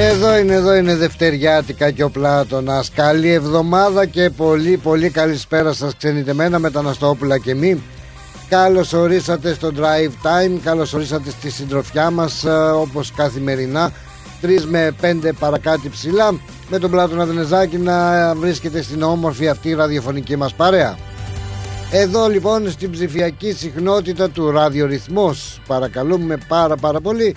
Εδώ είναι, εδώ είναι Δευτεριάτικα και ο Πλάτωνας. Καλή εβδομάδα και πολύ πολύ καλησπέρα σας ξενιτεμένα μεταναστόπουλα και μη. Καλώς ορίσατε στο Drive Time Καλώς ορίσατε στη συντροφιά μας ε, όπως καθημερινά. 3 με 5 παρακάτω ψηλά. Με τον Πλάτωνα Δενεζάκη να βρίσκεται στην όμορφη αυτή ραδιοφωνική μας παρέα. Εδώ λοιπόν στην ψηφιακή συχνότητα του ραδιορυθμός. Παρακαλούμε πάρα πάρα πολύ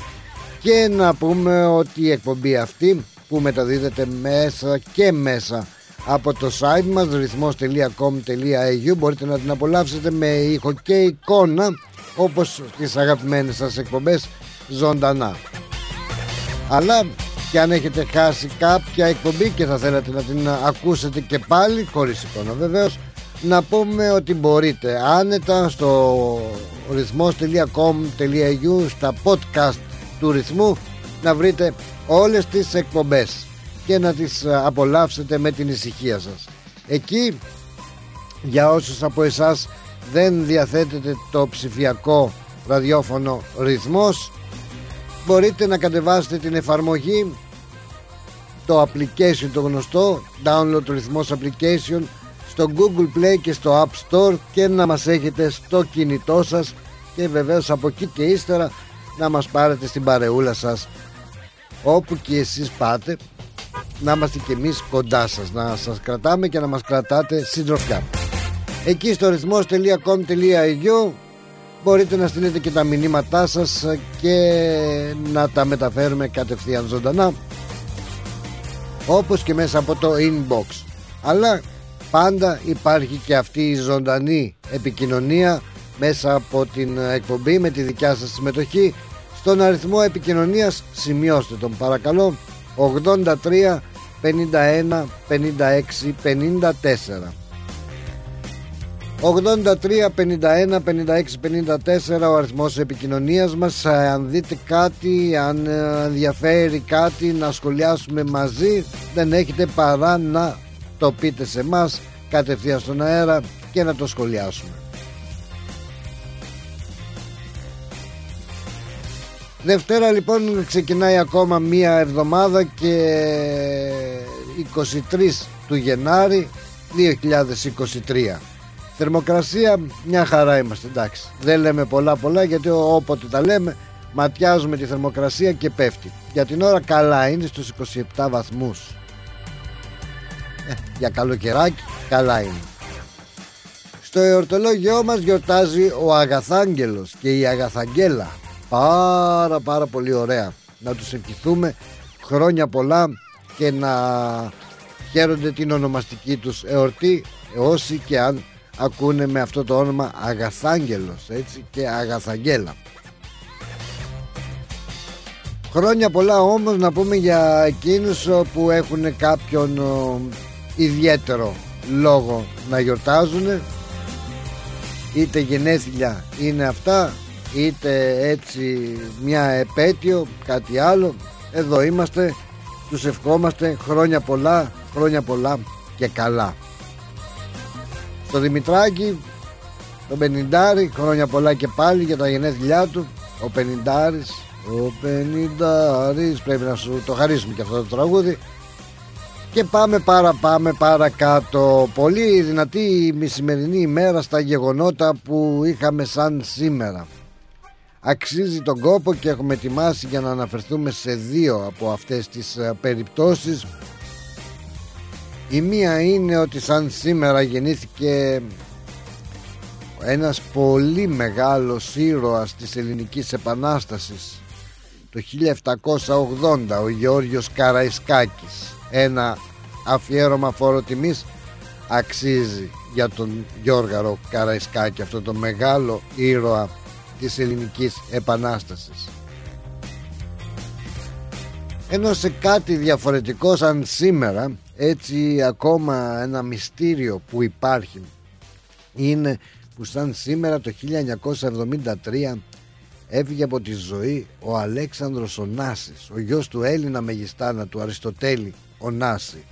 και να πούμε ότι η εκπομπή αυτή που μεταδίδεται μέσα και μέσα από το site μας ρυθμός.com.au μπορείτε να την απολαύσετε με ήχο και εικόνα όπως στις αγαπημένες σας εκπομπές ζωντανά. Αλλά και αν έχετε χάσει κάποια εκπομπή και θα θέλατε να την ακούσετε και πάλι χωρίς εικόνα βεβαίως να πούμε ότι μπορείτε άνετα στο ρυθμός.com.au στα podcast του ρυθμού να βρείτε όλες τις εκπομπές και να τις ε, απολαύσετε με την ησυχία σας. Εκεί για όσους από εσάς δεν διαθέτετε το ψηφιακό ραδιόφωνο ρυθμός μπορείτε να κατεβάσετε την εφαρμογή το application το γνωστό download το ρυθμός application στο Google Play και στο App Store και να μας έχετε στο κινητό σας και βεβαίως από εκεί και ύστερα να μας πάρετε στην παρεούλα σας όπου και εσείς πάτε να είμαστε και εμείς κοντά σας να σας κρατάμε και να μας κρατάτε συντροφιά. Εκεί στο ρυθμός.com.au μπορείτε να στείλετε και τα μηνύματά σας και να τα μεταφέρουμε κατευθείαν ζωντανά όπως και μέσα από το inbox. Αλλά πάντα υπάρχει και αυτή η ζωντανή επικοινωνία μέσα από την εκπομπή με τη δικιά σας συμμετοχή στον αριθμό επικοινωνίας σημειώστε τον παρακαλώ. 83 51 56 54 83 51 56 54 ο αριθμός επικοινωνίας μας. Αν δείτε κάτι αν ενδιαφέρει κάτι να σχολιάσουμε μαζί δεν έχετε παρά να το πείτε σε μας κατευθείαν στον αέρα και να το σχολιάσουμε Δευτέρα λοιπόν ξεκινάει ακόμα μία εβδομάδα και 23 του Γενάρη 2023 Θερμοκρασία μια χαρά είμαστε εντάξει. Δεν λέμε πολλά πολλά γιατί όποτε τα λέμε ματιάζουμε τη θερμοκρασία και πέφτει. Για την ώρα καλά είναι στους 27 βαθμούς. Ε, Για καλοκαιράκι καλά είναι. Στο εορτολόγιό μας γιορτάζει ο Αγαθάγγελος και η Αγαθαγγέλα πάρα πάρα πολύ ωραία. Να τους ευχηθούμε χρόνια πολλά και να χαίρονται την ονομαστική τους εορτή όσοι και αν ακούνε με αυτό το όνομα Αγαθάγγελος έτσι και Αγαθαγγέλα. Χρόνια πολλά όμως να πούμε για εκείνους που έχουν κάποιον ιδιαίτερο λόγο να γιορτάζουν είτε γενέθλια είναι αυτά είτε έτσι μια επέτειο κάτι άλλο εδώ είμαστε τους ευχόμαστε χρόνια πολλά χρόνια πολλά και καλά. Στο Δημητράκη το Πενιντάρη χρόνια πολλά και πάλι για τα γενέθλιά του. Ο Πενιντάρης ο Πενιντάρης πρέπει να σου το χαρίσουμε και αυτό το τραγούδι. Και πάμε πάρα πάμε παρακάτω. Πολύ δυνατή η σημερινή ημέρα στα γεγονότα που είχαμε σαν σήμερα αξίζει τον κόπο και έχουμε ετοιμάσει για να αναφερθούμε σε δύο από αυτές τις ε, περιπτώσεις. Η μία είναι ότι σαν σήμερα γεννήθηκε ένας πολύ μεγάλος ήρωας της ελληνικής επανάστασης. Το 1780 ο Γεώργιος Καραϊσκάκης. Ένα αφιέρωμα φόρο τιμής αξίζει για τον Γιώργαρο Καραϊσκάκη αυτό το μεγάλο ήρωα της ελληνικής επανάστασης. Ενώ σε κάτι διαφορετικό σαν σήμερα έτσι ακόμα ένα μυστήριο που υπάρχει είναι που σαν σήμερα το 1973 έφυγε από τη ζωή ο Αλέξανδρος Ωνάσης ο γιος του Έλληνα Μεγιστάνα του Αριστοτέλη Ωνάση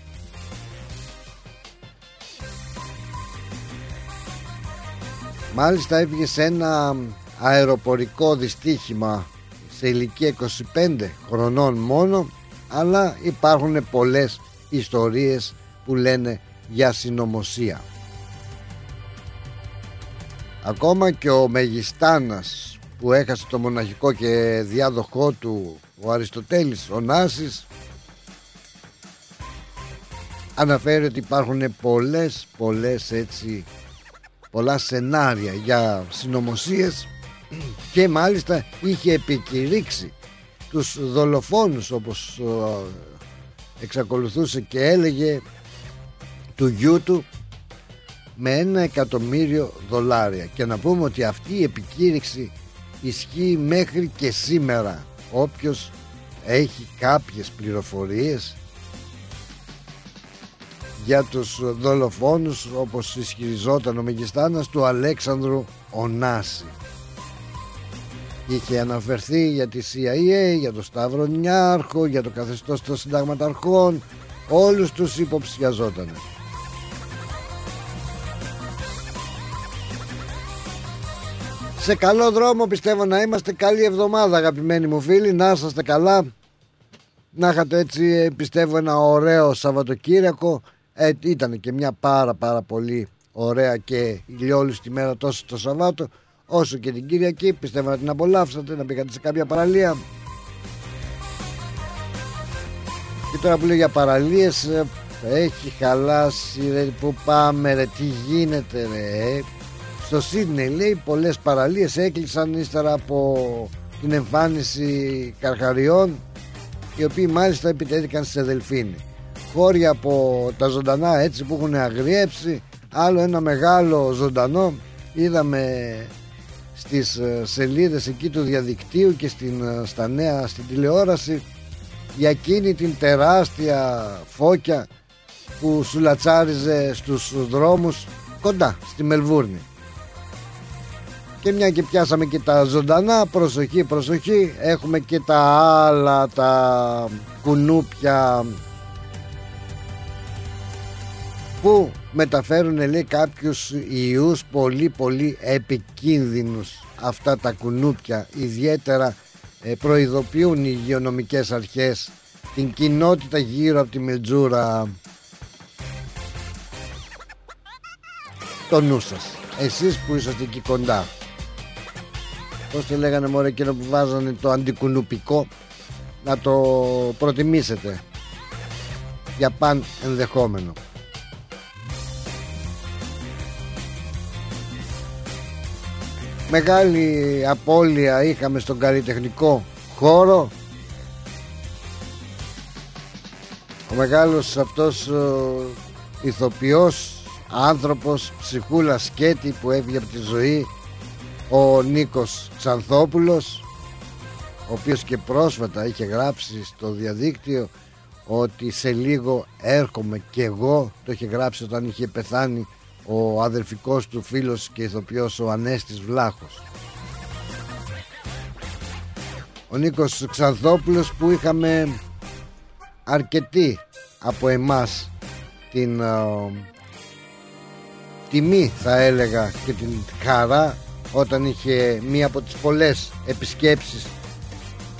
Μάλιστα έφυγε σε ένα αεροπορικό δυστύχημα σε ηλικία 25 χρονών μόνο αλλά υπάρχουν πολλές ιστορίες που λένε για συνωμοσία. Ακόμα και ο Μεγιστάνας που έχασε το μοναχικό και διάδοχό του ο Αριστοτέλης ο Νάσης αναφέρει ότι υπάρχουν πολλές πολλές έτσι πολλά σενάρια για συνωμοσίες και μάλιστα είχε επικηρύξει τους δολοφόνους όπως εξακολουθούσε και έλεγε του γιού του με ένα εκατομμύριο δολάρια. Και να πούμε ότι αυτή η επικήρυξη ισχύει μέχρι και σήμερα. Όποιος έχει κάποιες πληροφορίες για τους δολοφόνους όπως ισχυριζόταν ο Μεγιστάνας του Αλέξανδρου Ωνάση είχε αναφερθεί για τη CIA, για το Σταύρο Νιάρχο, για το καθεστώς των συνταγματαρχών. Όλους τους υποψιαζόταν Σε καλό δρόμο πιστεύω να είμαστε. Καλή εβδομάδα αγαπημένοι μου φίλοι. Να είσαστε καλά. Να είχατε έτσι πιστεύω ένα ωραίο Σαββατοκύριακο. Ε, Ήταν και μια πάρα πάρα πολύ ωραία και ηλιόλουστη μέρα τόσο το Σαββάτο όσο και την Κυριακή. Πιστεύω να την απολαύσατε, να πήγατε σε κάποια παραλία. Και τώρα που λέω για παραλίες ε, έχει χαλάσει ρε που πάμε ρε τι γίνεται ρε στο Σίδνεϊ λέει πολλές παραλίες έκλεισαν ύστερα από την εμφάνιση καρχαριών οι οποίοι μάλιστα επιτέθηκαν σε δελφίνη χώρια από τα ζωντανά έτσι που έχουν αγριέψει άλλο ένα μεγάλο ζωντανό είδαμε στις ε, σελίδες εκεί του διαδικτύου και στην, ε, στα νέα στην τηλεόραση για εκείνη την τεράστια φώκια που σουλατσάριζε στους δρόμους κοντά στη Μελβούρνη. Και μια και πιάσαμε και τα ζωντανά προσοχή προσοχή έχουμε και τα άλλα τα κουνούπια που μεταφέρουν λέει κάποιους ιούς πολύ πολύ επικίνδυνους αυτά τα κουνούπια. Ιδιαίτερα ε, προειδοποιούν οι υγειονομικές αρχές την κοινότητα γύρω από τη Μετζούρα το νου σας. Εσείς που είσαστε εκεί κοντά. Πως το λέγανε μωρέ εκείνο που βάζανε το αντικουνουπικό; Να το προτιμήσετε. Για παν ενδεχόμενο Μεγάλη απώλεια είχαμε στον καλλιτεχνικό χώρο. Ο μεγάλος αυτός ο ηθοποιός άνθρωπος ψυχούλας σκέτη που έφυγε από τη ζωή ο Νίκος Ξανθόπουλος ο οποίος και πρόσφατα είχε γράψει στο διαδίκτυο ότι σε λίγο έρχομαι και εγώ το είχε γράψει όταν είχε πεθάνει ο αδερφικός του φίλος και ηθοποιός ο Ανέστης Βλάχος. Ο Νίκος Ξανθόπουλος που είχαμε αρκετοί από εμάς την uh, τιμή θα έλεγα και την χαρά όταν είχε μία από τις πολλές επισκέψεις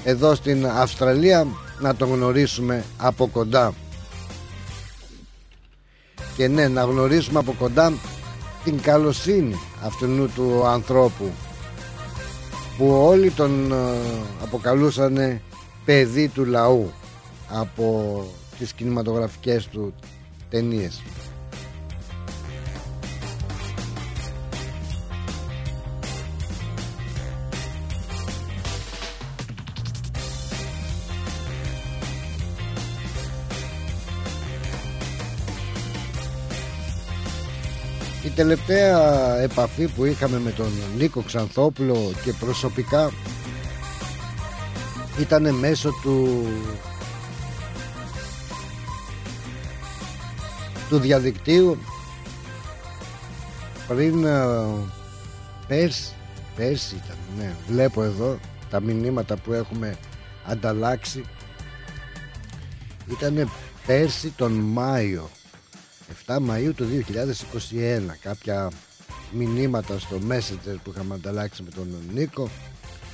εδώ στην Αυστραλία να τον γνωρίσουμε από κοντά και ναι να γνωρίσουμε από κοντά την καλοσύνη αυτού του ανθρώπου που όλοι τον ε, αποκαλούσαν παιδί του λαού από τις κινηματογραφικές του ταινίες τελευταία επαφή που είχαμε με τον Νίκο Ξανθόπουλο και προσωπικά ήταν μέσω του του διαδικτύου πριν ε, πέρσι, πέρσι ήταν, ναι, βλέπω εδώ τα μηνύματα που έχουμε ανταλλάξει. Ήταν πέρσι τον Μάιο 7 Μαΐου του 2021 κάποια μηνύματα στο Messenger που είχαμε ανταλλάξει με τον Νίκο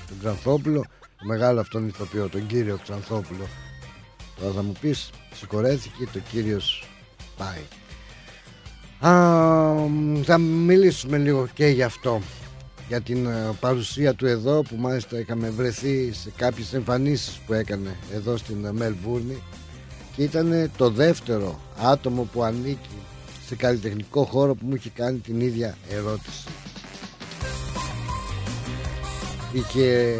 τον Ξανθόπουλο. Μεγάλο αυτόν ηθοποιό τον κύριο Ξανθόπουλο. Τώρα θα μου πεις συγχωρέθηκε το κύριος πάει Α, θα μιλήσουμε λίγο και γι' αυτό. Για την ε, παρουσία του εδώ που μάλιστα είχαμε βρεθεί σε κάποιες εμφανίσεις που έκανε εδώ στην Μελβούρνη και ήταν το δεύτερο άτομο που ανήκει σε καλλιτεχνικό χώρο που μου είχε κάνει την ίδια ερώτηση. Είχε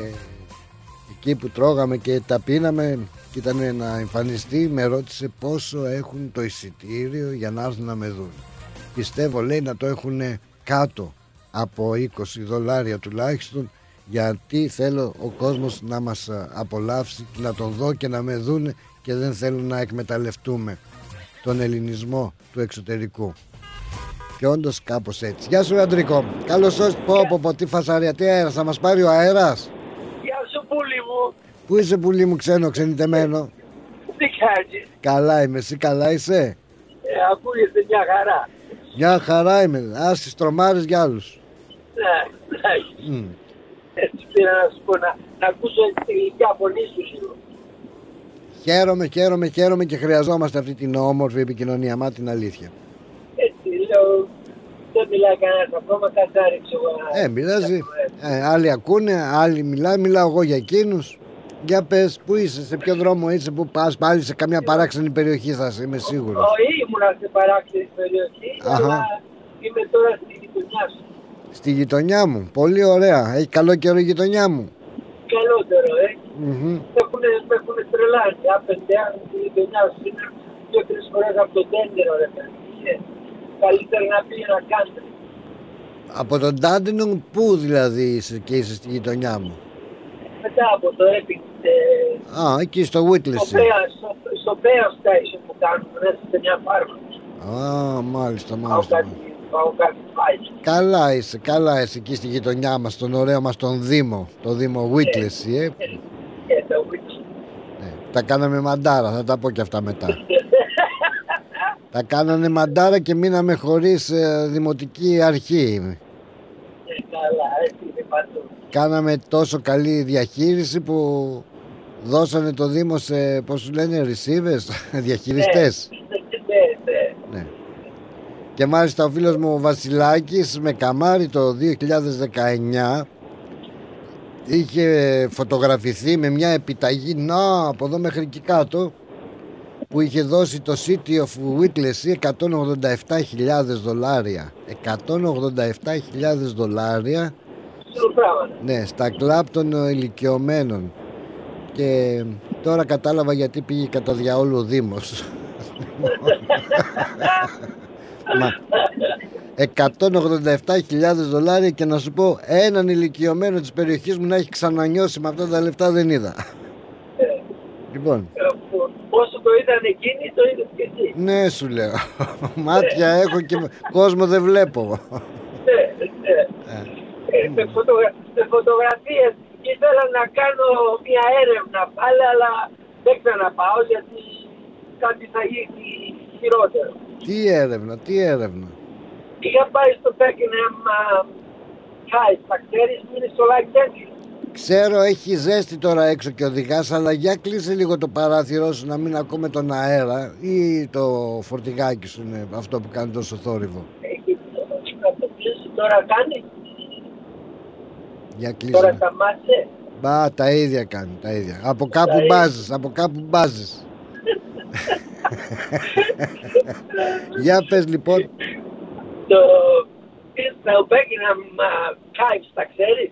εκεί που τρώγαμε και τα πίναμε και ήταν να εμφανιστεί με ρώτησε πόσο έχουν το εισιτήριο για να έρθουν να με δουν. Πιστεύω λέει να το έχουν κάτω από 20 δολάρια τουλάχιστον γιατί θέλω ο κόσμος να μας απολαύσει να τον δω και να με δούνε και δεν θέλουν να εκμεταλλευτούμε τον ελληνισμό του εξωτερικού. Και όντως κάπως έτσι. Γεια σου, Αντρικό. Καλώς ήρθατε. Πω, πω, πω, τι φασαρία, τι αέρας, θα μας πάρει ο αέρας; Γεια σου, πουλί μου. Πού είσαι, πουλί μου, ξένο, ξενιτεμένο; Τι κάνεις; Καλά είμαι, εσύ καλά είσαι; Ε, ακούγεται μια χαρά. Μια χαρά είμαι. Α τι τρομάρες για άλλους. Ναι, ναι. Έτσι πήρα να σου πω να, να ακούσω τη γλυκιά φωνή σου λίγο. Χαίρομαι, χαίρομαι, χαίρομαι και χρειαζόμαστε αυτή την όμορφη επικοινωνία. Μα την αλήθεια. Έτσι λέω, δεν μιλάει κανένας ακόμα, κάτι ρίξω εγώ. Ε, μιλάζει. Ε, άλλοι ακούνε, άλλοι μιλάνε, μιλάω εγώ για εκείνους. Για πες, πού είσαι, σε ποιο δρόμο είσαι, πού πας, πάλι σε καμιά παράξενη περιοχή θα είσαι, είμαι σίγουρος. Όχι, ήμουνα σε παράξενη περιοχή, Αχα. αλλά είμαι τώρα στη γειτονιά σου. Στη γειτονιά μου, πολύ ωραία. Έχει καλό καιρό η γειτονιά μου. Καλότερο, ε. Μμμ. Με έχουνε, με έχουνε τρελάνει. Άπεντε, αν στη γειτονιά σου είναι δύο-τρεις φορές από το τέντερο, ρε παιδί. Ε, Καλύτερα να πήγε να κάνετε. Από τον Τάντινγκ, πού δηλαδή είσαι και είσαι στη γειτονιά μου; Μετά από το Epic, ε, Α, εκεί στο στο Wittless. Pea- στο- στο Pea Station που κάνουν μέσα σε μια φάρμα. Α, μάλιστα, Πάω μάλιστα. κάτι, πάω κάτι φάει. Καλά είσαι, καλά είσαι εκεί στη γειτονιά μας, στον ωραίο μας τον Δήμο, το Δήμο Wittless, ε. Και το Witch. Ναι, τα κάναμε μαντάρα, θα τα πω και αυτά μετά. τα κάνανε μαντάρα και μείναμε χωρίς ε, δημοτική αρχή. Ε, Καλά, έτσι είναι παντού. Κάναμε τόσο καλή διαχείριση που δώσανε το Δήμο σε, πώς σου λένε, receivers, διαχειριστές. Ναι, ναι. Ναι. Και μάλιστα ο φίλος μου ο Βασιλάκης με καμάρι το 2019 είχε φωτογραφηθεί με μια επιταγή να από εδώ μέχρι εκεί κάτω που είχε δώσει το City of Witless 187.000 δολάρια 187.000 δολάρια Σου πράγματα. ναι, στα κλαπ των ε, ηλικιωμένων και τώρα κατάλαβα γιατί πήγε κατά διαόλου ο Δήμος Μα 187.000 δολάρια και να σου πω έναν ηλικιωμένο της περιοχής μου να έχει ξανανιώσει με αυτά τα λεφτά δεν είδα. Λοιπόν, Ε, που- Όσο το είδαν εκείνοι, το είδες και εσύ. ναι σου λέω. Μάτια έχω και κόσμο δεν βλέπω. Ναι, ναι. Ε, Ε, με, φωτογρα... με φωτογραφίες ήθελα να κάνω μια έρευνα πάλι, αλλά δεν ξαναπάω γιατί κάτι θα γίνει χειρότερο. Τι έρευνα, τι έρευνα Είχα πάει στο Beckenham High, τα ξέρεις που είναι στο Lake Country. Ξέρω έχει ζέστη τώρα έξω και οδηγάς αλλά για κλείσε λίγο το παράθυρό σου να μην ακούμε τον αέρα ή το φορτηγάκι σου είναι αυτό που κάνει τόσο θόρυβο. Εκεί να το κλείσει τώρα κάνει, Για τώρα κλείσε. σταμάτησε. Μπα, τα ίδια κάνει, τα ίδια. Από κάπου ίδια. μπάζεις, από κάπου μπάζεις. Για πες λοιπόν, Το, το Beckenham High, τα ξέρεις;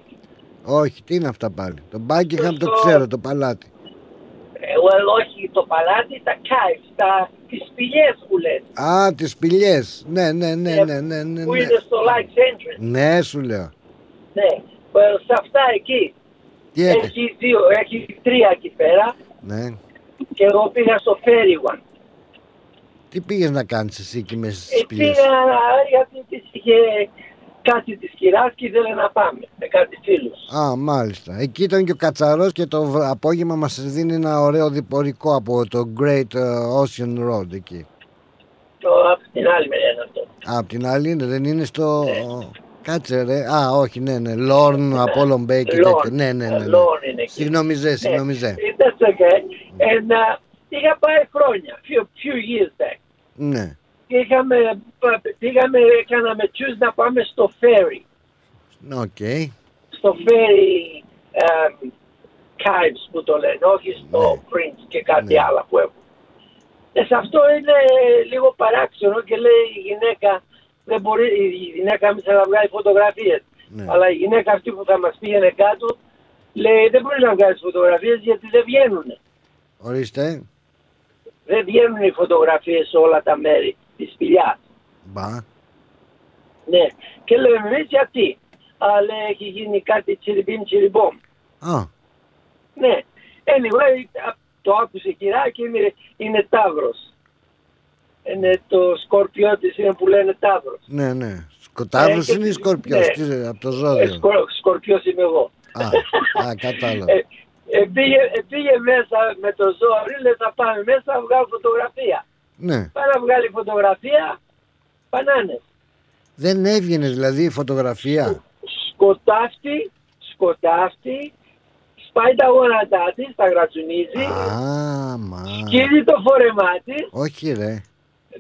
όχι, τι είναι αυτά πάλι; Το Buckingham το Στο- ξέρω, το παλάτι. well, όχι το παλάτι, τα caves, τα, τις σπηλιές που λένε. Α, τις σπηλιές. Ναι, ναι, ναι, Ε, ναι, ναι, ναι. Που ναι. είναι στο Lights Entrance. Ναι, σου λέω. Ναι. Well, σε αυτά εκεί. Τι έκανε. Έχει δύο, έχει τρία εκεί πέρα Ναι. και εγώ πήγα στο Ferry One. Τι πήγες να κάνεις εσύ εκεί μέσα στις Ε, σπηλιές; πήγα γιατί της είχε κάτι της κυράς και ήθελε να πάμε με κάτι φίλους. Α, μάλιστα. Εκεί ήταν και ο Κατσαρός και το βρ- απόγευμα μας δίνει ένα ωραίο διπορικό από το Great ε, Ocean Road εκεί. Το, από την άλλη μεριά είναι αυτό. Α, απ' την άλλη είναι, δεν είναι στο... Κάτσε ρε. Α, όχι, ναι, ναι. Λόρν, Apollo Bay και Lorne. τέτοια. Ναι, ναι, ναι. ναι. Lorne είναι εκεί. Συγγνωμιζέ, συγγνωμιζέ. Ε, That's okay. And, uh, είχα πάει χρόνια, few, few years back. Ναι. Και είχαμε, πα- πήγαμε, έκαναμε choose να πάμε στο Fairy. Οκ. Στο Fairy um, Caves που το λένε, όχι στο Ναι. Prince και κάτι Ναι. άλλο που έχουν. Ε, σε αυτό είναι λίγο παράξενο και λέει η γυναίκα, δεν μπορεί, η γυναίκα μην να βγάλει φωτογραφίες. Ναι. Αλλά η γυναίκα αυτή που θα μας πήγαινε κάτω, λέει δεν μπορεί να βγάλεις φωτογραφίες γιατί δεν βγαίνουν. Ορίστε. Δεν βγαίνουν οι φωτογραφίες σε όλα τα μέρη της σπηλιάς. Μπα. Ναι. Και λέμε εμείς γιατί; Αλλά έχει γίνει κάτι τσιριμπίμ τσιριμπόμ. Α, Ναι. Anyway, α- το άκουσε η κυρά και είναι, είναι τάβρος. Είναι το σκορπιό της είναι που λένε τάβρος. ναι, ναι. Σκοτάβρος Ε, είναι ή και- σκορπιός, ναι. τι, από το Ε, ζώδιο. σκορ, σκορπιός είμαι εγώ. Α, α, κατάλαβα. Ε, ε, πήγε, ε, πήγε μέσα με το ζόρι, λέει θα πάμε μέσα να βγάλω φωτογραφία. Ναι. Πάει να βγάλει φωτογραφία, πανάνες. Δεν έβγαινε δηλαδή η φωτογραφία; σκοτάφτη, σκοτάφτη, σπάει τα γόνατά της, τα γρατσουνίζει, Α, μα. σκύβει το φόρεμά της. Όχι ρε.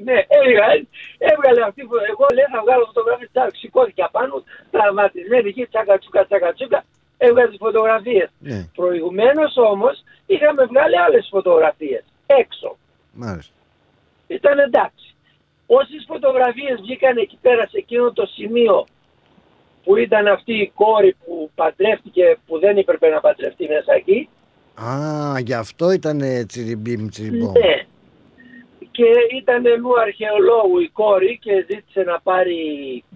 Ναι, έβγαλε, έβγαλε αυτή που εγώ λέω θα βγάλω φωτογραφίε. Τσακ, σηκώθηκε απάνω, τραυματισμένη εκεί, τσακατσούκα, τσακατσούκα, έβγαλε τις φωτογραφίες. Ναι, Προηγουμένως όμως είχαμε βγάλει άλλες φωτογραφίες έξω. μάλιστα. Ήταν εντάξει. Όσες φωτογραφίες βγήκαν εκεί πέρα σε εκείνο το σημείο που ήταν αυτή η κόρη που παντρεύτηκε που δεν έπρεπε να παντρευτεί μέσα εκεί. Α, γι' αυτό ήταν τσιριμπίμ τσιριμπόμ. Ναι. Και ήταν του αρχαιολόγου η κόρη και ζήτησε να πάρει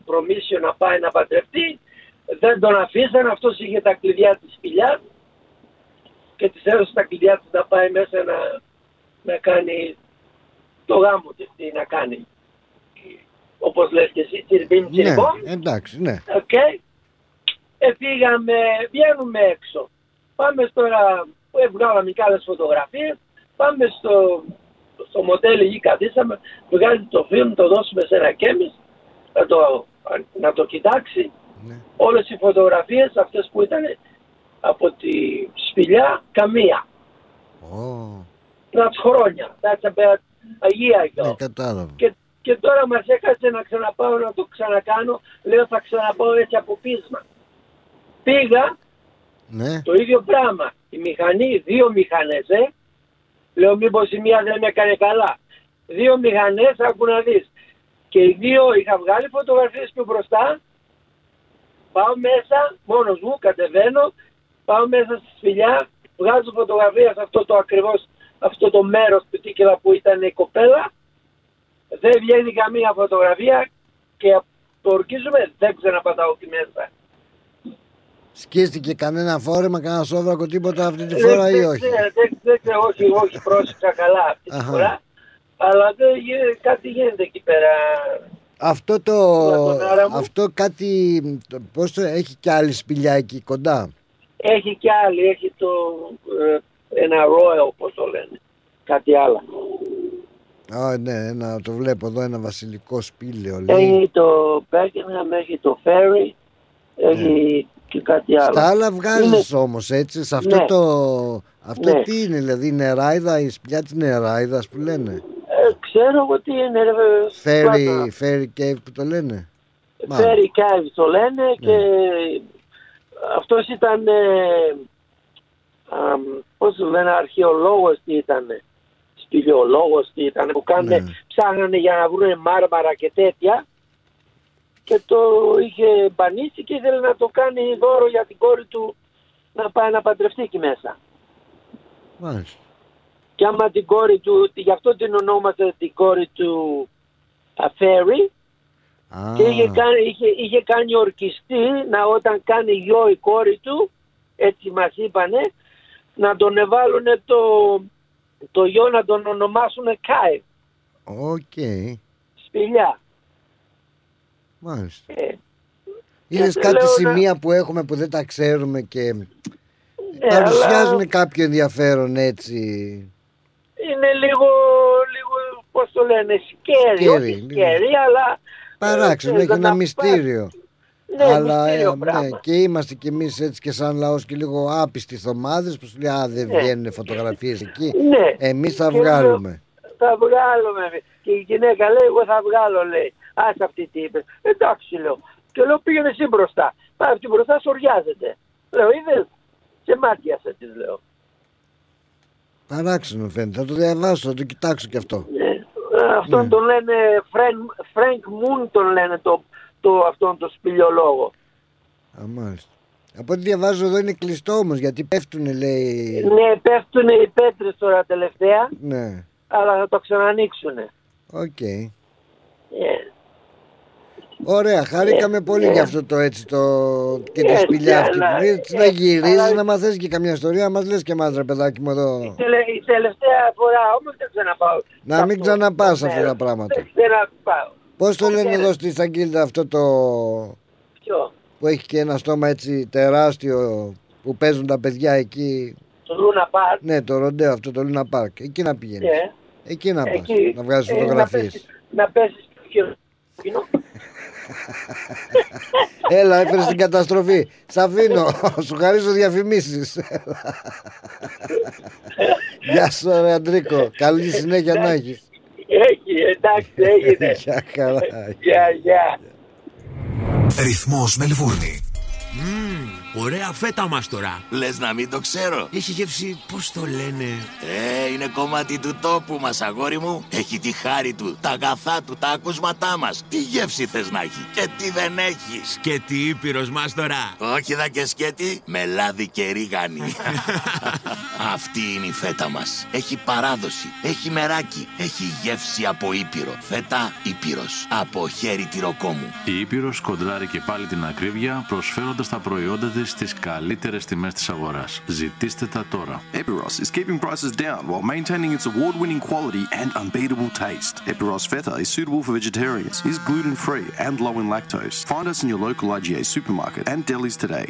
permission να πάει να παντρευτεί. Δεν τον αφήσαν, αυτός είχε τα κλειδιά της σπηλιάς και της έδωσε τα κλειδιά της να πάει μέσα να, να κάνει το γάμο της, τι να κάνει. Όπως λες και εσύ, τσιρμπίμ Ναι, τσιρμπόμ. εντάξει, ναι. Οκ. Ε, πήγαμε, βγαίνουμε έξω. Πάμε τώρα, ε, βγάλαμε και άλλες φωτογραφίες. Πάμε στο, στο μοντέλο εκεί καθίσαμε, βγάζει το φιλμ, το δώσουμε σε ένα κέμις, να το, να το κοιτάξει. Ναι. Όλες οι φωτογραφίες αυτές που ήταν από τη σπηλιά, καμία. Ω, That's χρόνια. That's about a year ago. ναι, κατάλαβα. Και, και τώρα μας έκατσε να ξαναπάω να το ξανακάνω. Λέω θα ξαναπάω έτσι από πείσμα. Πήγα Ναι, το ίδιο πράγμα. Η μηχανή, δύο μηχανές, ε. Λέω μήπως η μία δεν με έκανε καλά. Δύο μηχανές, άκου να δεις. Και οι δύο είχα βγάλει φωτογραφίες πιο μπροστά. Πάω μέσα, μόνος μου, κατεβαίνω. Πάω μέσα στη σπηλιά, βγάζω φωτογραφία σε αυτό το ακριβώς, αυτό το μέρος του τίκελα που ήταν η κοπέλα. Δεν βγαίνει καμία φωτογραφία και το ορκίζουμε, δεν ξαναπατάω εκεί μέσα. σκίστηκε κανένα φόρεμα, κανένα σόβρακο, τίποτα αυτή τη Δεν- φορά ή δεν όχι; ξέρω, Δεν δεν ξέρω, όχι, όχι, πρόσεξα καλά αυτή τη Αχα. φορά. Αλλά δεν γίνεται, κάτι γίνεται εκεί πέρα. Αυτό το, Πλατωνάρα μου. αυτό κάτι, το- πώς το, έχει κι άλλη σπηλιά εκεί κοντά; Έχει κι άλλη, έχει το ε, ένα Royal, πώς το λένε. Κάτι άλλο. Α, ναι, ένα, το βλέπω εδώ, ένα βασιλικό σπήλαιο λέει. Έχει το Beckenham, έχει το Ferry, έχει και κάτι άλλο. Ναι. Στα άλλα βγάζεις Είναι- όμως έτσι, σε αυτό Ναι. το... Αυτό Ναι. τι είναι, δηλαδή η νεράιδα, η σπηλιά της νεράιδας που λένε; Ε, ξέρω εγώ τι είναι. ρε, Fairy, πλάτα. fairy cave που το λένε. Fairy Cave το λένε και αυτός ήταν, ε, αμ, πώς το λένε, αρχαιολόγος τι ήταν, σπηλαιολόγος τι ήταν, που κάνε, Ναι. ψάχνανε για να βρουν μάρμαρα και τέτοια και το είχε μπανίσει και ήθελε να το κάνει δώρο για την κόρη του να πάει να παντρευτεί εκεί μέσα. Μάλιστα. Και άμα την κόρη του, γι' αυτό την ονόμασε την κόρη του Φέρι. Α, Και είχε κάνει, είχε, είχε κάνει ορκιστή να όταν κάνει γιο η κόρη του, έτσι μας είπανε, να τον εβάλουν το, το γιο να τον ονομάσουν Κάι, οκ. σπηλιά. Μάλιστα. Ε, Είδες και κάτι λέω να- σημεία που έχουμε που δεν τα ξέρουμε και ε, παρουσιάζουν αλλά κάποιο ενδιαφέρον έτσι. Είναι λίγο, λίγο, πώς το λένε, scary, Scary, όχι λίγο. scary, αλλά... Παράξενο, ε, έχει να ένα πας- μυστήριο. Ναι, Αλλά μυστήριο ε, ναι, πράγμα. και είμαστε κι εμείς έτσι και σαν λαός και λίγο άπιστοι θωμάδες που σου λέει Α δεν Ναι. βγαίνουν φωτογραφίες εκεί. Ναι. Εμείς θα Και βγάλουμε. Θα βγάλουμε. Και η γυναίκα λέει, εγώ θα βγάλω, λέει. Άσε αυτή τι είπε. Εντάξει, λέω. Και λέω, πήγαινε εσύ μπροστά. Πάει αυτή μπροστά, σοριάζεται. Λέω, είδες, σε μάτιασε, της λέω. Παράξενο φαίνεται. Θα το διαβάσω, θα το κοιτάξω κι αυτό. Ε, αυτόν Ναι. τον λένε, Frank Moon τον λένε το, το, αυτόν το σπηλιολόγο. Α, μάλιστα. Από ό,τι διαβάζω εδώ είναι κλειστό όμως γιατί πέφτουνε λέει. Ναι, πέφτουν οι πέτρες τώρα τελευταία, Ναι. αλλά θα το ξανανοίξουν. Οκ. Ε, Ωραία, χαρήκαμε πολύ ναι. για αυτό το έτσι το και τη Έτσι, σπηλιά αυτή. αλλά- Έτσι να ε, γυρίζεις αλλά- να μαθαίνεις και καμιά ιστορία, μας λες και εμάς ρε παιδάκι μου εδώ. τελε- η τελευταία φορά όμως δεν ξαναπάω. Να σε μην αυτό ξαναπάς το αυτά μέρος. τα πράγματα. Δεν ξαναπάω. Πώς το λένε ξέρετε. εδώ στη Σταγγίλτα αυτό το Ποιο, που έχει και ένα στόμα έτσι τεράστιο που παίζουν τα παιδιά εκεί. το Λούνα Πάρκ. Ναι, το ροντέο αυτό το Λούνα Πάρκ. Εκεί να πηγαίνεις. Ναι. Εκεί να πας, Εκεί, να βγάζεις ε, φωτογραφίες. Να πέσεις, να πέσεις στο χειροκίνο. Έλα, έφερες την καταστροφή. Σ' αφήνω. Σου χαρίζω διαφημίσεις. Γεια σου, ρε Αντρίκο. Καλή συνέχεια να έχεις. Έχει, εντάξει, έγινε. Γεια χαρά. Γεια, γεια. Ρυθμός Μελβούρνη. Ωραία φέτα μας τώρα. Λες να μην το ξέρω. Έχει γεύση, πώς το λένε; Ε, είναι κομμάτι του τόπου μας, αγόρι μου. Έχει τη χάρη του, τα αγαθά του, τα ακούσματά μας. Τι γεύση θες να έχει και τι δεν έχεις. Σκέτη ήπειρος μας τώρα. Όχι δα και σκέτη, με λάδι και ρίγανη. Αυτή είναι η φέτα μας. Έχει παράδοση, έχει μεράκι, έχει γεύση από Ήπειρο. Φέτα Ήπειρος, από χέρι τυροκόμου. Η Ήπειρος κοντράρει και πάλι την ακρίβεια προσφέροντας τα προϊόντα της στις καλύτερες τιμές της αγοράς. Ζητήστε τα τώρα. Epiros is keeping prices down while maintaining its award-winning quality and unbeatable taste. Epiros Feta is suitable for vegetarians, is gluten-free and low in lactose. Find us in your local IGA supermarket and delis today.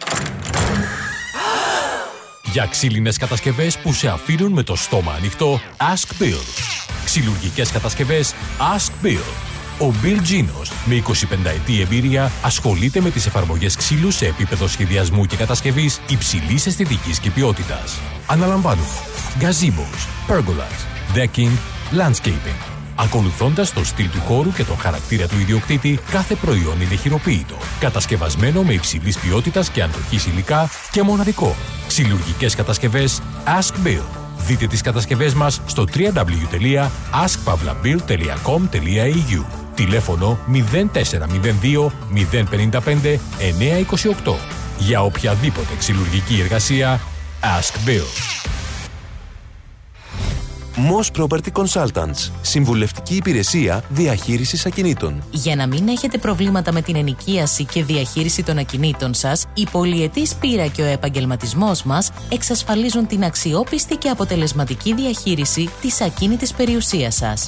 Για ξύλινες κατασκευές που σε αφήνουν με το στόμα ανοιχτό, Ask Bill. Ξυλουργικές κατασκευές Ask Bill. Ο Bill Genos, με 25 ετή εμπειρία, ασχολείται με τις εφαρμογές ξύλου σε επίπεδο σχεδιασμού και κατασκευής υψηλής αισθητικής και ποιότητας. Αναλαμβάνουμε gazebos, pergolas, decking, landscaping. Ακολουθώντας το στυλ του χώρου και τον χαρακτήρα του ιδιοκτήτη, κάθε προϊόν είναι χειροποίητο. Κατασκευασμένο με υψηλής ποιότητας και αντοχής υλικά και μοναδικό. Ξυλουργικές κατασκευές Ask Bill. Δείτε τις κατασκευές μας στο www.askpavlabill.com.au Τηλέφωνο 0402 055 928 Για οποιαδήποτε ξυλουργική εργασία Ask Bill. Moss Property Consultants. Συμβουλευτική υπηρεσία διαχείρισης ακινήτων. Για να μην έχετε προβλήματα με την ενοικίαση και διαχείριση των ακινήτων σας, η πολυετής πείρα και ο επαγγελματισμός μας εξασφαλίζουν την αξιόπιστη και αποτελεσματική διαχείριση της ακίνητης περιουσίας σας.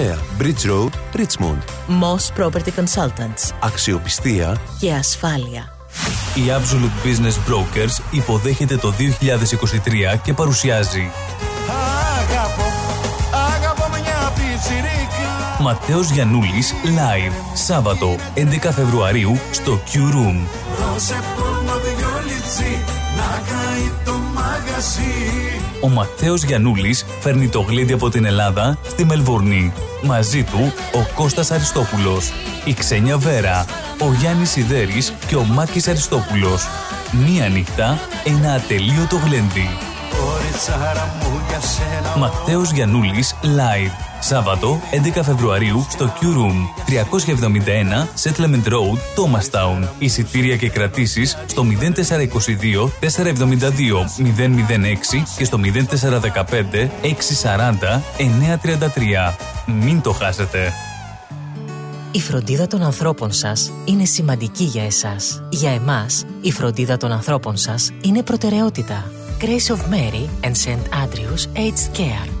Bridge Road, Richmond. Moss Property Consultants. Αξιοπιστία Και ασφάλεια. Η Absolute Business Brokers υποδέχεται το 2023 και παρουσιάζει Αγαπώ, αγαπώ μια πιτσιρίκα Ματέος Γιαννούλης Live Σάββατο 11 Φεβρουαρίου στο Q Room σε πόνο δυο λιτσί Να καεί το μαγαζί Ο Μαθαίος Γιαννούλης φέρνει το γλέντι από την Ελλάδα στη Μελβορνή. Μαζί του ο Κώστας Αριστόπουλος, η Ξένια Βέρα, ο Γιάννης Σιδέρης και ο Μάκης Αριστόπουλος. Μία νύχτα, ένα ατελείωτο γλέντι. Κοριτσάρα μου για σένα Μαθαίος Γιαννούλης Live. Σάββατο 11 Φεβρουαρίου στο Q Room 371 Settlement Road, Thomastown. Εισιτήρια και κρατήσεις στο 0422 472 006 και στο 0415 640 933. Μην το χάσετε. Η φροντίδα των ανθρώπων σας είναι σημαντική για εσάς. Για εμάς, η φροντίδα των ανθρώπων σας είναι προτεραιότητα. Grace of Mary and St. Andrews Aged Care.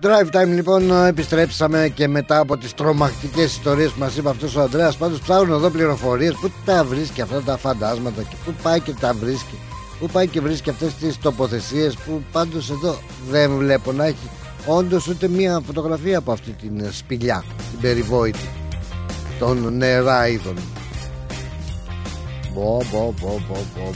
Drive time λοιπόν επιστρέψαμε και μετά από τις τρομακτικές ιστορίες που μας είπε αυτός ο Ανδρέας Πάντως ψάχνουν εδώ πληροφορίες Πού τα βρίσκει αυτά τα φαντάσματα και πού πάει και τα βρίσκει Πού πάει και βρίσκει αυτές τις τοποθεσίες που πάντως εδώ δεν βλέπω να έχει Όντως ούτε μία φωτογραφία από αυτή την σπηλιά Την περιβόητη των νεράιδων Μπο, μπο, μπο, μπο, μπο,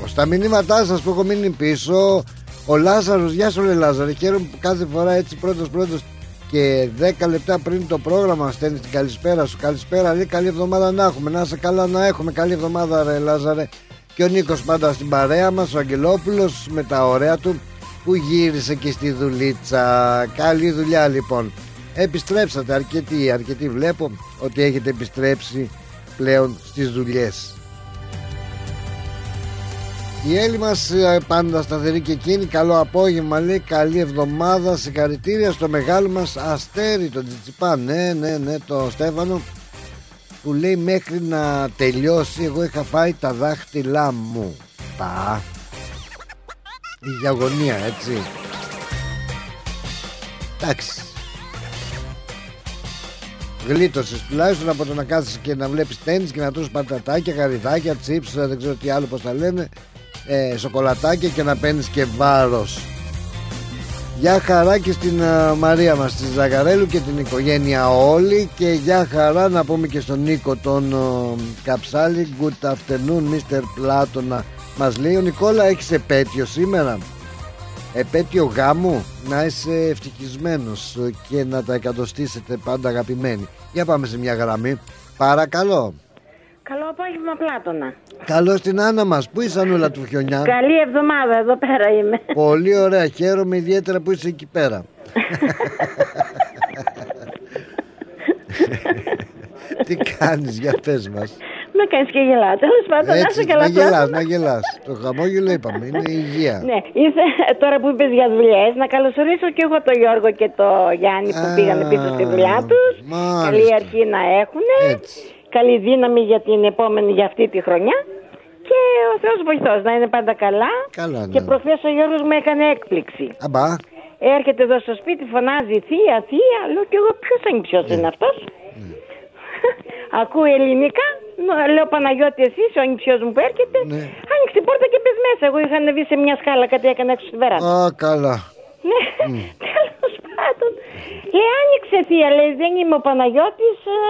μπο. Στα μηνύματά σας που έχω μείνει πίσω ο Λάζαρος, γεια σου ρε Λάζαρε. Χαίρομαι που κάθε φορά έτσι πρώτος πρώτος και 10 λεπτά πριν το πρόγραμμα στέλνεις την καλησπέρα σου. Καλησπέρα, λέει καλή εβδομάδα να έχουμε. Να είσαι καλά να έχουμε. Καλή εβδομάδα, ρε Λάζαρε. Και ο Νίκος πάντα στην παρέα μας, ο Αγγελόπουλος με τα ωραία του που γύρισε και στη δουλίτσα. Καλή δουλειά λοιπόν. Επιστρέψατε αρκετοί, αρκετοί βλέπω ότι έχετε επιστρέψει πλέον στις δουλειές. Η Έλλη μας πάντα σταθερή και εκείνη. Καλό απόγευμα λέει. Καλή εβδομάδα. Συγχαρητήρια στο μεγάλο μας αστέρι, τον Τζιτσιπά. Ναι, ναι, ναι, το Στέφανο που λέει μέχρι να τελειώσει. Εγώ είχα φάει τα δάχτυλά μου. Τα. Η διαγωνία, έτσι. Εντάξει. Γλίτωσες τουλάχιστον από το να κάθεσαι και να βλέπεις τέννη και να τρώσει πατατάκια, γαριδάκια, τσίπς, δεν ξέρω τι άλλο πώς τα λένε ε, σοκολατάκια και να παίρνεις και βάρος. Γεια χαρά και στην uh, Μαρία μας τη Ζαγαρέλου και την οικογένεια όλη και γεια χαρά να πούμε και στον Νίκο τον uh, Καψάλη. Good afternoon Mr. Πλάτωνα. Μας λέει ο Νικόλα έχεις επέτειο σήμερα; Επέτειο γάμου; Να είσαι ευτυχισμένος και να τα εκατοστήσετε πάντα αγαπημένοι Για πάμε σε μια γραμμή. Παρακαλώ Καλό απόγευμα, Πλάτωνα. Καλώς την Άννα μας. Πού είσαι, Ανούλα του Χιονιά; Καλή εβδομάδα, εδώ πέρα είμαι. Πολύ ωραία. Χαίρομαι ιδιαίτερα που είσαι εκεί πέρα. Τι κάνεις για πες μας Με κάνεις και γελάς Τέλος πάντων να είσαι καλά να γελάς, να γελάς Το χαμόγελο είπαμε, είναι υγεία Ναι, είσαι, τώρα που είπες για δουλειές Να καλωσορίσω και εγώ τον Γιώργο και τον Γιάννη Που πήγαν πίσω στη δουλειά τους Καλή αρχή να έχουν Έτσι καλή δύναμη για την επόμενη, για αυτή τη χρονιά και ο Θεός βοηθός να είναι πάντα καλά. καλά ναι. Και προχθές ο Γιώργος μου έκανε έκπληξη. Αμπά. Έρχεται εδώ στο σπίτι, φωνάζει θεία, θεία, λέω και εγώ ποιος ανυψιός είναι αυτός; Ναι. Ακούει ελληνικά, λέω Παναγιώτη εσύ, ο ανυψιός μου που έρχεται. Ναι. Άνοιξε την πόρτα και πες μέσα. Εγώ είχα ανεβεί σε μια σκάλα, κάτι έκανε έξω στη βεράντα. Α, καλά. Ναι, mm. τέλος πάντων. Λέει, άνοιξε θεία, λέει, δεν είμαι ο Παναγιώτης, ε,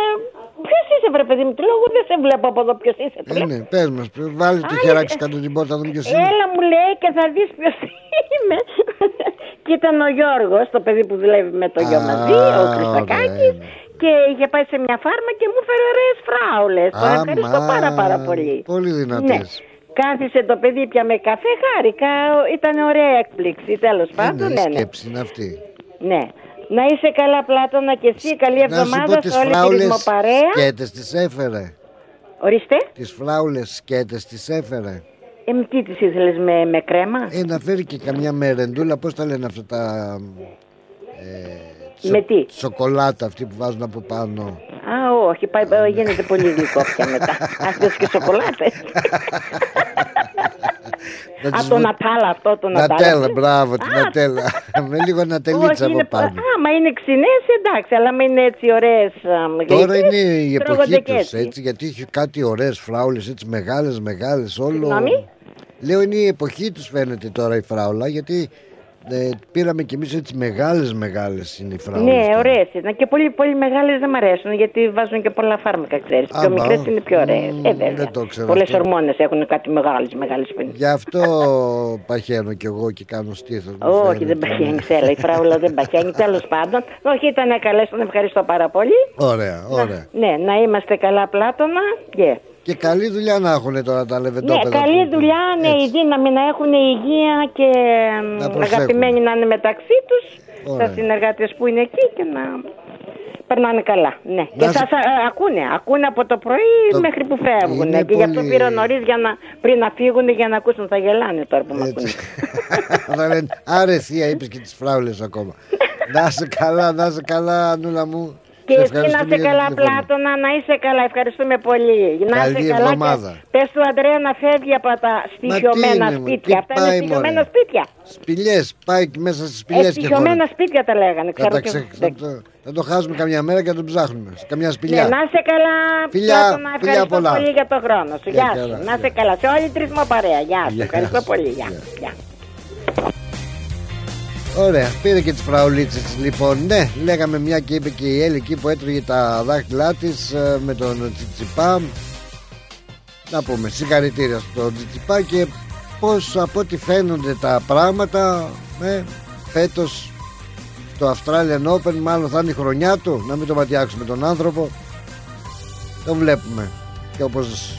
Ποιος είσαι, βρε παιδί μου, του λέω, δεν σε βλέπω από εδώ ποιος είσαι. Ε, ναι, πες μας, βάλεις το χεράκι κάτω την πόρτα, δούμε ποιος είναι. Έλα, μου λέει και θα δεις ποιος είμαι. και ήταν ο Γιώργος, το παιδί που δουλεύει με το γιο μαζί, ο Χριστακάκη. Και είχε πάει σε μια φάρμα και μου έφερε ωραίες φράουλες. Τον ευχαριστώ πάρα πάρα πολύ. Πολύ δυνατές. Ναι. Κάθισε το παιδί πια με καφέ, χάρηκα. Ήταν ωραία έκπληξη, τέλος πάντων. Ναι, Ναι, ναι. σκέψη είναι αυτή. Ναι. Να είσαι καλά, Πλάτωνα, και εσύ. Καλή Να σου πω εβδομάδα τις σε όλη τη φράουλες ρυθμοπαρέα. σκέτες τις έφερε. Ορίστε. Τις φράουλες σκέτες τις έφερε. Ε, μ, τι τις ήθελες με, με κρέμα; Ε, να φέρει και καμιά μερεντούλα, πώς τα λένε αυτά τα... Ε, Με τι; Σοκολάτα αυτή που βάζουν από πάνω. Α, όχι, πάει, ε, γίνεται πολύ γλυκό πια μετά. Ας δώσεις και σοκολάτες. Να Α, τις το βου- Νατάλα αυτό, το Νατάλα. Νατέλα, μπράβο, την Νατέλα. Με λίγο νατελίτσα Όχι, από είναι, πάνω. α, μα είναι ξινές, εντάξει, αλλά με είναι έτσι ωραίες α, Τώρα γλυκές, είναι η τρώγονται εποχή και τους έτσι. έτσι, γιατί έχει κάτι ωραίες φράουλες, έτσι μεγάλες, μεγάλες. Όλο. Συγγνώμη; Λέω είναι η εποχή τους φαίνεται τώρα η φράουλα, γιατί ε, πήραμε κι εμείς έτσι μεγάλες, μεγάλες είναι οι φράουλε. Ναι, ωραίες είναι. Και πολύ, πολύ μεγάλες δεν μ' αρέσουν γιατί βάζουν και πολλά φάρμακα, ξέρεις. Πιο Α, μικρές μπα. είναι πιο ωραίες. Ε, βέβαια. δεν το ξέρω Πολλές αυτό. ορμόνες έχουν κάτι μεγάλες, μεγάλες πίνες. Γι' αυτό παχαίνω κι εγώ και κάνω στήθος. Όχι, δεν παχαίνει, ξέρω. Η φράουλα δεν παχαίνει. Τέλος πάντων. Όχι, ήταν καλέ, τον ευχαριστώ πάρα πολύ. Ωραία, ωραία. Ναι, να είμαστε καλά, Πλάτωνα. Yeah. Και καλή δουλειά να έχουν τώρα τα Ναι, λεβεντόπεδα. καλή που- δουλειά, ναι, η δύναμη να έχουν υγεία και Να μ, προσέχουν. αγαπημένοι να είναι μεταξύ τους. Ωραία. Τα συνεργάτες που είναι εκεί και να περνάνε καλά. Ναι. Και σε- σας ακούνε, ακούνε από το πρωί Το- μέχρι που φεύγουν. Είναι Και γι' αυτό πολύ- πήρα νωρίς για να, πριν να φύγουν για να ακούσουν. Θα γελάνε τώρα που με ακούνε. Θα λένε, Άρε θεία, είπε και τις φράουλες ακόμα. να είσαι καλά, να είσαι καλά, Νούλα μου. Και Σε εσύ να ευχαριστούμε είσαι για την καλά, τηλεφωνία. Πλάτωνα, να είσαι καλά. Ευχαριστούμε πολύ. Να Καλή είσαι καλά. εβδομάδα. Και πες του Αντρέα να φεύγει από τα στοιχειωμένα είναι, μου, σπίτια. τι Αυτά είναι πάει, στοιχειωμένα μωρέ. σπίτια. Σπηλιές, πάει και μέσα στις Ε, σπηλιέ και στοιχειωμένα χώρες. σπίτια τα λέγανε. Θα, Ξέρω τα και... ξε... θα, το... θα το χάσουμε καμιά μέρα και θα το ψάχνουμε. Σε καμιά σπηλιά. Ναι, να είσαι καλά, Φιλιά, Πλάτωνα, φιλιά ευχαριστώ πολλά. πολύ για το χρόνο σου. Γεια Γεια χαρά, σου. Να είσαι καλά. Σε όλη τη ρυθμό παρέα. Γεια σου. Γεια Ευχαριστώ σου. πολύ. Γεια. Γεια. Γεια. Ωραία, πήρε και τις φραουλίτσε λοιπόν. Ναι, λέγαμε μια και είπε και η Έλλη εκεί που έτρωγε τα δάχτυλά της με τον Τσιτσιπά. Να πούμε συγχαρητήρια στον Τσιτσιπά και πώς από ό,τι φαίνονται τα πράγματα ε, φέτος το Australian Open μάλλον θα είναι η χρονιά του να μην το ματιάξουμε τον άνθρωπο το βλέπουμε και όπως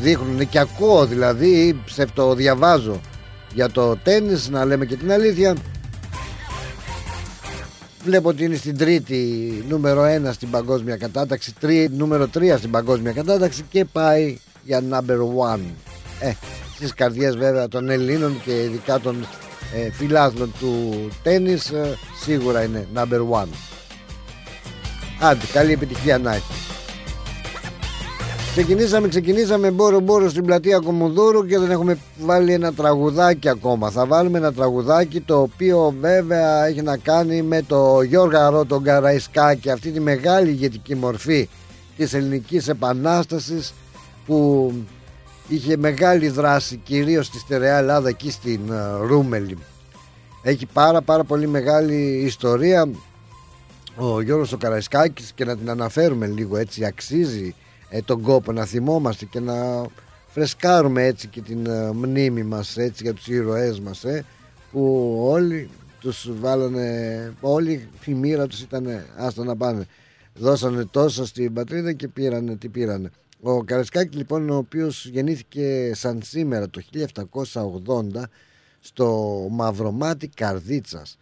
δείχνουν και ακούω δηλαδή ή ψευτοδιαβάζω για το τέννις να λέμε και την αλήθεια Βλέπω ότι είναι στην τρίτη νούμερο 1 στην παγκόσμια κατάταξη, τρί, νούμερο 3 στην παγκόσμια κατάταξη και πάει για number 1. Ε, στις καρδιές βέβαια των Ελλήνων και ειδικά των ε, φιλάθλων του τέννις ε, σίγουρα είναι number 1. Άντε, καλή επιτυχία να έχεις. Ξεκινήσαμε, ξεκινήσαμε μπόρο μπόρο στην πλατεία Κομοδούρου και δεν έχουμε βάλει ένα τραγουδάκι ακόμα. Θα βάλουμε ένα τραγουδάκι το οποίο βέβαια έχει να κάνει με το Γιώργαρο τον Καραϊσκάκη αυτή τη μεγάλη ηγετική μορφή της ελληνικής επανάστασης που είχε μεγάλη δράση κυρίως στη στερεά Ελλάδα εκεί στην ε, Ρούμελη. Έχει πάρα πάρα πολύ μεγάλη ιστορία ο Γιώργος ο Καραϊσκάκης και να την αναφέρουμε λίγο έτσι αξίζει ε, τον κόπο να θυμόμαστε και να φρεσκάρουμε έτσι και την ε, μνήμη μας έτσι για τους ήρωές μας ε, που όλοι τους βάλανε όλοι η μοίρα τους ήταν άστα να πάνε. Δώσανε τόσα στην πατρίδα και πήρανε τι πήρανε. Ο Καραϊσκάκης λοιπόν ο οποίος γεννήθηκε σαν σήμερα το 1780 στο Μαυρομάτι Καρδίτσας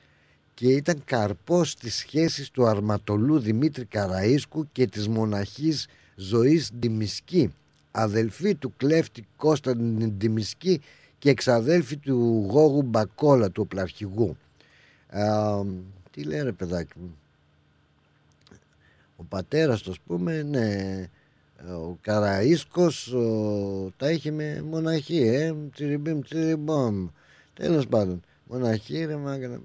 και ήταν καρπός της σχέσης του αρματολού Δημήτρη Καραΐσκου και της μοναχής Ζωής Ντιμισκή. Αδελφή του κλέφτη Κώστα Ντιμισκή και εξαδέλφη του Γόγου Μπακόλα του οπλαρχηγού. Α, τι λέει ρε παιδάκι μου; Ο πατέρας του ας πούμε ναι ο Καραΐσκος ο, τα είχε με μοναχή ε, τσιριμπιμ τσιριμπομ τέλος πάντων μοναχή ρε μάγκα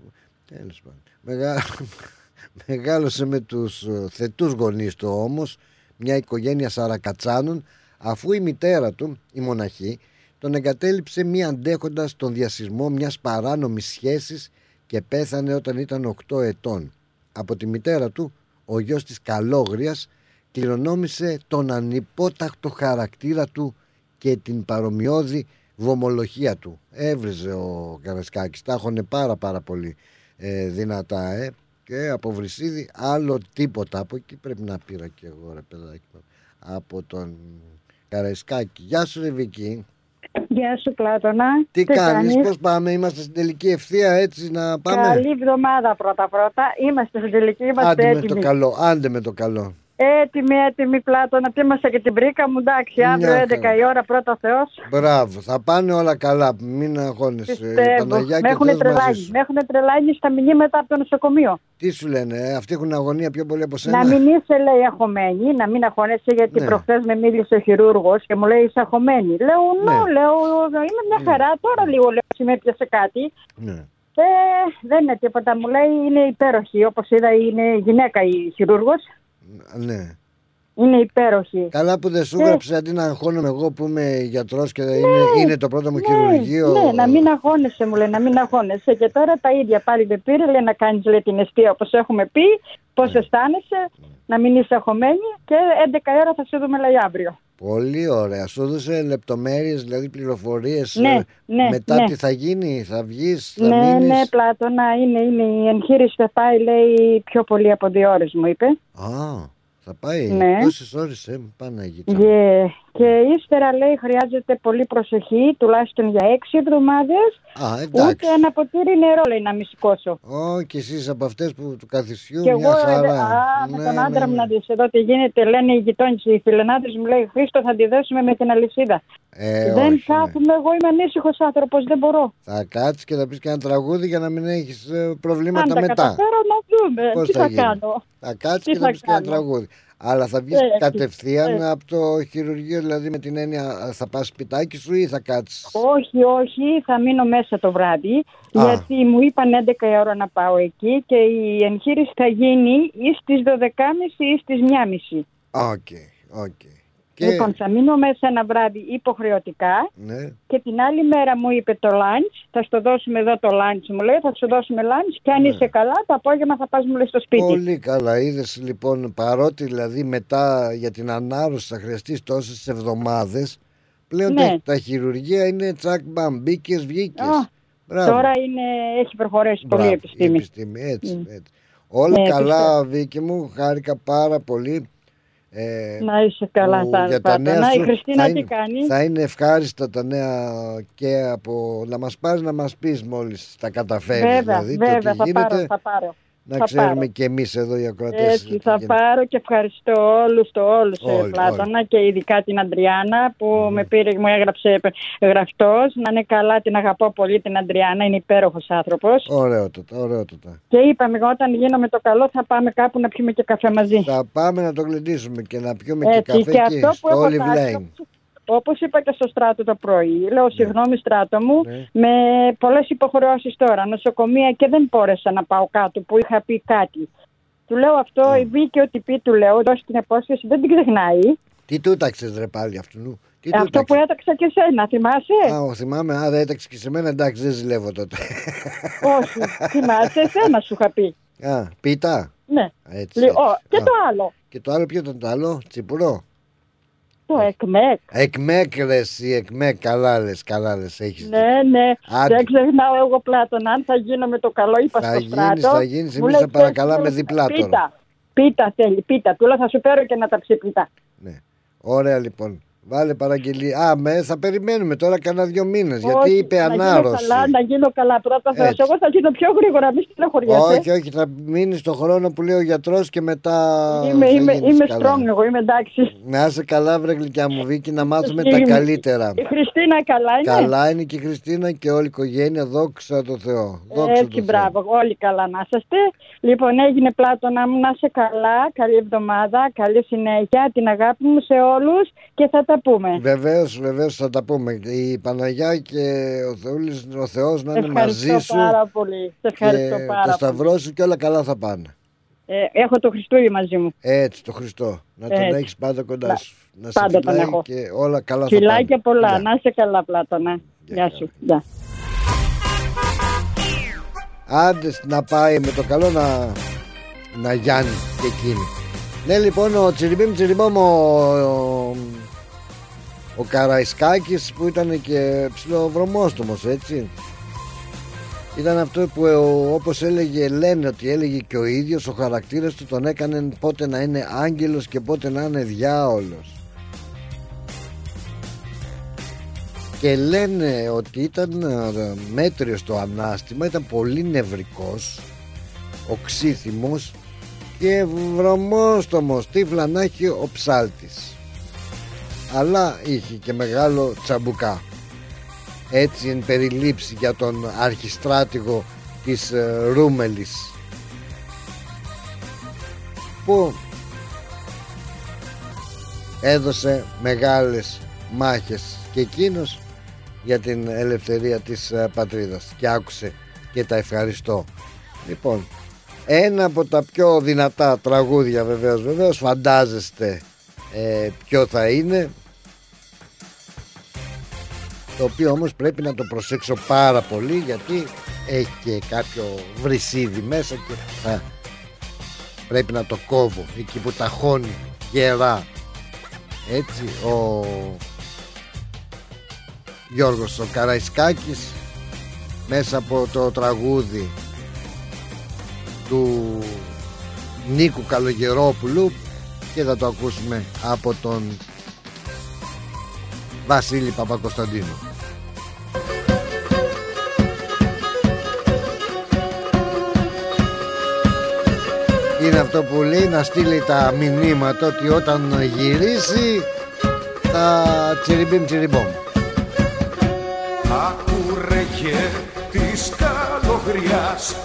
τέλος πάντων. Μεγά... μεγάλωσε με τους ε, θετούς γονείς του όμως μια οικογένεια σαρακατσάνων αφού η μητέρα του, η μοναχή, τον εγκατέλειψε μη αντέχοντας τον διασυσμό μιας παράνομης σχέσης και πέθανε όταν ήταν 8 ετών. Από τη μητέρα του, ο γιος της Καλόγριας κληρονόμησε τον ανυπότακτο χαρακτήρα του και την παρομοιώδη βομολογία του. Έβριζε ο Καρασκάκης, τα έχωνε πάρα πάρα πολύ ε, δυνατά ε. Και από Βρυσίδη άλλο τίποτα. Από εκεί πρέπει να πήρα και εγώ ρε παιδάκι μου. Από τον Καραϊσκάκη. Γεια σου ρε Βική. Γεια σου Πλάτωνα. Τι, κάνεις, κάνεις; πώς πάμε, είμαστε στην τελική ευθεία έτσι να πάμε; Καλή εβδομάδα πρώτα πρώτα. Είμαστε στην τελική, είμαστε Άντε με το έτοιμοι. καλό, άντε με το καλό. Έτοιμοι, έτοιμοι Πλάτωνα. Τίμασα και την πρίκα μου. Εντάξει, αύριο Μια 11 χαρά. η ώρα πρώτα Θεός. Μπράβο, θα πάνε όλα καλά, μην αγχώνεσαι. η Πιστεύω. Παναγιά Με και έχουν Θεός μαζί τρελάνει. σου. Με έχουν τρελάνει στα μηνύματα από το νοσοκομείο. Τι σου λένε, ε, αυτοί έχουν αγωνία πιο πολύ από σένα; Να μην είσαι, λέει, αγχωμένη, να μην αγχώνεσαι, γιατί Ναι. προχθές με μίλησε ο χειρούργος και μου λέει είσαι αγχωμένη. Λέω, νο, Ναι. λέω, είμαι μια χαρά. Τώρα λίγο λέω, με πιάσε κάτι. Ναι. Ε, δεν είναι τίποτα. Μου λέει είναι υπέροχη. Όπως είδα, είναι γυναίκα η χειρούργος. Ναι. Είναι υπέροχη. Καλά που δεν σου Ναι. έγραψε αντί να αγχώνομαι εγώ που είμαι γιατρός και είναι, είναι το πρώτο μου χειρουργείο. Ναι, να μην αγχώνεσαι, μου λέει, να μην αγχώνεσαι. Και τώρα τα ίδια πάλι με πήρε, λέει να κάνεις λέει, την αιστεία όπως έχουμε πει, πώς Ναι. αισθάνεσαι, να μην είσαι αγχωμένη και 11 ώρα θα σε δούμε λέει αύριο. Πολύ ωραία. Σου έδωσε λεπτομέρειες, δηλαδή πληροφορίες Ναι, ε, ναι, μετά ναι. τι θα γίνει, θα βγεις, θα Ναι, μείνεις; ναι, Πλάτωνα, είναι, είναι. Η εγχείρηση θα πάει, λέει, πιο πολύ από δύο ώρες, μου είπε. Α, θα πάει. Ναι. Τόσες ώρες, ε, Παναγίτσα. Και, και ύστερα, λέει, χρειάζεται πολύ προσοχή, τουλάχιστον για έξι εβδομάδες. Α, εντάξει. Ούτε ένα ποτήρι νερό, λέει, να μη σηκώσω. Ω, και εσείς από αυτές που του καθισιούν Και μια εγώ, χαρά. ε, α, με Ναι, τον ναι, άντρα ναι. μου να δεις εδώ τι γίνεται, λένε οι γειτόνιες, οι φιλενάδες μου λέει Χρήστο θα τη δέσουμε με την αλυσίδα. Ε, δεν όχι, ναι. κάθομαι, εγώ είμαι ανήσυχος άνθρωπος, δεν μπορώ. Θα κάτσεις και θα πεις και ένα τραγούδι για να μην έχεις ε, Αν προβλήματα τα μετά. καταφέρω να δούμε, Πώς τι θα θα, γίνει; κάνω. Θα κάτσεις Τι και θα θα πεις και ένα κάνω; τραγούδι. Αλλά θα βγεις Έτσι, κατευθείαν έτσι. από το χειρουργείο, δηλαδή με την έννοια α, θα πας σπιτάκι σου ή θα κάτσεις; Όχι, όχι, θα μείνω μέσα το βράδυ, Α. γιατί μου είπαν 11 η ώρα να πάω εκεί και η εγχείρηση θα γίνει ή στις 12.30 ή στις 1.30. OK, OK. Και... Λοιπόν, θα μείνω μέσα ένα βράδυ υποχρεωτικά Ναι. και την άλλη μέρα μου είπε το lunch, θα στο δώσουμε εδώ το lunch μου λέει, θα σου δώσουμε lunch και αν είσαι καλά το απόγευμα θα πας μου λέει στο σπίτι. Ναι. Πολύ καλά. Είδες λοιπόν, παρότι δηλαδή μετά για την ανάρρωση θα χρειαστείς τόσες εβδομάδες, πλέον Ναι. τα, τα χειρουργεία είναι τσακ μπαμ. Μπήκες, βγήκες. Α, Τώρα είναι, έχει προχωρήσει πολύ η επιστήμη. Η επιστήμη, έτσι, Mm. έτσι. Όλα Ναι, καλά, πιστεύω. Βίκυ μου. Χάρηκα πάρα πολύ. Ε, Να είσαι καλά, που θα για τα νέα Να, η σου Χριστίνα θα τι είναι, κάνει; θα είναι ευχάριστα τα νέα και από να μας πάρεις να μας πεις μόλις τα καταφέρεις Βέβαια, δηλαδή το βέβαια, τι θα γίνεται πάρω, θα πάρω. Να θα ξέρουμε πάρω. και εμείς εδώ οι ακροατές Έτσι, τι θα γίνεται. πάρω και ευχαριστώ όλους το όλους ε, Όλοι, Πλάτωνα και ειδικά την Αντριάννα που με πήρε και μου έγραψε γραφτός. Να είναι καλά, την αγαπώ πολύ την Αντριάννα, είναι υπέροχος άνθρωπος. Ωραιότατα, ωραιότατα. Και είπαμε όταν γίνομαι το καλό θα πάμε κάπου να πιούμε και καφέ μαζί. Θα πάμε να το γλεντήσουμε και να πιούμε Έτσι, και καφέ και εκεί αυτό που στο έχω Olive τάξει, Lane. Όπως είπα και στο στράτο το πρωί, λέω συγγνώμη στράτο μου, Ναι. με πολλές υποχρεώσεις τώρα, νοσοκομεία και δεν μπόρεσα να πάω κάτω που είχα πει κάτι. Του λέω αυτό, Ναι. η Βίκη ό,τι πει του λέω, δώσει την υπόσχεση, δεν την ξεχνάει. Τι του έταξες ρε πάλι αυτού. Τι του Αυτό που έταξα και σένα, θυμάσαι; Α, ο, θυμάμαι, α, δεν έταξε και σε μένα, εντάξει, δεν ζηλεύω τότε. Όχι, θυμάσαι, εσένα σου είχα πει. Α, πίτα. Ναι. Έτσι, Λε- έτσι. ο, και Α. το άλλο, Και το άλλο ποιο ήταν το άλλο, τσιπουρό. Το ΕΚΜΕΚ. Εκμέκ ρε εσύ, εκμέκ, καλά λες, καλά λες, έχεις Ναι, ναι. Άντε. Δεν ξεχνάω εγώ πλάτων. Αν θα γίνω με το καλό, είπα Θα στο γίνεις, στράτο. θα γίνεις, μου εμείς λέει, θα παρακαλάμε «Ξέρεις, διπλά τώρα». Πίτα. Πίτα θέλει, πίτα. Του λέω θα σου φέρω και να τα ψηπίτα. Ωραία λοιπόν. Βάλε παραγγελία. Α, με, θα περιμένουμε τώρα κανένα δύο μήνες. Γιατί Όχι, είπε να γίνω ανάρρωση. Καλά, να γίνω καλά πρώτα. Θεός. Έτσι. Εγώ θα γίνω πιο γρήγορα, μη στενοχωριέσαι. Όχι, όχι, θα μείνεις στο χρόνο που λέει ο γιατρός και μετά. Είμαι, θα είμαι, γίνεις είμαι καλά. strong εγώ, είμαι εντάξει. Να είσαι καλά, βρε γλυκιά μου, Βίκυ, να μάθουμε Εσύ τα είμαι. καλύτερα. Η Χριστίνα καλά είναι; Καλά είναι και η Χριστίνα και όλη η οικογένεια, δόξα τω Θεώ. Δόξα τω Έτσι, Θεώ. μπράβο, όλοι καλά να είσαστε. Λοιπόν, έγινε πλάτωνα μου να είσαι καλά, καλή εβδομάδα, καλή συνέχεια, την αγάπη μου σε όλους και θα τα πούμε. Βεβαίως, βεβαίως θα τα πούμε. Η Παναγιά και ο Θεούλης, ο Θεός να είναι Ευχαριστώ μαζί σου πάρα πολύ. Σε ευχαριστώ και πάρα το πολύ. σταυρό σου και όλα καλά θα πάνε. Ε, έχω το Χριστούγεννα μαζί μου. Έτσι, το Χριστό. Να τον Έτσι. έχεις πάντα κοντά Να- σου. Να σε πάντα τον φυλάει έχω. και όλα καλά θα Φιλάκια πάνε. πολλά. Γεια. Να είσαι καλά, Πλάτωνα. Γεια σου. Γεια. Άντε να πάει με το καλό να, να γιάνει και εκείνη. Ναι λοιπόν ο Τσιριμπίμ Τσιριμπόμ ο, ο, ο Καραϊσκάκης που ήταν και ψιλοβρωμόστομος έτσι. Ήταν αυτό που ε, ο, όπως έλεγε λένε ότι έλεγε και ο ίδιος ο χαρακτήρας του τον έκανε πότε να είναι άγγελος και πότε να είναι διάολος. Και λένε ότι ήταν ε, μέτριος το ανάστημα ήταν πολύ νευρικός οξύθυμος και βρωμόστομος. Τύφλα να έχει ο ψάλτης αλλά είχε και μεγάλο τσαμπουκά. Έτσι εν περιλήψη για τον αρχιστράτηγο της ε, Ρούμελης. Που έδωσε μεγάλες μάχες και εκείνος για την ελευθερία της ε, πατρίδας. Και άκουσε και τα ευχαριστώ. Λοιπόν ένα από τα πιο δυνατά τραγούδια βεβαίως βεβαίως φαντάζεστε ε, ποιο θα είναι το οποίο όμως πρέπει να το προσέξω πάρα πολύ γιατί έχει και κάποιο βρυσίδι μέσα και α, πρέπει να το κόβω εκεί που ταχώνει γερά. Έτσι ο Γιώργος ο Καραϊσκάκης μέσα από το τραγούδι του Νίκου Καλογερόπουλου και θα το ακούσουμε από τον Βασίλη Παπακοσταντίνου. Είναι αυτό που λέει να στείλει τα μηνύματα ότι όταν γυρίσει θα τσιριμπίμ τσιριμπόμ. Ακούρεγε της καλογριάς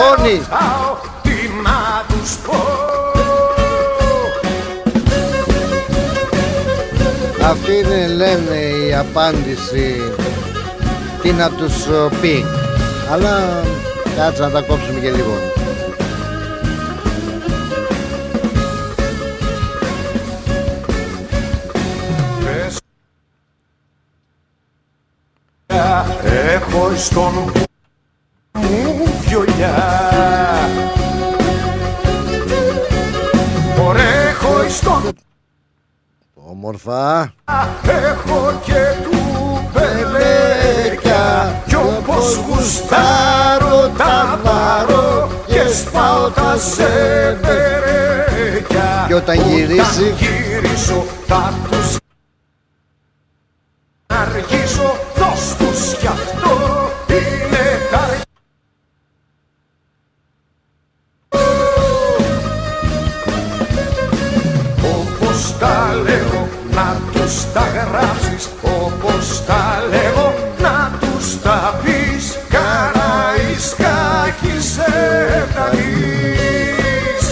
είναι που σε ταχώνει. ρωτάω τι να τους πω Αυτή είναι λένε η απάντηση. Τι να τους ε, πει. Αλλά κάτσε να τα κόψουμε και λίγο. Πες Έχω στον Όμορφα Έχω και του μπελέκια Κι όπως γουστάρω τα βάρω Και σπάω τα σεβερέκια Και όταν γυρίσει; Όταν γυρίσω θα τους αργήσω. Δώσ' τους κι αυτό είναι τα Όπως τα λέγω να τους τα γράψεις Όπως τα λέγω να τους τα πεις. Καραϊσκάκη σε βγαλείς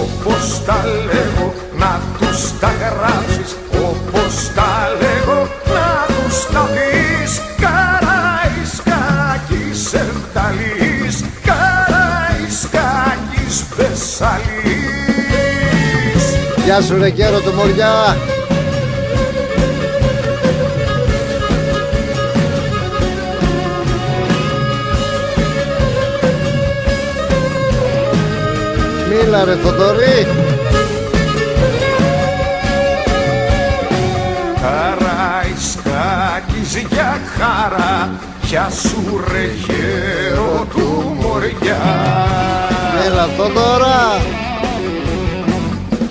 Όπως τα λέγω να τους τα γράψεις Όπως τα λέγω Γεια σου ρε κέρο του Μωριά. Μίλα ρε Θοδωρή. Καραϊσκάκης για χαρά. Γεια σου ρε γέρο του Μωριά. Έλα Θοδωρά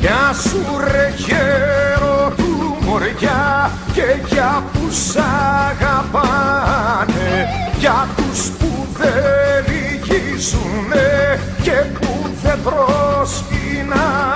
για σου ρε χαίρο του μωριά και για που σ' αγαπάνε για τους που δεν λυγίζουνε και που δεν προσκυνάνε.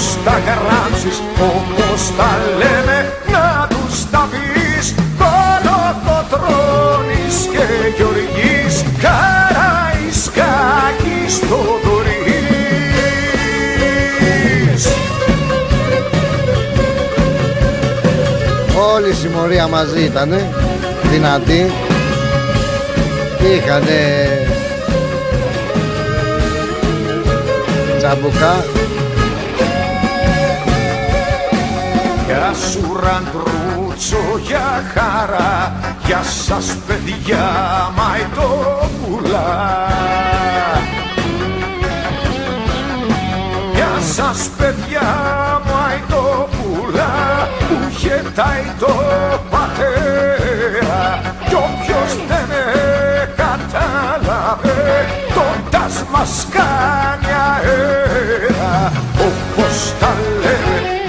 Τους τα γράψεις Όπως τα λέμε να τους τα πεις. Κολοκοτρώνης και Γεωργής Καραϊσκάκης Θοδωρής. Όλη η συμμορία μαζί ήτανε Δυνατή. Είχανε Τσαμπουκά Γεια σου ραντρούτσο για χαρά. Γεια σας παιδιά μαϊτόπουλα Γεια σας παιδιά μαϊτόπουλα Που χετάει το πατέρα. Κι όποιος δεν κατάλαβε Τον τας μας κάνει αέρα. Όπως τα λένε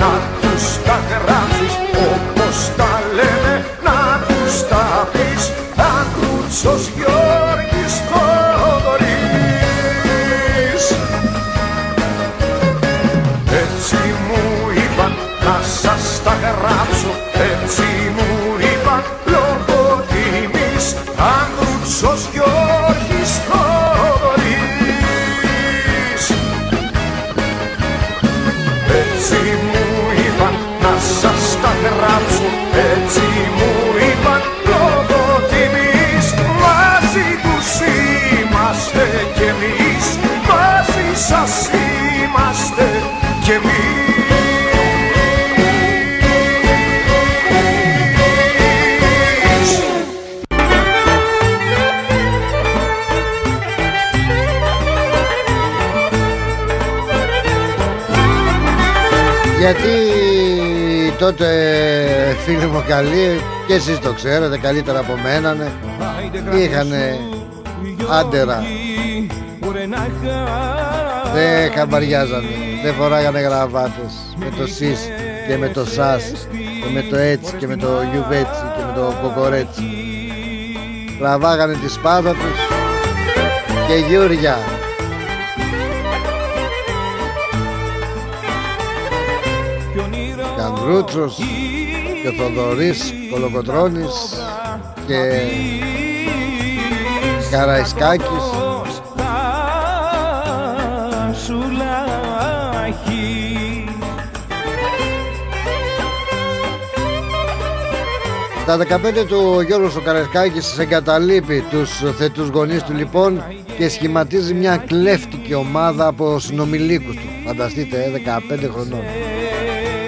τότε φίλοι μου καλοί και εσείς το ξέρετε καλύτερα από μένα ναι, είχανε άντερα. Δεν χαμπαριάζανε δεν φοράγανε γραβάτες με το σεις και με το σας και με το έτσι και με το γιουβέτσι και με το κοκορέτσι τραβάγανε τη σπάδα τους και γιούρια Κανδρούτσος και Θοδωρής Κολοκοτρώνης και Καραϊσκάκης Τα 15 του ο Γιώργος ο Καραϊσκάκης εγκαταλείπει τους θετούς γονείς του λοιπόν και σχηματίζει μια κλέφτικη ομάδα από συνομιλίκους του. Φανταστείτε, ε, 15 χρονών.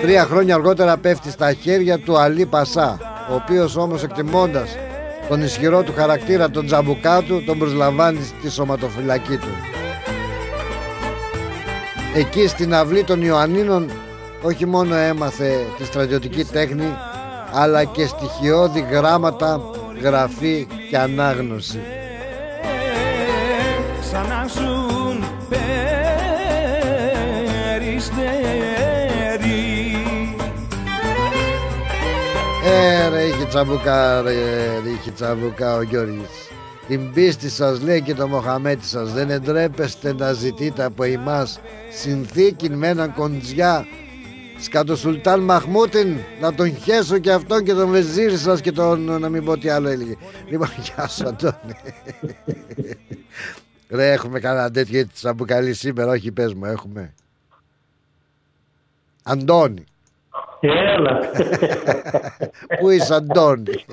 Τρία χρόνια αργότερα πέφτει στα χέρια του Αλή Πασά, ο οποίος όμως εκτιμώντας τον ισχυρό του χαρακτήρα τον τζαμπουκά του, τον προσλαμβάνει στη σωματοφυλακή του. Εκεί στην αυλή των Ιωαννίνων όχι μόνο έμαθε τη στρατιωτική τέχνη, αλλά και στοιχειώδη γράμματα, γραφή και ανάγνωση. Ξανά Ε, ρε, είχε τσαμπουκά, ρε, είχε τσαμπουκά ο Γιώργης. Την πίστη σας λέει και το Μοχαμέτη σας. Δεν εντρέπεστε να ζητείτε από εμάς Συνθήκη με έναν κοντζιά Σκατο Σουλτάν Μαχμούτιν. Να τον χέσω και αυτόν και τον βεζίρι σας Και τον να μην πω τι άλλο έλεγε. Λοιπόν γεια σου Αντώνη. Ρε έχουμε κανένα τέτοιο έτσι τσαμπουκαλί σήμερα; Όχι πες μου έχουμε. Αντώνη Έλα. Πού είσαι Αντώνη;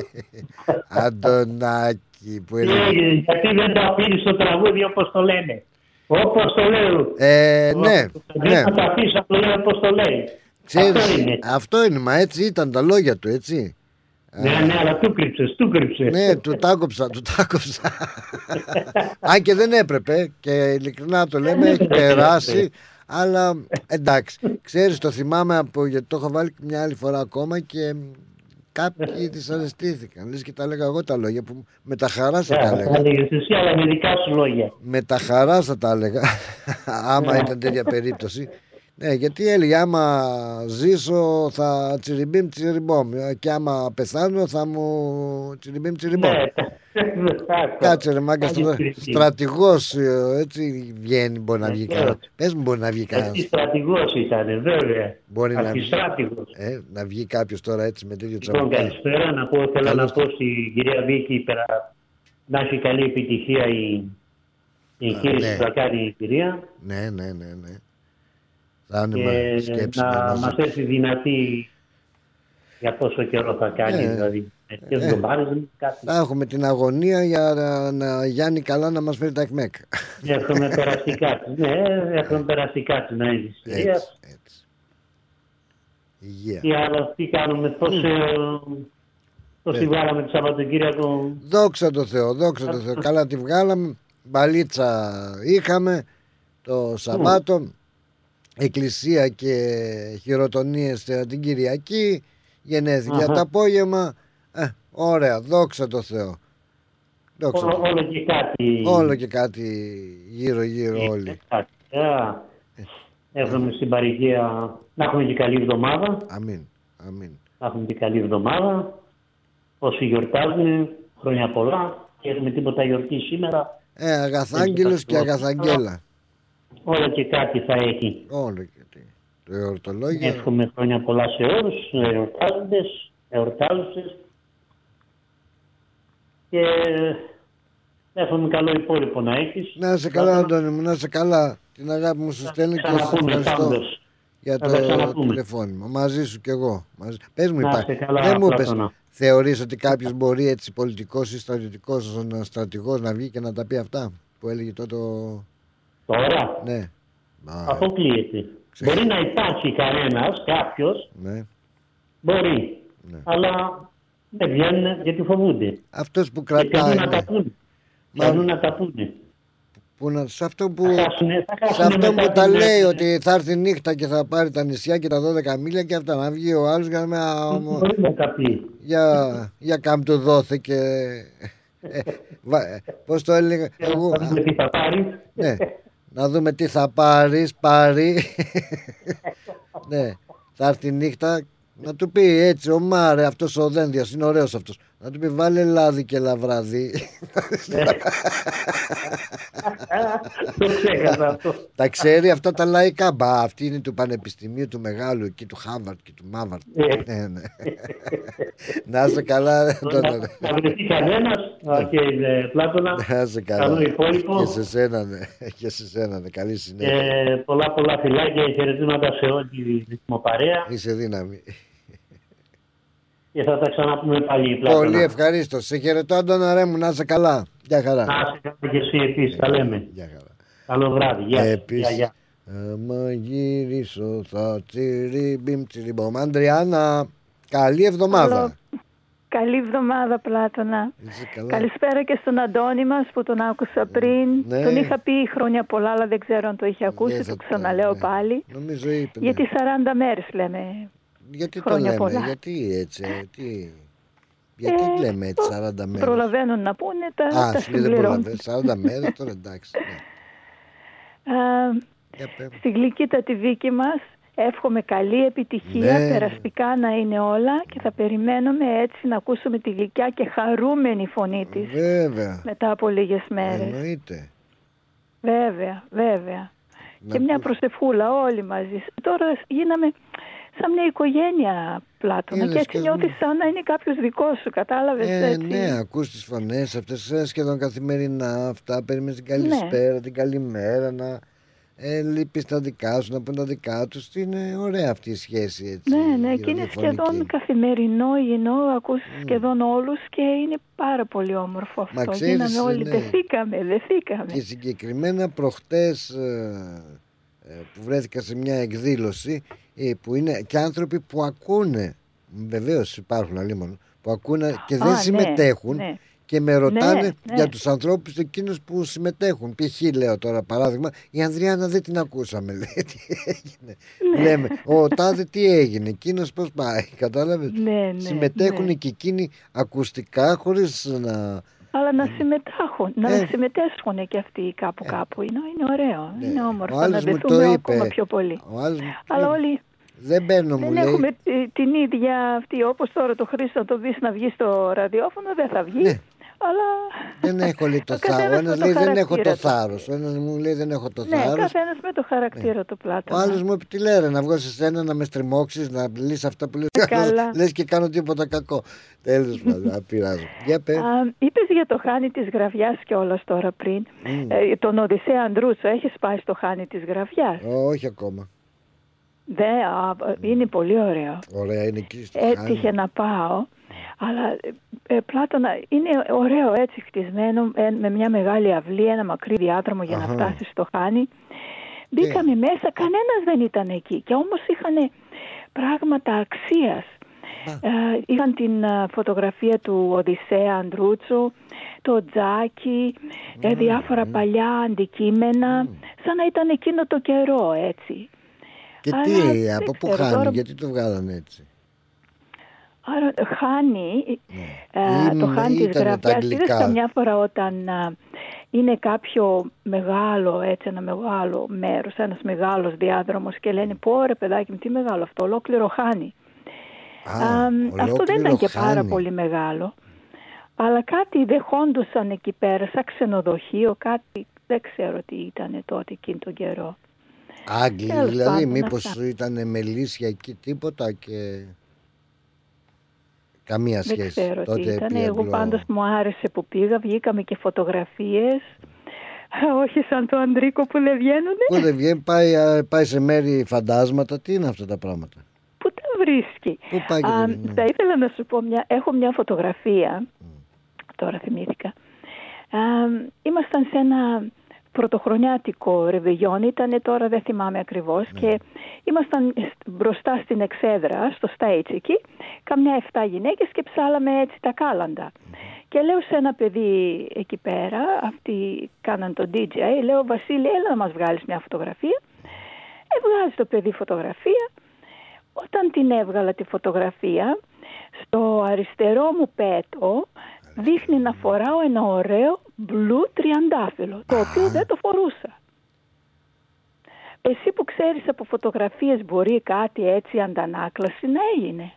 Αντωνάκη που είναι; Ε, Γιατί δεν το αφήνεις το τραγούδι όπως το λένε. Όπως το λέω. Ε, ναι, Δεν ναι. θα το αφήσει να το λέει όπως το λέει. Ξέρεις, Αυτό είναι. αυτό είναι, μα έτσι ήταν τα λόγια του, έτσι. Ναι, ναι, αλλά του κρύψες, του κρύψες. Ναι, του τα άκοψα, του τα άκοψα. Αν και δεν έπρεπε και ειλικρινά το λέμε, έχει περάσει. Αλλά εντάξει, ξέρεις το θυμάμαι από, γιατί το έχω βάλει μια άλλη φορά ακόμα και κάποιοι δυσαρεστήθηκαν. Λες και τα έλεγα εγώ τα λόγια που με τα χαρά θα τα Ναι, έλεγα. θα έλεγες εσύ, αλλά με δικά σου λόγια. Με τα χαρά θα τα έλεγα, άμα Ναι. ήταν τέτοια περίπτωση. Ναι, γιατί έλεγε άμα ζήσω θα τσιριμπίμ τσιριμπόμ και άμα πεθάνω θα μου τσιριμπίμ τσιριμπόμ. Ναι, Κάτσε ρε μάγκας, Πάλι στρα... τσιριμπίμ. στρατηγός ε, έτσι βγαίνει, μπορεί να βγει Βεβαίως. κανένας. Πες μου μπορεί να βγει κανένας. Εσύ στρατηγός ήταν, βέβαια. Μπορεί να βγει, Αρχιστράτηγος. ε, να βγει κάποιος τώρα έτσι με τέτοιο Λοιπόν, τσαμπουκά. καλησπέρα. Να πω, θέλω Καλώς να πω στην κυρία Βίκη πέρα, να έχει καλή επιτυχία η, η Α, εγχείρηση ναι. που θα κάνει η κυρία Ναι, ναι, ναι, ναι. Θα είναι και μα- σκέψη να μαζί. μας έρθει δυνατή για πόσο καιρό θα κάνει, Ναι. δηλαδή. Μερικές Ε. εβδομάδες, κάτι. Θα έχουμε την αγωνία για να, να Γιάννη καλά να μας φέρει τα ΕΚΜΕΚ. Έχουμε περαστικά της. Ναι, έχουμε περαστικά της να είναι της κυρίας. Υγεία. Τι άλλο, τι κάνουμε, πώς, ε, πώς τη Ναι. βγάλαμε το Σαββατοκύριακο; Δόξα τω Θεώ, δόξα τω Θεώ. Καλά τη βγάλαμε. Μπαλίτσα είχαμε το Σαββάτο. Εκκλησία και χειροτονίες ε, την Κυριακή. Γενέθλια Αχα. το απόγευμα. Ε, ωραία, δόξα τω Θεώ. Δόξα τω Όλο, Θεώ. όλο και κάτι. Όλο και κάτι γύρω γύρω όλοι. Κάτι. Α, Εύχομαι στην παρηγία να έχουμε και καλή εβδομάδα. Αμήν. Αμήν. Να έχουμε και καλή εβδομάδα. Όσοι γιορτάζουν, χρόνια πολλά. Και έχουμε τίποτα γιορτή σήμερα. Ε, αγαθάγγελος και αγαθαγγέλα. Όλο και κάτι θα έχει. Όλο και τι. Το εορτολόγιο. Εύχομαι χρόνια πολλά σε όλους, εορτάζοντες, εορτάζουσες. Και εύχομαι καλό υπόλοιπο να έχεις. Να είσαι καλά, Αντώνη μου, να είσαι καλά. Την αγάπη μου σου στέλνει και σε ξαναπούμε, ευχαριστώ πάντως. για Θα τα το ξαναπούμε. τηλεφώνημα. Μαζί σου κι εγώ. Μαζί... Πες μου, Να υπάρχει. είσαι καλά, Δεν μου είπες, Πλάτωνα. θεωρείς ότι κάποιος μπορεί έτσι πολιτικός ή στρατιωτικός στρατηγός να βγει και να τα πει αυτά που έλεγε τότε ο... Τώρα, Ναι. Α, αποκλείεται. Μπορεί να υπάρχει κανένας, κάποιος, ναι. μπορεί. Αλλά δεν βγαίνουν γιατί φοβούνται. Αυτός που Και θέλουν κρατάει. να ναι. τα πούνε. Μα- Θέλουν να τα πούνε. Που να, σε αυτό που, Θα χάσουνε- θα σε χάσουνε αυτό μετά που τα την- λέει ότι θα έρθει νύχτα και θα πάρει τα νησιά και τα 12 μίλια και αυτά να βγει ο άλλος για να με Μπορεί να τα πει. για, για κάμπτο δόθε και ε, βα- ε, πώς το έλεγα εγώ, Να δούμε τι θα πάρει. ναι, να δούμε τι θα πάρεις πάρει. Ναι, θα έρθει η νύχτα να του πει έτσι ο Μάρε αυτός ο Δένδιας είναι ωραίος αυτός να του πει βάλε λάδι και λαβράδι Το ξέχασα αυτό. τα ξέρει αυτά τα λαϊκά μπα αυτή είναι του Πανεπιστημίου του Μεγάλου εκεί του Χάβαρτ και του Μάβαρτ Ε. ναι, ναι. να είσαι καλά ρε, Αντώνη, ρε. Να βρεθεί κανένας, α, και ε, Πλάτωνα, Να είσαι καλά. καλό υπόλοιπο. Και σε σένα, ναι. Και σε σένα, ναι. Καλή συνέχεια. Ε, πολλά πολλά φιλάκια και χαιρετήματα σε όλη τη ρυθμοπαρέα Είσαι δύναμη. Και θα τα ξαναπούμε πάλι Πλάτωνα. Πολύ ευχαρίστως. Σε χαιρετώ, Αντώνα ρε μου, να είσαι καλά. Γεια χαρά. Να είσαι καλά και εσύ επίσης, τα λέμε. Γεια χαρά. Καλό βράδυ, γεια. Επίσης, Γεια, γεια. Άμα γυρίσω θα τσιριμπιμ τσιριμπομ. Αντριάννα, καλή εβδομάδα. Καλό. Καλή εβδομάδα, Πλάτωνα. Είσαι καλά. Καλησπέρα και στον Αντώνη μας που τον άκουσα πριν. Ναι. Τον είχα πει χρόνια πολλά, αλλά δεν ξέρω αν το είχε ακούσει. Δεν Το θα το- ξαναλέω ναι. πάλι. Νομίζω είπε. ναι. Γιατί 40 μέρες λέμε. Γιατί το χρόνια λέμε, πολλά. γιατί έτσι, ε, τι... Γιατί Ε, λέμε έτσι 40 μέρες. Προλαβαίνουν να πούνε, τα, Α, τα σου λέει δεν συμπληρώνουν. προλαβαίνεις, 40 μέρες τώρα εντάξει. ναι. Α, Για πες. στη γλυκύτατη δίκη μας εύχομαι καλή επιτυχία, Ναι. περαστικά να είναι όλα και θα περιμένουμε έτσι να ακούσουμε τη γλυκιά και χαρούμενη φωνή της Βέβαια. μετά από λίγες μέρες. Εννοείται. Βέβαια, βέβαια. Να και μια ακούς- προσευχούλα όλοι μαζί. Τώρα γίναμε σαν μια οικογένεια Πλάτωνα Είδες και έτσι και νιώθεις σαν να είναι κάποιος δικός σου, κατάλαβες Ε, έτσι. ναι, ακούς τις φωνές αυτές ε, σχεδόν καθημερινά αυτά, περιμένεις την Ναι. καλησπέρα, την καλημέρα, να ε, λείπεις τα δικά σου, να πούν τα δικά τους. Είναι ωραία αυτή η σχέση έτσι. Ναι, ναι, και είναι ραδιοφωνική. σχεδόν καθημερινό, γινό, ακούς σχεδόν όλους και είναι πάρα πολύ όμορφο αυτό. Μα ξέρεις, Γίναμε όλοι, ναι. δεθήκαμε, δεθήκαμε. Και συγκεκριμένα προχτές ε, ε, που βρέθηκα σε μια εκδήλωση ε, που είναι και άνθρωποι που ακούνε, βεβαίως υπάρχουν αλλήμον, που ακούνε και δεν Α, ναι, συμμετέχουν ναι. και με ρωτάνε ναι. για τους ανθρώπους εκείνους που συμμετέχουν. Π.χ. λέω τώρα παράδειγμα, η Ανδριάνα δεν την ακούσαμε. Λέει, τι έγινε. Ναι. Λέμε, ο Τάδε τι έγινε, εκείνος πώς πάει. Κατάλαβες. Ναι, ναι, Συμμετέχουν ναι. και εκείνοι ακουστικά χωρίς να... Αλλά να συμμετάχουν, να Ε. συμμετέσχουν και αυτοί κάπου κάπου. Είναι, είναι ωραίο, είναι όμορφο Ο να άλλος μου δεθούμε το ακόμα είπε. πιο πολύ. Ο άλλος μου Αλλά όλοι δεν μπαίνω μου δεν λέει. έχουμε τη- την ίδια αυτή, όπως τώρα το Χρήστο να το δεις να βγει στο ραδιόφωνο, δεν θα βγει. Ναι. Αλλά Δεν έχω λέει το Ο καθένας θάρρος. Ο με ένας το λέει δεν έχω το χαρακτήρα του. θάρρος. Ο ένας μου λέει δεν έχω το ναι, θάρρος. καθένας με το χαρακτήρα του Ο πλάτωνα. άλλος μου είπε τι λέει, ρε, να βγω σε σένα να με στριμώξεις, να λύσεις αυτά που λες Καλά. Λες και κάνω τίποτα κακό. Τέλος πάντων, δεν πειράζει. Για πες. Α, είπες για το χάνι της γραβιάς κιόλας τώρα πριν. Μμ. Ε, τον Οδυσσέα Ανδρούτσο, έχεις πάει στο χάνι της γραβιάς; Όχι ακόμα. Δε, α, είναι πολύ ωραίο. Ωραία, είναι εκεί στο Έτυχε Χάνι. να πάω, αλλά ε, ε, Πλάτωνα είναι ωραίο έτσι χτισμένο ε, με μια μεγάλη αυλή, ένα μακρύ διάδρομο για Αχα. να φτάσεις στο Χάνι. Μπήκαμε μέσα, κανένας δεν ήταν εκεί και όμως είχαν πράγματα αξίας. Ε, είχαν την ε, φωτογραφία του Οδυσσέα Ανδρούτσου, το τζάκι, ε, διάφορα παλιά αντικείμενα, σαν να ήταν εκείνο το καιρό έτσι. Και Αλλά τι, δεν από πού ξέρω, χάνει, τώρα- γιατί το βγάλανε έτσι; Άρα χάνει, ε, Ή το μ, χάνει της ήτανε τα γραφιάς. αγγλικά. Είδες καμιά φορά όταν α, είναι κάποιο μεγάλο, έτσι ένα μεγάλο μέρος, ένας μεγάλος διάδρομος και λένε πω ρε παιδάκι μου τι μεγάλο αυτό, ολόκληρο χάνει. Α, αυτό δεν ήταν και πάρα χάνει. πολύ μεγάλο. Αλλά κάτι δεχόντουσαν εκεί πέρα, σαν ξενοδοχείο, κάτι δεν ξέρω τι ήταν τότε εκείνο τον καιρό. Άγγλοι Τέλος δηλαδή, πάντων, μήπως αυτά. ήταν μελίσια εκεί τίποτα και καμία Δεν σχέση. ξέρω τι Τότε ήταν. επί Εγώ Αγγλό- πάντως μου άρεσε που πήγα, βγήκαμε και φωτογραφίες. Όχι σαν το Ανδρίκο που δεν βγαίνουνε. Πού δεν βγαίνει, πάει, α, πάει σε μέρη φαντάσματα. Τι είναι αυτά τα πράγματα; Πού τα βρίσκει; Πού πάει και Α, δεν είναι. θα ήθελα να σου πω, μια, έχω μια φωτογραφία, τώρα θυμήθηκα. Α, ήμασταν σε ένα πρωτοχρονιάτικο ρεβεγιόν, ήταν τώρα δεν θυμάμαι ακριβώς και ήμασταν μπροστά στην εξέδρα, στο stage εκεί, καμιά 7 γυναίκες και ψάλαμε έτσι τα κάλαντα. Και λέω σε ένα παιδί εκεί πέρα, αυτοί κάναν το DJ, λέω Βασίλη έλα να μας βγάλεις μια φωτογραφία. Ε, βγάζει το παιδί φωτογραφία. Όταν την έβγαλα τη φωτογραφία, στο αριστερό μου πέτο δείχνει να φοράω ένα ωραίο μπλου τριαντάφυλλο, το οποίο δεν το φορούσα. Εσύ που ξέρεις από φωτογραφίες μπορεί κάτι έτσι αντανάκλαση να έγινε.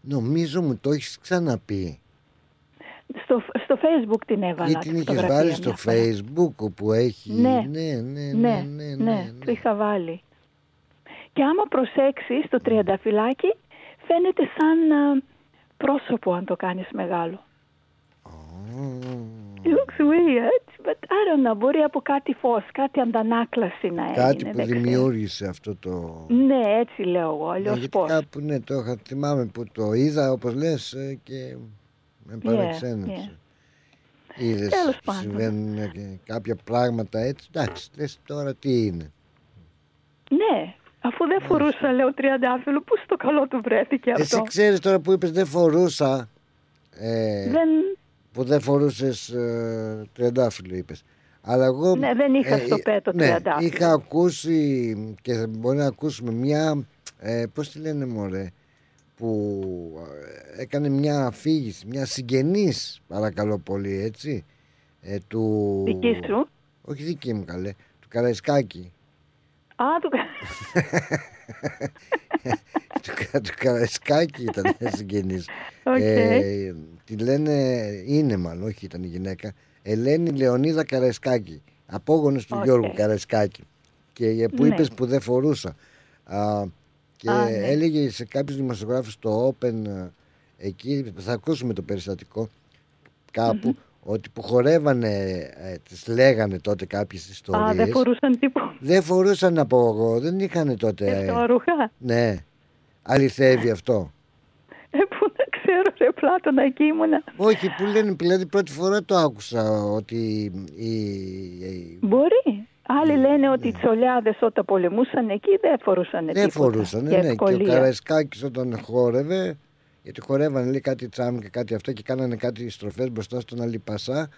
Νομίζω μου το έχεις ξαναπεί. Στο, στο facebook την έβαλα. Ή τη την είχες φωτογραφία βάλει μια στο φορά. facebook όπου έχει... Ναι, ναι, ναι, ναι, ναι, ναι, το είχα βάλει. Και άμα προσέξεις το τριανταφυλάκι φαίνεται σαν α, πρόσωπο αν το κάνεις μεγάλο. It looks weird, but I don't know, μπορεί από κάτι φως, κάτι αντανάκλαση να Κάτι έγινε. που δεν ξέρω. δημιούργησε αυτό το... Ναι, έτσι λέω εγώ, Ναι, αλλιώς γιατί πώς. κάπου ναι, το είχα, θυμάμαι που το είδα όπως λες ε, και με παρεξένεψε. Είδες, Τέλος πάντων. συμβαίνουν ε, και κάποια πράγματα έτσι, εντάξει, λες τώρα τι είναι. Ναι, αφού δεν φορούσα λέω τριαντάφυλλο, πού στο καλό του βρέθηκε αυτό; Εσύ ξέρεις τώρα που είπες δεν φορούσα, ε, Δεν, που δεν φορούσες ε, τριαντάφυλλο είπες. Αλλά εγώ, ναι, δεν είχα στο ε, πέτο ναι, τριαντάφυλλο. είχα ακούσει και μπορεί να ακούσουμε μια, ε, πώς τη λένε μωρέ, που ε, έκανε μια αφήγηση, μια συγγενής παρακαλώ πολύ έτσι, ε, του... Δική σου. Όχι δική μου καλέ, του Καραϊσκάκη. Α, του... του, Κα- του Καραϊσκάκη ήταν συγγενής. Οκ. Ε, τη λένε, είναι μάλλον, όχι ήταν η γυναίκα, Ελένη Λεωνίδα Καραϊσκάκη. Απόγονος του Οκ. Γιώργου Καραϊσκάκη. Και ε, που Ναι. είπες που δεν φορούσα. Α, και Α, ναι. έλεγε σε κάποιους δημοσιογράφους στο Open ε, εκεί, θα ακούσουμε το περιστατικό κάπου, ότι που χορεύανε, ε, τις λέγανε τότε κάποιες ιστορίες. Α, δεν φορούσαν τίποτα. Δεν φορούσαν από εγώ, δεν είχαν τότε. ε, ρούχα; ναι. Αληθεύει αυτό. Ε, πού να ξέρω, ρε Πλάτωνα, εκεί ήμουνα. Όχι, που λένε, δηλαδή πρώτη φορά το άκουσα ότι η, η- Μπορεί. Άλλοι λένε ότι οι τσολιάδες όταν πολεμούσαν εκεί δεν φορούσαν δεν τίποτα. φορούσαν, Και ναι, και ο ευκολία. Καραϊσκάκης όταν χόρευε Γιατί χορεύανε λέει κάτι τσάμ και κάτι αυτό και κάνανε κάτι στροφές μπροστά στον Αλιπασά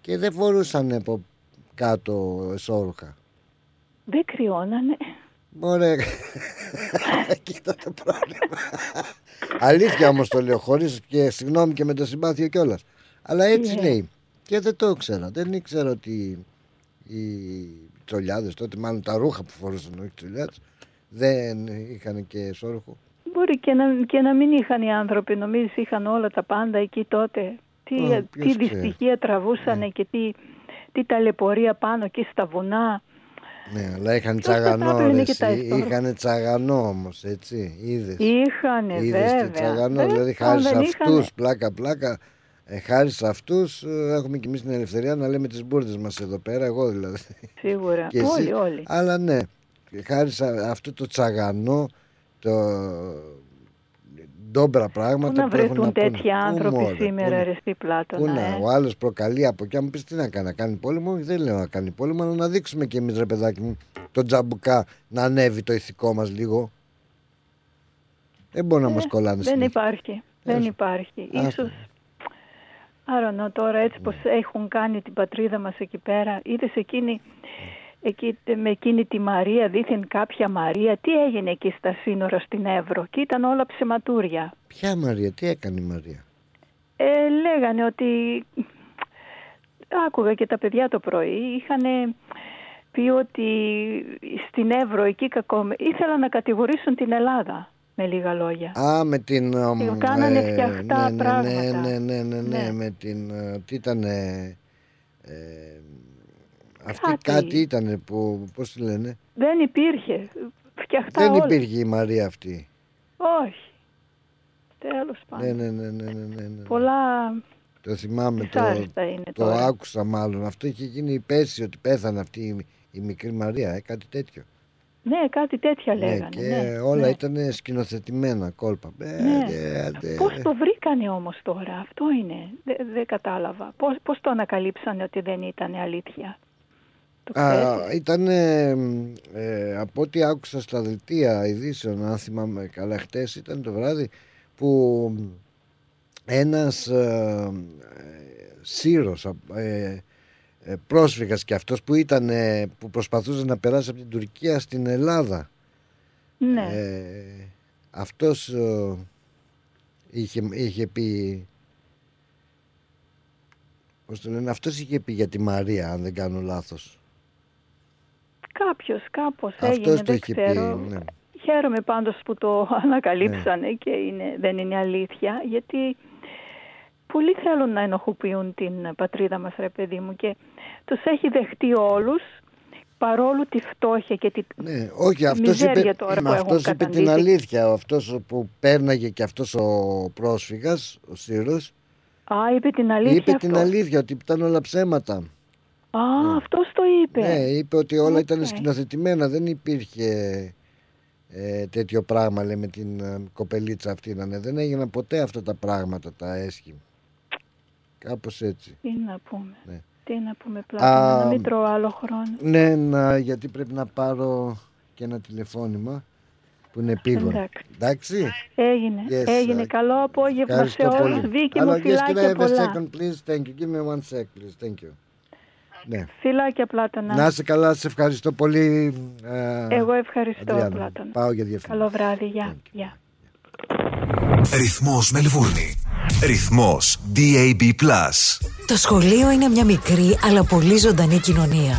και δεν φορούσαν από κάτω εσώρουχα. Δεν κρυώνανε. Μωρέ, κοίτα το πρόβλημα. Αλήθεια όμως το λέω, χωρίς και συγγνώμη και με το συμπάθειο κιόλας. Αλλά έτσι Ναι. λέει. Και δεν το ήξερα. Δεν ήξερα ότι οι τσολιάδες τότε, μάλλον τα ρούχα που φορούσαν, όχι οι τσολιάδες, δεν είχαν και σόρουχο. Μπορεί και να, και να μην είχαν οι άνθρωποι, νομίζεις είχαν όλα τα πάντα εκεί τότε. Τι, Ω, ποιος τι ξέρει. δυστυχία τραβούσανε και τι, τι ταλαιπωρία πάνω εκεί στα βουνά. Ναι, αλλά είχαν Ποιος τα τσαγανό, άπλυνε ρε, και τα εσύ. ιστορ- Είχαν τσαγανό όμως, έτσι, είδες. Είχανε Είδες τι βέβαια. τσαγανό, Ε, δηλαδή αν χάρη σε δεν αυτούς, είχανε. πλάκα πλάκα, ε, χάρη σε αυτούς ε, έχουμε και εμείς την ελευθερία να λέμε τις μπουρδες μας εδώ πέρα, εγώ δηλαδή. Σίγουρα. Και εσύ. Όλοι, όλοι. Αλλά ναι, χάρη σε αυτό το τσαγανό, το ντόμπρα πράγματα Πού να που έχουν βρεθούν πούνε. τέτοιοι Πού, άνθρωποι μωρέ, πού σήμερα, να- ρε στη Πού Πλάτωνα. να, ε; ο άλλος προκαλεί από εκεί. Αν μου πεις τι να κάνει, να κάνει πόλεμο, Όχι, δεν λέω να κάνει πόλεμο, αλλά να δείξουμε κι εμείς ρε παιδάκι μου το τζαμπουκά να ανέβει το ηθικό μας λίγο. Δεν μπορεί να Ε, μας κολλάνε Δεν συνέχεια. υπάρχει. Δεν υπάρχει. Άστα. Ίσως, I don't know, τώρα έτσι πως έχουν κάνει την πατρίδα μας εκεί πέρα. Είδες εκείνη, εκεί, με εκείνη τη Μαρία, δήθεν κάποια Μαρία. Τι έγινε εκεί στα σύνορα στην Εύρο. Και ήταν όλα ψεματούρια. Ποια Μαρία, τι έκανε η Μαρία; Ε, λέγανε ότι άκουγα και τα παιδιά το πρωί είχαν πει ότι στην Εύρο εκεί κακό ήθελαν να κατηγορήσουν την Ελλάδα με λίγα λόγια. Α, με την. ε, Και κάνανε ε, φτιαχτά ναι, ναι, πράγματα. Ναι, ναι, ναι, ναι, ναι, Ναι. με την. ε, Τι ήταν. Ε, αυτή Κάτι. κάτι, ήταν που. Πώς τη λένε; Δεν υπήρχε. Φτιαχτά Δεν όλα. υπήρχε η Μαρία αυτή. Όχι. Τέλος πάντων. Ναι, ναι, ναι, ναι, ναι, ναι, ναι. Πολλά Το θυμάμαι, το, δυσάρεστα είναι το τώρα. άκουσα μάλλον. Αυτό είχε γίνει η πέση ότι πέθανε αυτή η, η μικρή Μαρία, ε, κάτι τέτοιο. Ναι, κάτι τέτοια λέγανε. ναι, και ναι, όλα ναι. ήταν σκηνοθετημένα κόλπα. Ε, Ναι. ε, άντε. Πώς το βρήκανε όμως τώρα, αυτό είναι. Δεν δεν κατάλαβα. Πώς, πώς το ανακαλύψανε ότι δεν ήταν αλήθεια. Το Α, ξέρεις; ήταν ε, ε, από ό,τι άκουσα στα δελτία ειδήσεων, αν θυμάμαι καλά, χτες ήταν το βράδυ που ένας ε, ε, Σύρος, ε, ε, πρόσφυγας και αυτός που ήταν ε, που προσπαθούσε να περάσει από την Τουρκία στην Ελλάδα Ναι. ε, αυτός ε, είχε, είχε πει πώς το λένε, αυτός είχε πει για τη Μαρία αν δεν κάνω λάθος Κάποιος, κάπως Αυτός έγινε, το δεν είχε ξέρω. πει ναι. Χαίρομαι πάντως που το ανακαλύψανε και είναι, δεν είναι αλήθεια, γιατί πολλοί θέλουν να ενοχοποιούν την πατρίδα μας, ρε παιδί μου, και τους έχει δεχτεί όλους, παρόλο τη φτώχεια και τη Ναι, όχι, τη αυτός μιζέρια είπε, τώρα μα που έχουν αυτός είπε την καταντήσει. αλήθεια. Αυτός που πέρναγε και αυτός ο πρόσφυγας, ο Σύρος, Α, είπε την αλήθεια είπε αυτός. την αλήθεια ότι ήταν όλα ψέματα. Α, αυτός το είπε. Ναι, είπε ότι όλα ήταν Οκ. σκηνοθετημένα, δεν υπήρχε ε, τέτοιο πράγμα, λέει, με την ε, κοπελίτσα αυτή. να είναι. Δεν έγιναν ποτέ αυτά τα πράγματα, τα έσχη. Κάπως έτσι. Τι να πούμε. Ναι. Τι να πούμε πλάκα, Α, να μην τρώω άλλο χρόνο. Ναι, να, γιατί πρέπει να πάρω και ένα τηλεφώνημα που είναι επίγον. Εντάξει. Εντάξει. Έγινε, Yes, έγινε. uh, Καλό απόγευμα σε Ευχαριστώ όλους. πολύ. Βίκη Αλλά μου, yes, can I φιλάκια have a πολλά. second, please? Thank you. Give me one sec, please. Thank you. Ναι. Φιλάκια, Πλάτωνα. Να είσαι καλά, σε ευχαριστώ πολύ. ε, Εγώ ευχαριστώ, Αντριάννα. Πλάτωνα. Πάω για διαφήμιση. Καλό βράδυ, γεια. γεια. Ρυθμός Μελβούρνη. Ρυθμός DAB+. Το σχολείο είναι μια μικρή αλλά πολύ ζωντανή κοινωνία.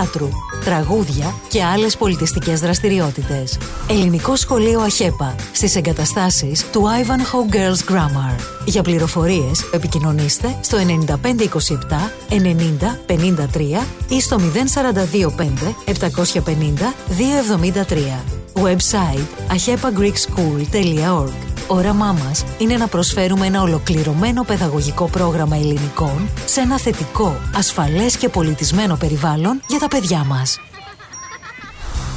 θεάτρου, τραγούδια και άλλες πολιτιστικές δραστηριότητες. Ελληνικό σχολείο ΑΧΕΠΑ στις εγκαταστάσεις του Ivanhoe Girls Grammar. Για πληροφορίες επικοινωνήστε στο 9527 90 53 ή στο 0425 750 273. Website ahepagreekschool.org Όραμά μας είναι να προσφέρουμε ένα ολοκληρωμένο παιδαγωγικό πρόγραμμα ελληνικών σε ένα θετικό, ασφαλές και πολιτισμένο περιβάλλον για τα παιδιά μας.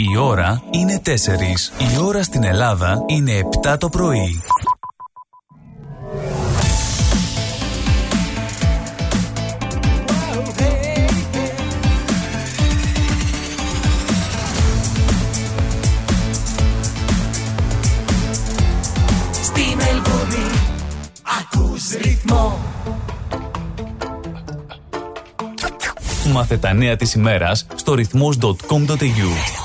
Η ώρα είναι 4. Η ώρα στην Ελλάδα είναι 7 το πρωί. Στη Μελβούνι ακούς ρυθμό Μάθε τα νέα της ημέρας στο ρυθμός.com.au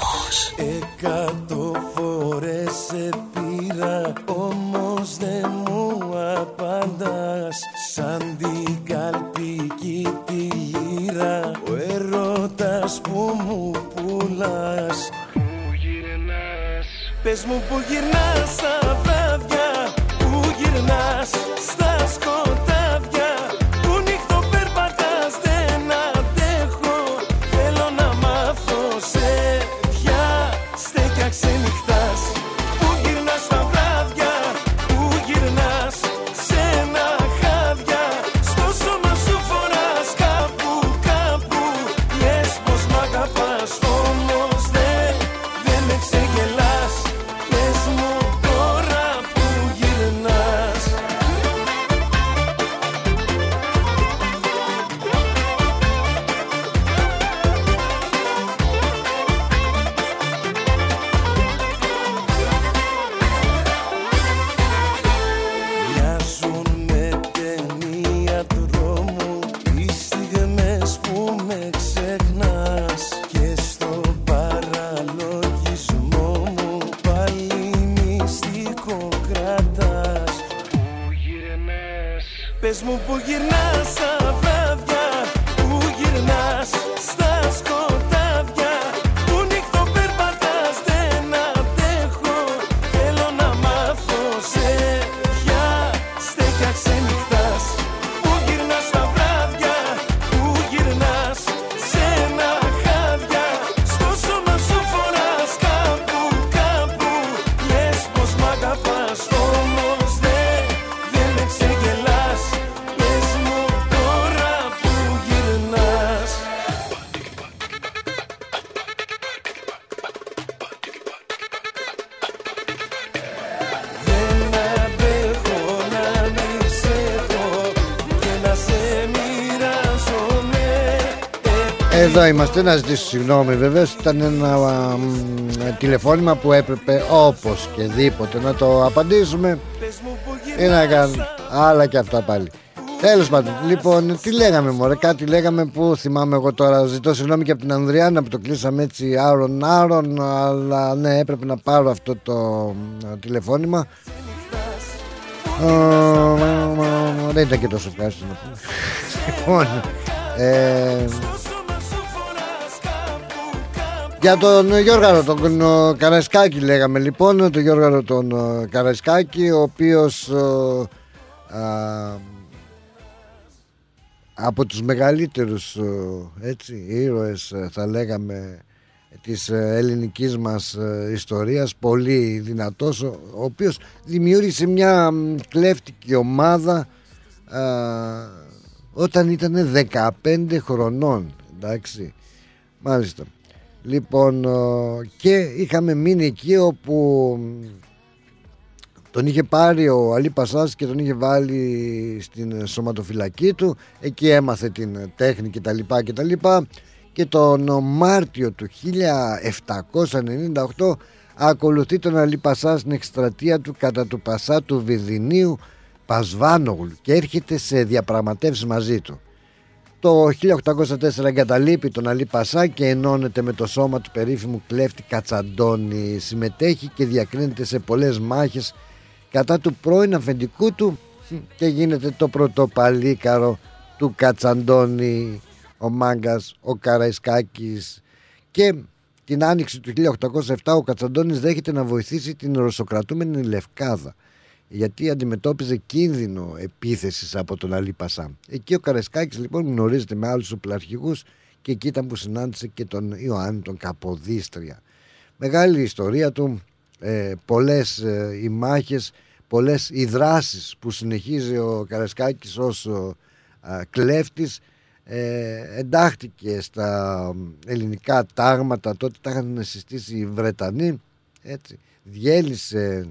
Εδώ είμαστε να ζητήσω συγγνώμη βέβαια Ήταν ένα α, μ, τηλεφώνημα που έπρεπε όπως και δίποτε να το απαντήσουμε Ή να κάνουμε άλλα και αυτά πάλι Τέλος πάντων, λοιπόν, τι λέγαμε μωρέ, κάτι λέγαμε που θυμάμαι εγώ τώρα Ζητώ συγγνώμη και από την Ανδριάννα που το κλείσαμε έτσι άρον άρον Αλλά ναι, έπρεπε να πάρω αυτό το μ, τηλεφώνημα Ε, Δεν ήταν και τόσο ευχάριστο να πούμε Λοιπόν, ε, για τον Γιώργαρο τον ε, Καραϊσκάκη λέγαμε. Λοιπόν Τον Γιώργαρο τον ε, Καραϊσκάκη Ο οποίος ε, α, Από τους μεγαλύτερους ε, έτσι, ήρωες ε, θα λέγαμε της ε, ελληνικής μας ε, ιστορίας Πολύ δυνατός Ο, ο οποίος δημιούργησε μια μ, κλέφτικη ομάδα α, Όταν ήταν 15 χρονών Εντάξει. Μάλιστα Λοιπόν, ε, και είχαμε μείνει εκεί όπου τον είχε πάρει ο Αλή Πασάς και τον είχε βάλει στην σωματοφυλακή του. Εκεί έμαθε την τέχνη και τα λοιπά και τα λοιπά. Και τον Μάρτιο του 1798 ακολουθεί τον Αλή Πασά στην εκστρατεία του κατά του Πασά του Βιδινίου Πασβάνογλου και έρχεται σε διαπραγματεύσεις μαζί του. Το 1804 εγκαταλείπει τον Αλή Πασά και ενώνεται με το σώμα του περίφημου κλέφτη Κατσαντώνη. Συμμετέχει και διακρίνεται σε πολλές μάχες κατά του πρώην αφεντικού του και γίνεται το πρωτοπαλίκαρο του του Κατσαντώνη, ο Μάγκας, ο Καραϊσκάκης και την άνοιξη του 1807 ο Κατσαντώνης δέχεται να βοηθήσει την ρωσοκρατούμενη Λευκάδα γιατί αντιμετώπιζε κίνδυνο επίθεσης από τον Αλή Πασά. Εκεί ο Καραϊσκάκης λοιπόν γνωρίζεται με άλλους οπλαρχηγούς και εκεί ήταν που συνάντησε και τον Ιωάννη τον Καποδίστρια. Μεγάλη ιστορία του, ε, πολλές ε, οι μάχες, πολλές οι δράσεις που συνεχίζει ο Καραϊσκάκης ως ο, α, κλέφτης ε, εντάχθηκε στα ελληνικά τάγματα τότε τα είχαν συστήσει οι Βρετανοί έτσι, διέλυσε ε,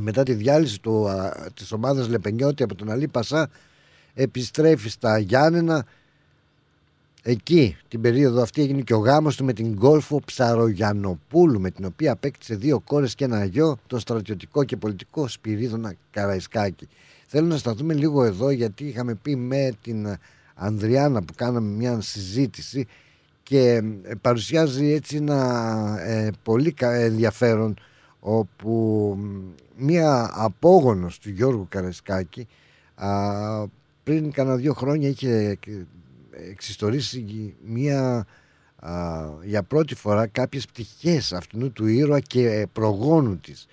μετά τη διάλυση του, α, της ομάδας Λεπενιώτη από τον Αλή Πασά επιστρέφει στα Γιάννενα. Εκεί την περίοδο αυτή έγινε και ο γάμος του με την Γκόλφο Ψαρογιανοπούλου με την οποία απέκτησε δύο κόρες και ένα γιο το στρατιωτικό και πολιτικό Σπυρίδωνα Καραϊσκάκη. Θέλω να σταθούμε λίγο εδώ γιατί είχαμε πει με την Ανδριάνα που κάναμε μια συζήτηση και ε, παρουσιάζει έτσι ένα ε, πολύ κα- ενδιαφέρον όπου μία απόγονος του Γιώργου Καραϊσκάκη α, πριν κάνα δύο χρόνια είχε εξιστορήσει μία α, για πρώτη φορά κάποιες πτυχές αυτού του ήρωα και προγόνου της.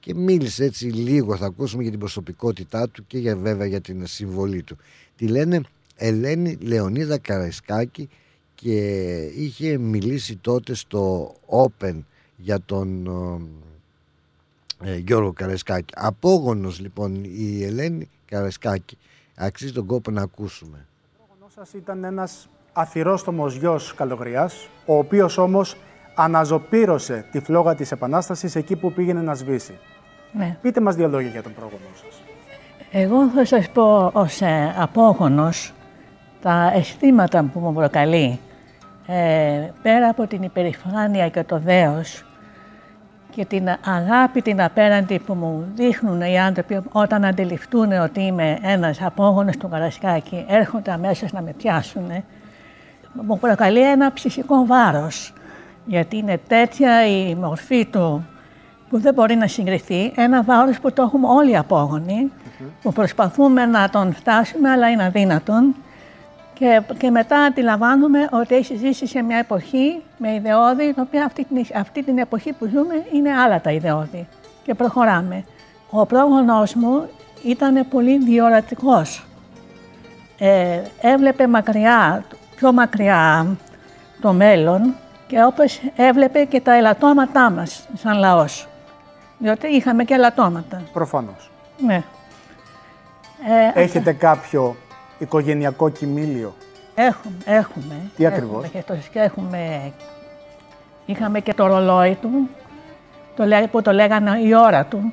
Και μίλησε έτσι λίγο θα ακούσουμε για την προσωπικότητά του και για βέβαια για την συμβολή του. Τη λένε Ελένη Λεωνίδα Καραϊσκάκη και είχε μιλήσει τότε στο Open για τον ε, Γιώργο Καραϊσκάκη. Απόγονος λοιπόν η Ελένη Καραϊσκάκη. Αξίζει τον κόπο να ακούσουμε. σας ήταν ένας αθυρόστομος γιος Καλογριάς, ο οποίος όμως αναζωπήρωσε τη φλόγα της Επανάστασης εκεί που πήγαινε να σβήσει. Ναι. Πείτε μας δύο λόγια για τον πρόγονό σας. Εγώ θα σας πω ως ε, απόγονος τα αισθήματα που μου προκαλεί ε, πέρα από την υπερηφάνεια και το δέος και την αγάπη την απέραντη που μου δείχνουν οι άνθρωποι όταν αντιληφθούν ότι είμαι ένας απόγονος του Καρασκάκη, έρχονται αμέσως να με πιάσουν, μου προκαλεί ένα ψυχικό βάρος. Γιατί είναι τέτοια η μορφή του που δεν μπορεί να συγκριθεί, ένα βάρος που το έχουμε όλοι οι απόγονοι, που προσπαθούμε να τον φτάσουμε, αλλά είναι αδύνατον. Και, και μετά αντιλαμβάνουμε ότι έχει ζήσει σε μια εποχή με ιδεώδη, την οποία αυτή την, αυτή την εποχή που ζούμε είναι άλλα τα ιδεώδη. Και προχωράμε. Ο πρόγονός μου ήταν πολύ διορατικός. Ε, έβλεπε μακριά, πιο μακριά το μέλλον και όπως έβλεπε και τα ελαττώματά μας σαν λαός. Διότι είχαμε και ελαττώματα. Προφανώς. Ναι. Ε, Έχετε κάποιο οικογενειακό κοιμήλιο. Έχουμε, έχουμε. Τι έχουμε ακριβώς; Και το, και έχουμε, είχαμε και το ρολόι του, το, λέ- που το λέγανε η ώρα του.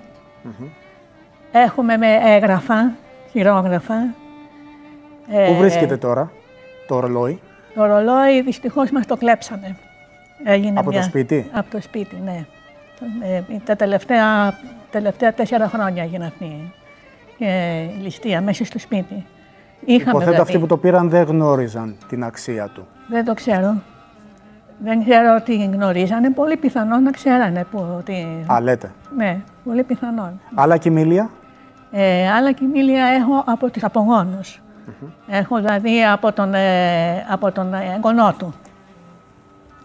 Έχουμε με έγγραφα, χειρόγραφα. Πού Ε, βρίσκεται τώρα το ρολόι, Το ρολόι δυστυχώς μας το κλέψανε. Έγινε Από το σπίτι; Από το σπίτι, ναι. Ε, τα τελευταία, τελευταία τέσσερα χρόνια έγινε αυτή ε, η ληστεία μέσα στο σπίτι. Είχαμε Υποθέτω δηλαδή. αυτοί που το πήραν δεν γνώριζαν την αξία του. Δεν το ξέρω. Δεν ξέρω ότι γνωρίζανε. Πολύ πιθανόν να ξέρανε που, ότι... Α, λέτε. Ναι, πολύ πιθανόν. Άλλα κοιμήλια; Ε, άλλα κοιμήλια έχω από τους απογόνους. Έχω δηλαδή από τον, ε, από τον εγγονό του.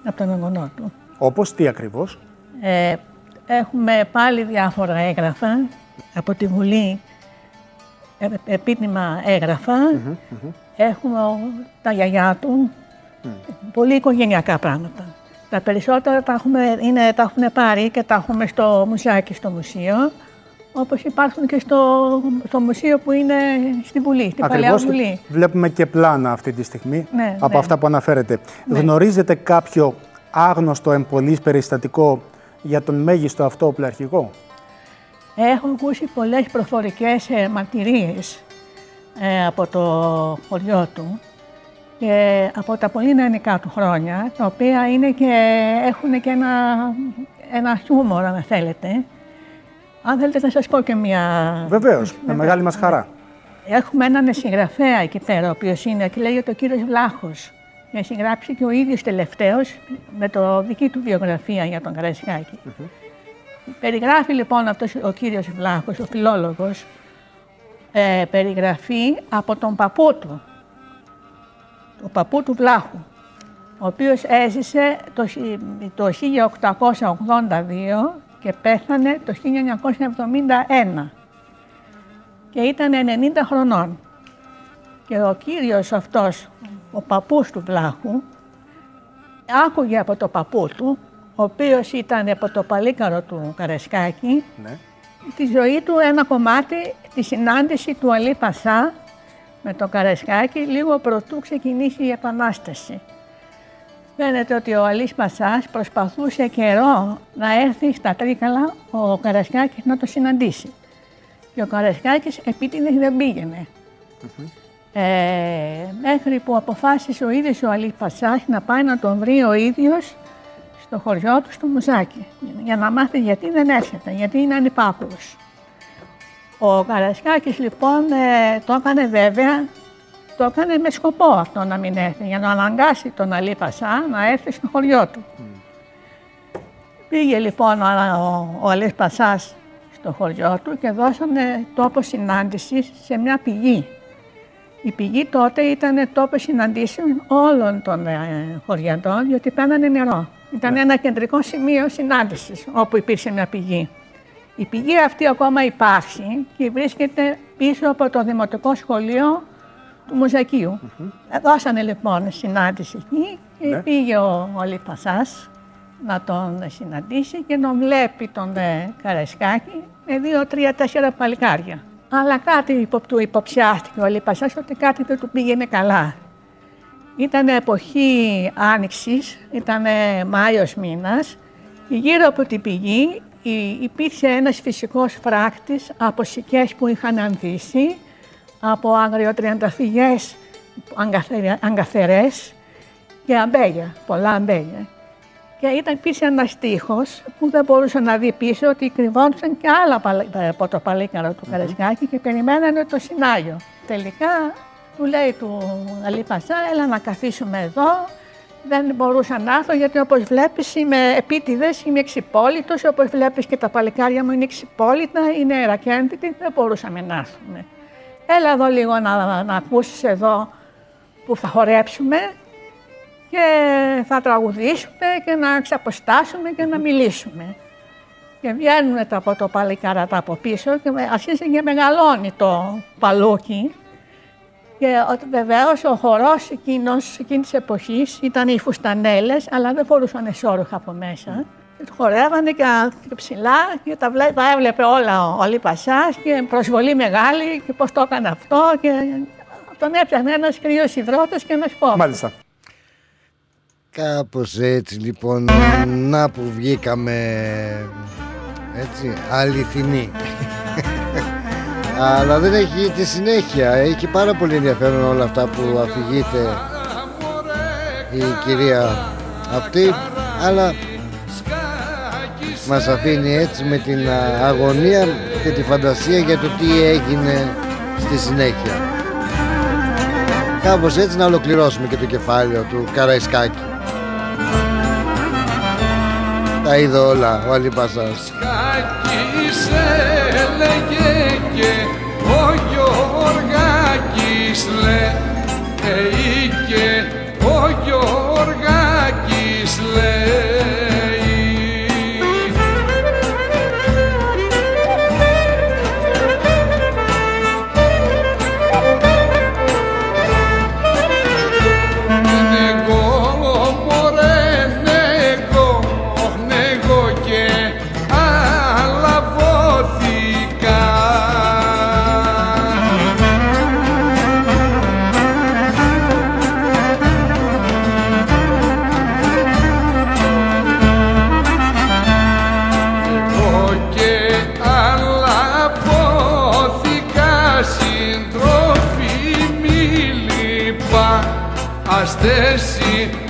Από τον εγγονό του. Όπως τι ακριβώς; Ε, έχουμε πάλι διάφορα έγγραφα από τη Βουλή, ε, επίτιμα έγγραφα. Έχουμε ο- τα γιαγιά του, πολύ οικογενειακά πράγματα. Τα περισσότερα τα, έχουμε, είναι, τα έχουν πάρει και τα έχουμε στο μουσάκι στο μουσείο, όπως υπάρχουν και στο, στο μουσείο που είναι στη Βουλή, στην Παλαιά Ακριβώς. Βουλή. Βλέπουμε και πλάνα αυτή τη στιγμή Ναι, από ναι. αυτά που αναφέρετε. Ναι. Γνωρίζετε κάποιο άγνωστο εμπολής περιστατικό για τον μέγιστο αυτό οπλαρχηγό. Έχω ακούσει πολλές προφορικές ε, μαρτυρίες ε, από το χωριό του και από τα πολύ νεανικά του χρόνια, τα οποία είναι και, έχουν και ένα, ένα χιούμορ, αν θέλετε. Αν θέλετε να σας πω και μια... Βεβαίως, με μεγάλη μας χαρά. Έχουμε έναν συγγραφέα εκεί πέρα, ο οποίος είναι και λέγεται ο κύριος Βλάχος. Και συγγράψει και ο ίδιος τελευταίος με το δική του βιογραφία για τον Καραϊσκάκη. Περιγράφει λοιπόν αυτός ο κύριος Βλάχος, ο φιλόλογος, ε, περιγραφή από τον παππού του, τον παππού του Βλάχου, ο οποίος έζησε το, χι- το 1882 και πέθανε το 1971 και ήταν 90 χρονών. Και ο κύριος αυτός, ο παππούς του Βλάχου, άκουγε από το παππού του, ο οποίος ήταν από το παλίκαρο του Καρεσκάκη, Ναι. τη ζωή του ένα κομμάτι, τη συνάντηση του Αλή Πασά με το Καρεσκάκη λίγο πρωτού ξεκινήσει η Επανάσταση. Φαίνεται ότι ο Αλής Πασάς προσπαθούσε καιρό να έρθει στα Τρίκαλα ο Καρεσκάκης να το συναντήσει. Και ο Καρεσκάκης επίτηδες δεν πήγαινε. Ε, μέχρι που αποφάσισε ο ίδιος ο Αλής Πασάς να πάει να τον βρει ο ίδιος στο χωριό του στο Μουζάκι για να μάθει γιατί δεν έρχεται, γιατί είναι ανυπάκουος. Ο Καρασκάκης λοιπόν ε, το έκανε βέβαια, το έκανε με σκοπό αυτό να μην έρθει, για να αναγκάσει τον Αλή Πασά να έρθει στο χωριό του. Πήγε λοιπόν ο, ο, ο Αλής Πασάς στο χωριό του και δώσανε τόπο συνάντησης σε μια πηγή. Η πηγή τότε ήταν τόπο συναντήσεων όλων των ε, χωριατών, διότι παίρνανε νερό. Ήταν ένα κεντρικό σημείο συνάντησης, όπου υπήρξε μια πηγή. Η πηγή αυτή ακόμα υπάρχει και βρίσκεται πίσω από το Δημοτικό Σχολείο του Μουζακίου. Ε, Δώσανε λοιπόν συνάντηση εκεί και πήγε ο, ο Λιπασάς να τον συναντήσει και τον βλέπει τον ε, Καρεσκάκη με δύο, τρία, τέσσερα παλικάρια. Αλλά κάτι υπο, του υποψιάστηκε ο Λιπασάς ότι κάτι δεν του πήγαινε καλά. Ήταν εποχή άνοιξης, ήταν Μάιος μήνας και γύρω από την πηγή υ- υπήρχε ένας φυσικός φράκτης από σικές που είχαν ανθίσει, από αγριοτριανταφυγές αγκαθερε- αγκαθερές και αμπέλια, πολλά αμπέλια. Και ήταν υπήρχε ένας τείχος που δεν μπορούσε να δει πίσω ότι κρυβόντουσαν και άλλα παλ- από το παλίκαρο του Καρεσκάκη και περιμένανε το συνάγιο. Τελικά του λέει του Αλή Πασά, έλα να καθίσουμε εδώ. Δεν μπορούσα να έρθω γιατί όπως βλέπεις είμαι επίτηδες, είμαι εξυπόλυτος, όπως βλέπεις και τα παλικάρια μου είναι εξυπόλυτα, είναι ρακέντητοι, δεν μπορούσαμε να έρθουμε. Έλα εδώ λίγο να, να ακούσεις εδώ που θα χορέψουμε και θα τραγουδήσουμε και να ξαποστάσουμε και να μιλήσουμε. Και βγαίνουν τα από το παλικάρατα από πίσω και με- αρχίζει και μεγαλώνει το παλούκι. Και βεβαίως ο χορός εκείνος εκείνης της εποχής ήταν οι φουστανέλες, αλλά δεν φορούσαν εσόρουχα από μέσα. Και το χορεύανε και, α- και ψηλά και τα, βλέ, τα έβλεπε όλα ο, ο Λίπασάς και προσβολή μεγάλη και πώς το έκανε αυτό και τον έπιανε ένας κρύος υδρότας και ένας φόβος. Μάλιστα. Κάπως έτσι λοιπόν να που βγήκαμε έτσι αληθινή αλλά δεν έχει τη συνέχεια. Έχει πάρα πολύ ενδιαφέρον όλα αυτά που αφηγείται η κυρία αυτή. Αλλά μας αφήνει έτσι με την α, αγωνία και τη φαντασία για το τι έγινε στη συνέχεια. Κάπως έτσι να ολοκληρώσουμε και το κεφάλαιο του Καραϊσκάκη τα είδε όλα ο Αλίπασας Κάκης έλεγε και ο Γιώργακης λέει και ο Γιώργακης λυπάστε συντρόφοι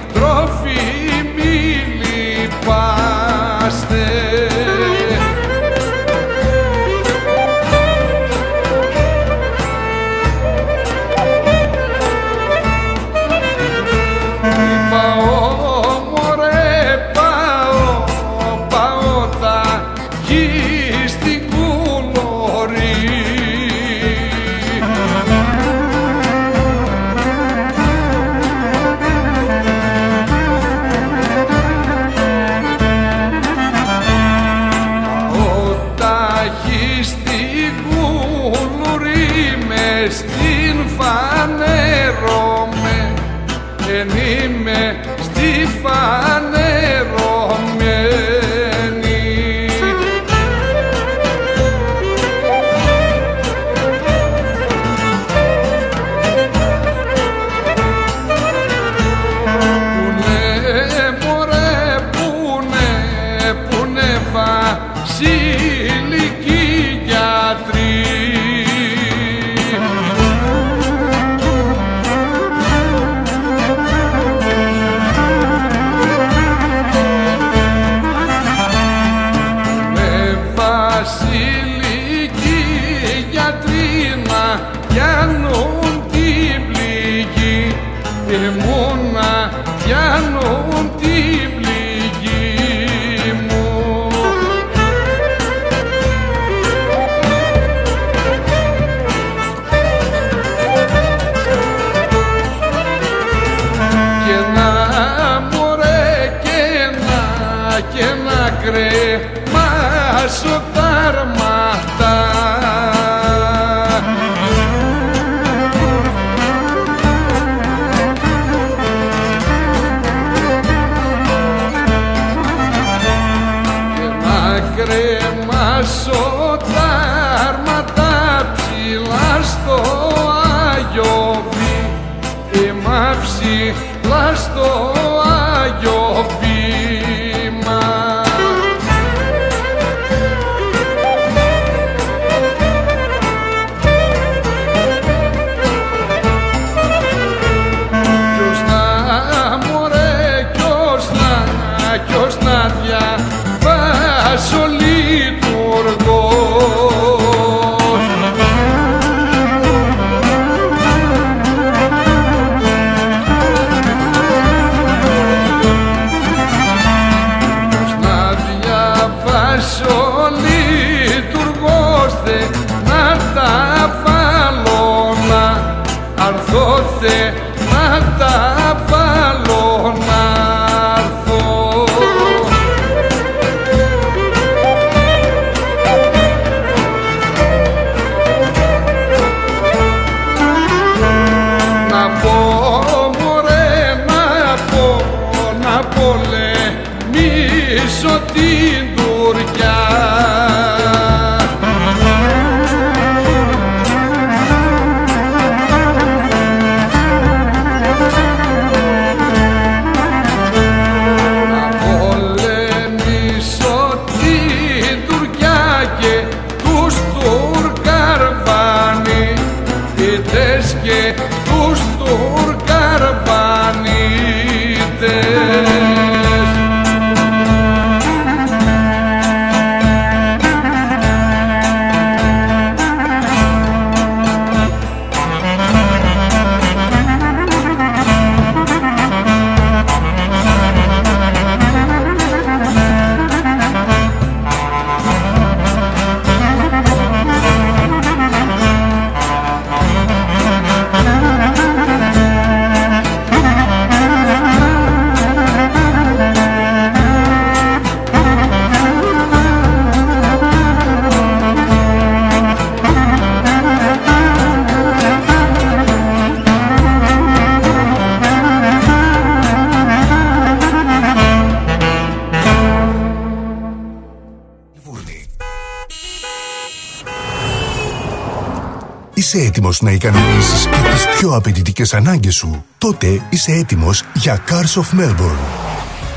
έτοιμος να ικανοποιήσεις και τις πιο απαιτητικές ανάγκες σου. Τότε είσαι έτοιμος για Cars of Melbourne.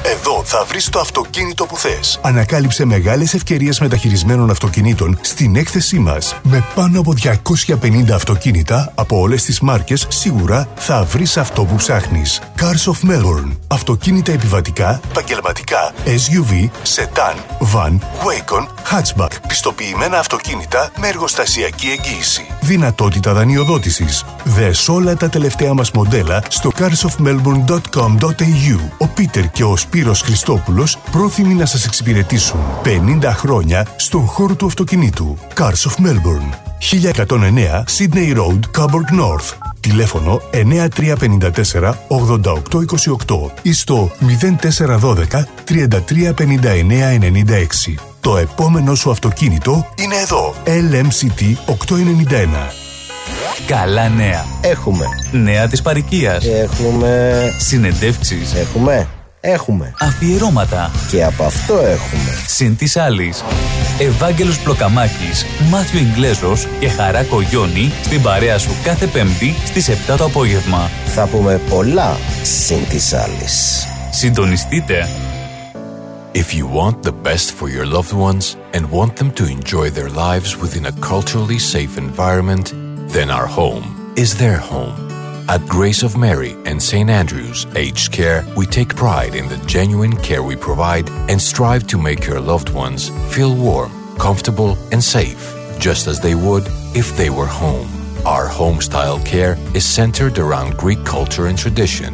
Εδώ θα βρεις το αυτοκίνητο που θες. Ανακάλυψε μεγάλες ευκαιρίες μεταχειρισμένων αυτοκινήτων στην έκθεσή μας. Με πάνω από 250 αυτοκίνητα από όλες τις μάρκες, σίγουρα θα βρεις αυτό που ψάχνεις. Cars of Melbourne. Αυτοκίνητα επιβατικά, επαγγελματικά, SUV, sedan, van, wagon, hatchback. Πιστοποιημένα αυτοκίνητα με εργοστασιακή εγγύηση. Δυνατότητα δανειοδότησης. Δες όλα τα τελευταία μας μοντέλα στο carsofmelbourne.com.au. Ο Πίτερ και ο Σπύρος Χριστόπουλος πρόθυμοι να σας εξυπηρετήσουν 50 χρόνια στον χώρο του αυτοκινήτου. Cars of Melbourne. 1109 Sydney Road, Coburg North. Τηλέφωνο 9354 8828 ή στο 0412 3359 96. Το επόμενο σου αυτοκίνητο είναι εδώ. LMCT 891. Καλά νέα. Έχουμε. Νέα της παροικίας. Έχουμε. Συνεντεύξεις. Έχουμε. Έχουμε. Αφιερώματα. Και από αυτό έχουμε. Συν της άλλης. Ευάγγελος Πλοκαμάκης, Μάθιο Ιγκλέζος και Χαρά Κογιόνι στην παρέα σου κάθε Πέμπτη στις 7 το απόγευμα. Θα πούμε πολλά συν της άλλης. Συντονιστείτε. If you want the best for your loved ones and want them to enjoy their lives within a culturally safe environment, then our home is their home. At Grace of Mary and St. Andrew's Aged Care, we take pride in the genuine care we provide and strive to make your loved ones feel warm, comfortable, and safe, just as they would if they were home. Our home style care is centered around Greek culture and tradition,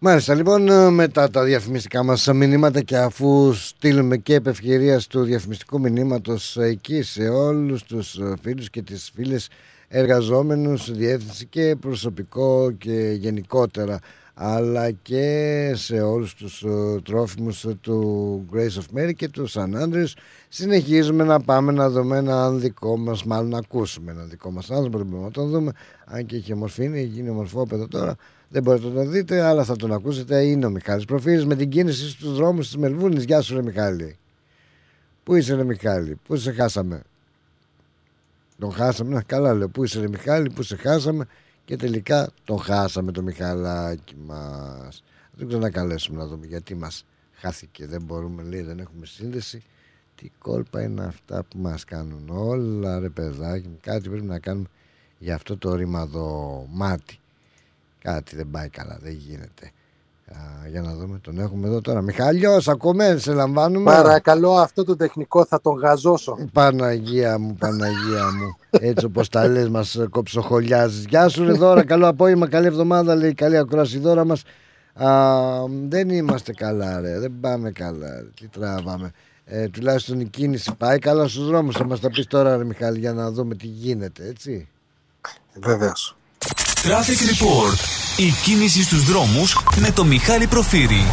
Μάλιστα λοιπόν μετά τα διαφημιστικά μας μηνύματα και αφού στείλουμε και επευκαιρίας του διαφημιστικού μηνύματος εκεί σε όλους τους φίλους και τις φίλες εργαζόμενους, διεύθυνση και προσωπικό και γενικότερα αλλά και σε όλους τους uh, τρόφιμους του Grace of Mary και του San Andrews συνεχίζουμε να πάμε να δούμε έναν δικό μας μάλλον να ακούσουμε έναν δικό μας άνθρωπο δεν μπορούμε να τον δούμε αν και έχει μορφή είναι γίνει ομορφόπεδο τώρα δεν μπορείτε να τον δείτε αλλά θα τον ακούσετε είναι ο Μιχάλης Προφίλης με την κίνηση στους δρόμους της Μελβούνης Γεια σου ρε Μιχάλη Πού είσαι ρε Μιχάλη, πού σε χάσαμε; Τον χάσαμε, να καλά λέω, πού είσαι ρε Μιχάλη, πού σε χάσαμε; Και τελικά τον χάσαμε το Μιχαλάκι μας. Δεν ξέρω να καλέσουμε να δούμε γιατί μας χάθηκε, δεν μπορούμε λέει, δεν έχουμε σύνδεση. Τι κόλπα είναι αυτά που μας κάνουν όλα ρε παιδάκι, κάτι πρέπει να κάνουμε για αυτό το ρημαδο μάτι. Κάτι δεν πάει καλά, δεν γίνεται. Α, για να δούμε, τον έχουμε εδώ τώρα. Μιχάλιος, ακούμε, σε λαμβάνουμε. Παρακαλώ, αυτό το τεχνικό θα τον γαζώσω. Παναγία μου, Παναγία μου. Έτσι όπως τα λες μας κοψοχολιάζεις. Γεια σου ρε Δώρα, καλό απόγευμα, καλή εβδομάδα λέει, καλή ακρόαση Δώρα μας. Α, δεν είμαστε καλά ρε, δεν πάμε καλά ρε. Τι τραβάμε. Ε, τουλάχιστον η κίνηση πάει καλά στους δρόμους. Θα μας τα πεις τώρα ρε Μιχάλη για να δούμε τι γίνεται, έτσι. Βεβαίως. Traffic Report. Η κίνηση στους δρόμους με το Μιχάλη Προφύρη.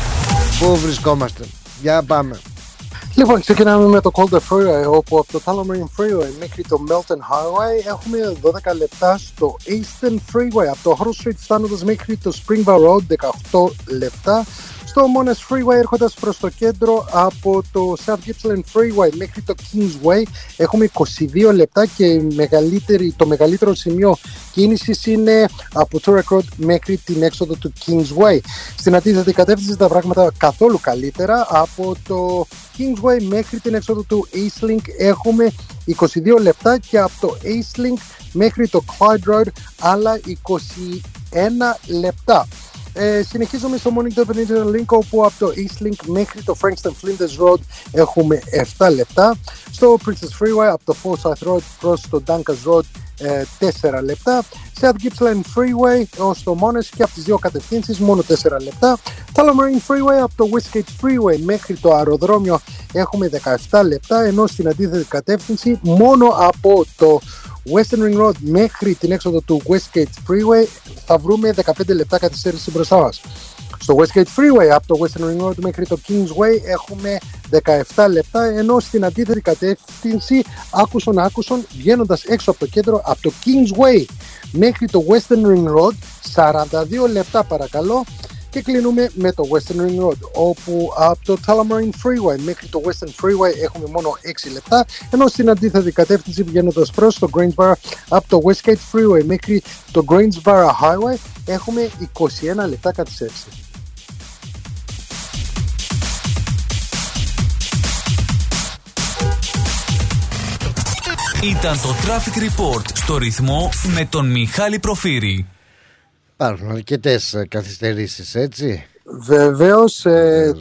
Πού βρισκόμαστε; Για πάμε. Λοιπόν, ξεκινάμε με το Calder Freeway, όπου από το Tullamarine Freeway μέχρι το Melton Highway έχουμε 12 λεπτά στο Eastern Freeway. Από το Hall Street φτάνοντας μέχρι το Springvale Road 18 λεπτά. Στο Monash Freeway έρχοντας προς το κέντρο από το South Gippsland Freeway μέχρι το Kingsway έχουμε 22 λεπτά και η μεγαλύτερη, το μεγαλύτερο σημείο κίνησης είναι από Turek Road μέχρι την έξοδο του Kingsway. Στην αντίθετη κατεύθυνση τα πράγματα καθόλου καλύτερα από το Kingsway μέχρι την έξοδο του Eastlink έχουμε 22 λεπτά και από το Eastlink μέχρι το Clyde Road άλλα 21 λεπτά. Ε, συνεχίζουμε στο Morning Peninsula Link όπου από το Eastlink μέχρι το Frankston Flinders Road έχουμε 7 λεπτά. Στο Princess Freeway από το Forsyth Road προς το Dunkers Road ε, 4 λεπτά. South Gippsland Freeway ως το Monash και από τις δύο κατευθύνσεις μόνο 4 λεπτά. Tullamarine Freeway από το Westgate Freeway μέχρι το αεροδρόμιο έχουμε 17 λεπτά ενώ στην αντίθετη κατεύθυνση μόνο από το Western Ring Road μέχρι την έξοδο του Westgate Freeway θα βρούμε 15 λεπτά καθυστέρηση μπροστά μας. Στο Westgate Freeway από το Western Ring Road μέχρι το Kingsway έχουμε 17 λεπτά ενώ στην αντίθετη κατεύθυνση άκουσον άκουσον βγαίνοντας έξω από το κέντρο από το Kingsway μέχρι το Western Ring Road 42 λεπτά παρακαλώ και κλείνουμε με το Western Ring Road όπου από το Tullamarine Freeway μέχρι το Western Freeway έχουμε μόνο 6 λεπτά ενώ στην αντίθετη κατεύθυνση βγαίνοντας προς το Greensboro από το Westgate Freeway μέχρι το Greensboro Highway έχουμε 21 λεπτά καθυστέρηση. Ήταν το Traffic Report στο ρυθμό με τον Μιχάλη Προφύρη. Υπάρχουν αρκετές καθυστερήσεις, έτσι. Βεβαίως,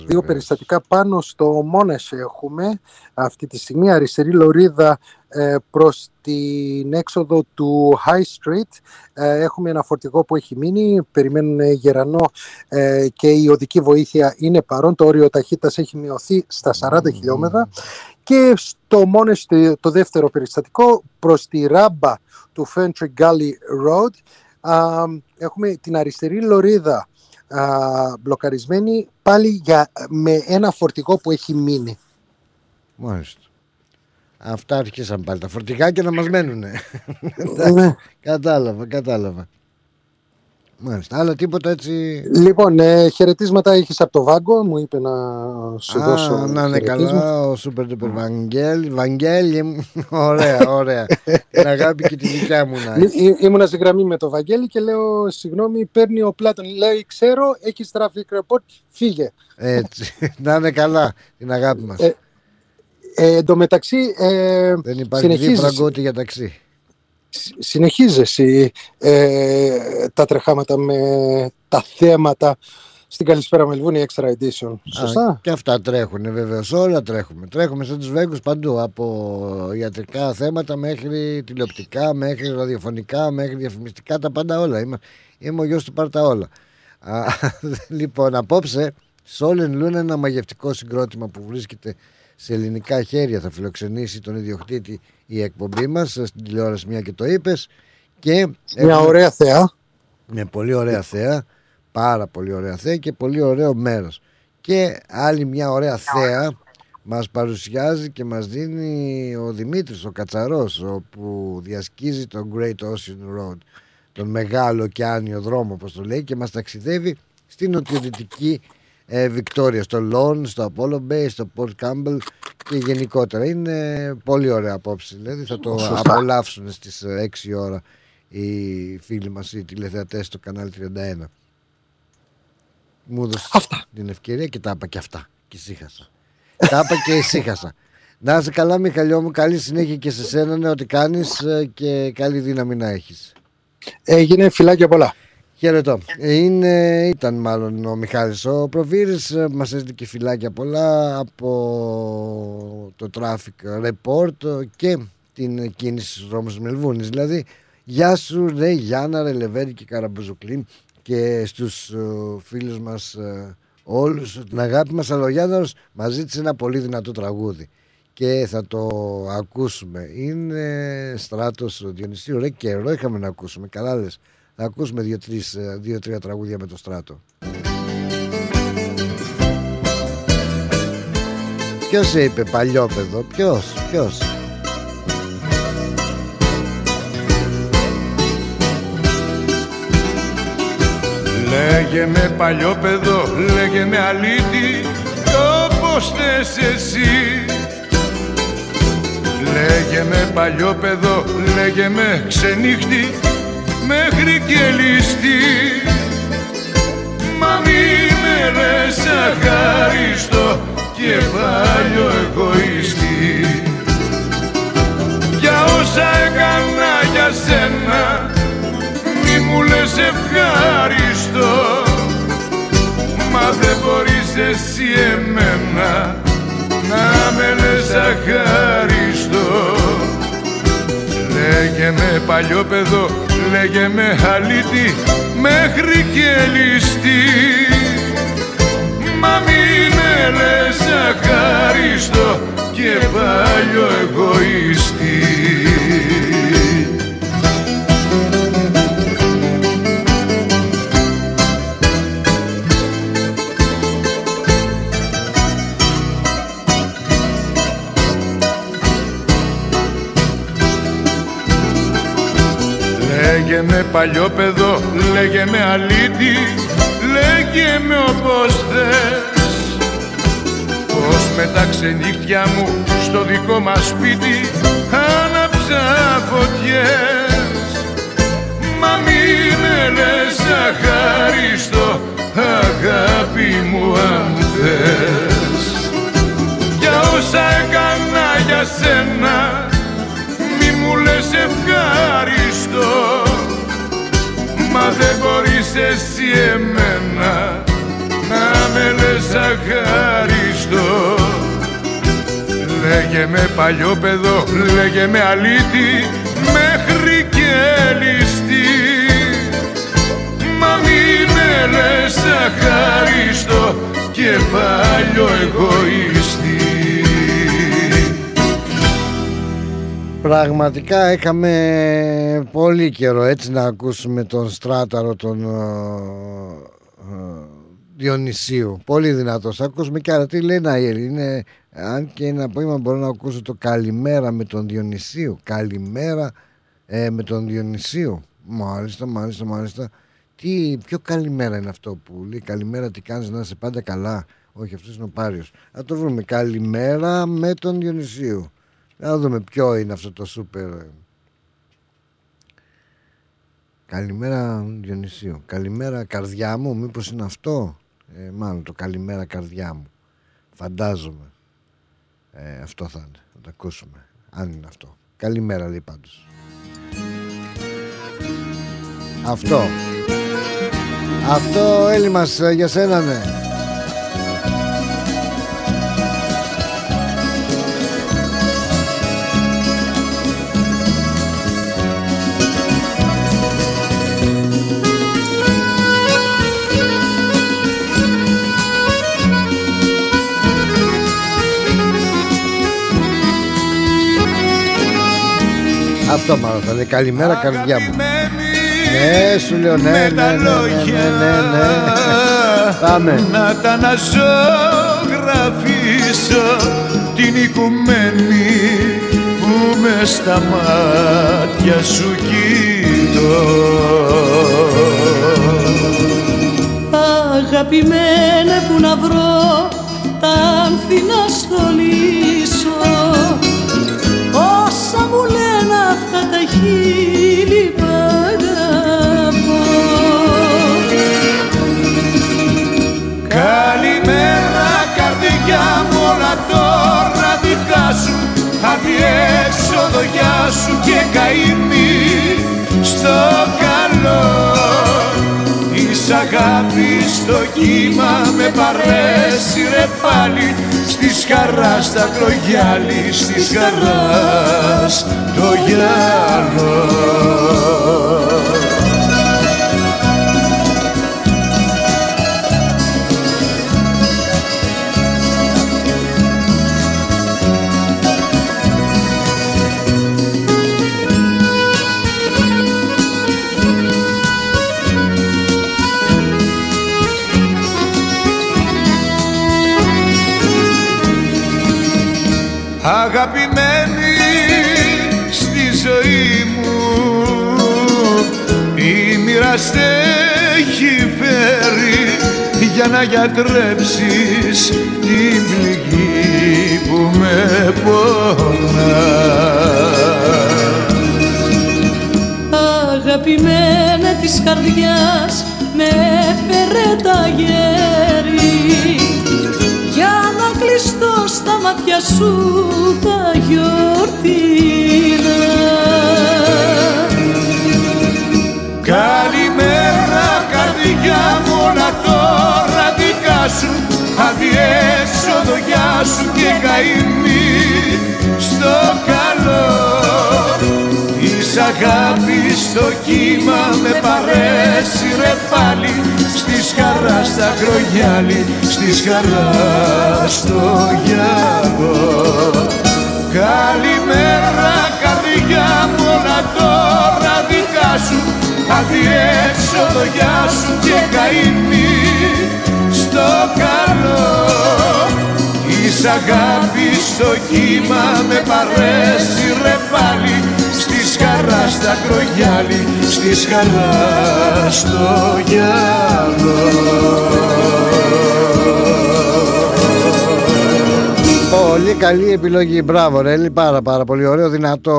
δύο περιστατικά πάνω στο Μόνες έχουμε. Αυτή τη στιγμή αριστερή λωρίδα ε, προς την έξοδο του High Street. Ε, έχουμε ένα φορτηγό που έχει μείνει, περιμένουν γερανό ε, και η οδική βοήθεια είναι παρόν. Το όριο ταχύτητας έχει μειωθεί στα 40 χιλιόμετρα. Και στο Μόνες το, το δεύτερο περιστατικό προς τη ράμπα του Fentry Gully Road α, έχουμε την αριστερή λωρίδα α, μπλοκαρισμένη πάλι για, με ένα φορτηγό που έχει μείνει. Μάλιστα. Αυτά αρχίσαν πάλι τα φορτηγάκια να μας μένουνε. Ναι. κατάλαβα, κατάλαβα. Μάλιστα, άλλο τίποτα έτσι. Λοιπόν, ε, χαιρετίσματα έχεις από το Βάγκο, μου είπε να σου Α, δώσω να είναι χαιρετίσματα. καλά ο Σούπερ Ντούπερ Βαγγέλη. Βαγγέλη, μου. ωραία, ωραία. Την αγάπη και τη δικιά μου να έχει. Ή- ή- Ήμουνα στη γραμμή με το Βαγγέλη και λέω, συγγνώμη, παίρνει ο Πλάτων. Λέει, ξέρω, έχεις traffic report, φύγε. Έτσι, να είναι καλά την αγάπη μας. Ε, ε, εν τω μεταξύ, ε, Δεν υπάρχει συνεχίζεις- δίφραγκο ούτε για ταξί. Συνεχίζεις εσύ, ε, τα τρεχάματα με τα θέματα στην Καλησπέρα Μελβούνι Extra Edition. Σωστά; Α, και αυτά τρέχουν βεβαίως. Όλα τρέχουμε. Τρέχουμε σαν τους Βέγκους παντού. Από ιατρικά θέματα μέχρι τηλεοπτικά, μέχρι ραδιοφωνικά, μέχρι διαφημιστικά. Τα πάντα όλα. Είμαι, είμαι ο γιος του Πάρτα όλα. Α, λοιπόν, απόψε, Σόλεν Λούνα ένα μαγευτικό συγκρότημα που βρίσκεται σε ελληνικά χέρια. Θα φιλοξενήσει τον ιδιοκτήτη η εκπομπή μας στην τηλεόραση, μια και το είπες. Και Μια έχουμε- ωραία θεά. με πολύ ωραία θέα, πάρα πολύ ωραία θέα και πολύ ωραίο μέρος. Και άλλη μια ωραία θέα μας παρουσιάζει και μας δίνει ο Δημήτρης, ο Κατσαρός, όπου διασκίζει τον Great Ocean Road, τον μεγάλο ωκεάνιο δρόμο, όπως το λέει, και μας ταξιδεύει στην νοτιοδυτική ε, Βικτόρια, στο Λόν, στο Apollo Bay, στο Port Campbell και γενικότερα. Είναι πολύ ωραία απόψη, δηλαδή θα το Σωστά. απολαύσουν στις ε, 6 ώρα οι φίλοι μας οι τηλεθεατές στο κανάλι 31. Μου έδωσες την ευκαιρία και τα είπα και αυτά και ησύχασα. τα είπα και ησύχασα. Να είσαι καλά Μιχαλιό μου, καλή συνέχεια και σε σένα, ναι, ό,τι κάνεις ε, και καλή δύναμη να έχεις. Έγινε φιλάκια πολλά. Χαιρετώ. Ε, Είναι, ήταν μάλλον ο Μιχάλης ο Προβύρης, ε, μας έστειλε και φυλάκια πολλά από το Traffic Report και την κίνηση στους δρόμους της Μελβούνης. Δηλαδή, γεια σου ρε Γιάννα, ρε Λεβέρη και Καραμπουζουκλίν και στους ε, φίλους μας ε, όλους την αγάπη μας αλλά ο Γιάνναρος μας ζήτησε ένα πολύ δυνατό τραγούδι και θα το ακούσουμε. Είναι στράτος ο Διονυσίου. Ρε καιρό είχαμε να ακούσουμε. Καλά λες. Θα ακούσουμε δύο-τρεις, ε, δύο-τρία τραγούδια με το στράτο. Ποιος είπε παλιόπαιδο, ποιος, ποιος. Λέγε με παλιό παιδό, λέγε με αλήτη κι όπως θες εσύ Λέγε με παλιό παιδό, λέγε με ξενύχτη μέχρι και ληστή Μα μη με λες αχάριστο και παλιό εγωιστής Για όσα έκανα για σένα μη μου λες ευχάριστο Μα δεν μπορείς εσύ εμένα να με λες αχάριστο Λέγε με παλιό παιδό, λέγε με αλήτη μέχρι και ληστή. Μα μη με λες αχάριστο και παλιό εγωιστή Λέγε με παλιό παιδό, λέγε με αλήτη, λέγε με όπως θες. Πως με τα ξενύχτια μου στο δικό μας σπίτι άναψα φωτιές. Μα μη με λες αχάριστο, αγάπη μου αν θες Για όσα έκανα για σένα μη εσύ εμένα να με λες αχάριστο Λέγε με παλιό παιδό, λέγε με αλήτη μέχρι και ληστή. Μα μη με λες αχάριστο και παλιό εγωιστής Πραγματικά είχαμε πολύ καιρό έτσι να ακούσουμε τον Στράταρο τον ε, ε, Διονυσίου. Πολύ δυνατός. Ακούσουμε και άρα τι λέει να είναι αν και ένα απόγευμα μπορώ να ακούσω το καλημέρα με τον Διονυσίου. Καλημέρα ε, με τον Διονυσίου. Μάλιστα, μάλιστα, μάλιστα. Τι, ποιο καλημέρα είναι αυτό που λέει καλημέρα τι κάνεις να είσαι πάντα καλά. Όχι αυτός είναι ο Πάριος. Να το βρούμε. Καλημέρα με τον Διονυσίου. Να δούμε ποιο είναι αυτό το σούπερ. Καλημέρα Διονυσίου. Καλημέρα καρδιά μου. Μήπως είναι αυτό; Ε, μάλλον το καλημέρα καρδιά μου. Φαντάζομαι. Ε, αυτό θα είναι. Θα το ακούσουμε. Αν είναι αυτό. Καλημέρα λέει πάντως. Αυτό. Αυτό Έλλη μας ε, για σένα ναι. Αυτό μάλλον θα λέει καλημέρα καρδιά μου. Ναι σου λέω ναι ναι ναι ναι ναι ναι ναι Πάμε. Να τα να ζωγραφίσω την οικουμένη που με στα μάτια σου κοιτώ Αγαπημένα που να βρω τα άνθη να στολίσω Όσα μου λένε αυτά τα χείλη που αγαπώ. Καλημέρα καρδιά μου όλα τώρα δικά σου Αδιέξοδο γεια σου και καημή. Στο καλό Της αγάπης το κύμα με παρέσυρε πάλι Στις χαράς τα κρογιάλι, στις χαράς το γυαλό έχει φέρει για να γιατρέψεις την πληγή που με πονά. Αγαπημένα της καρδιάς με έφερε τα γέρι. Για να κλειστώ στα μάτια σου τα γιορτίνα σου Αδιέσοδο γεια σου και καημή. Στο καλό Της αγάπης το κύμα με παρέσυρε πάλι. Στις χαράς τα κρογιάλι, στις χαράς το γυαλό. Καλημέρα καρδιά μου όλα τώρα δικά σου. Αδιέξοδο γεια σου και καημή. στο καλό Της αγάπης το κύμα με παρέσυρε πάλι Στις χαράς τα κρογιάλι, στις χαράς το γυαλό Πολύ καλή επιλογή. Μπράβο, Ρέλη. Πάρα, πάρα πολύ ωραίο, δυνατό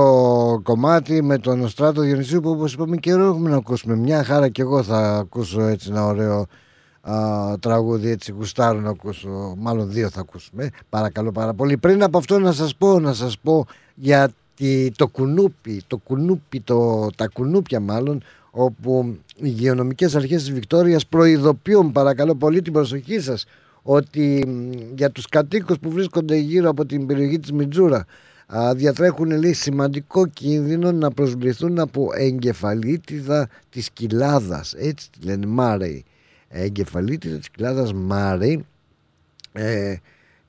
κομμάτι με τον Στράτο Διονυσίου που όπως είπαμε καιρό έχουμε να ακούσουμε. Μια χαρά και εγώ θα ακούσω έτσι ένα ωραίο α, τραγούδι έτσι γουστάρω να ακούσω. Μάλλον δύο θα ακούσουμε. Παρακαλώ πάρα πολύ. Πριν από αυτό να σας πω, να σας πω για τη, το κουνούπι, το κουνούπι το, τα κουνούπια μάλλον όπου οι υγειονομικές αρχές της Βικτόριας προειδοποιούν παρακαλώ πολύ την προσοχή σας ότι για τους κατοίκους που βρίσκονται γύρω από την περιοχή της Μιτζούρα διατρέχουν λέει, σημαντικό κίνδυνο να προσβληθούν από εγκεφαλίτιδα της κοιλάδας έτσι τη λένε Μάρεϊ εγκεφαλίτιδα της κοιλάδας Μάρεϊ ε,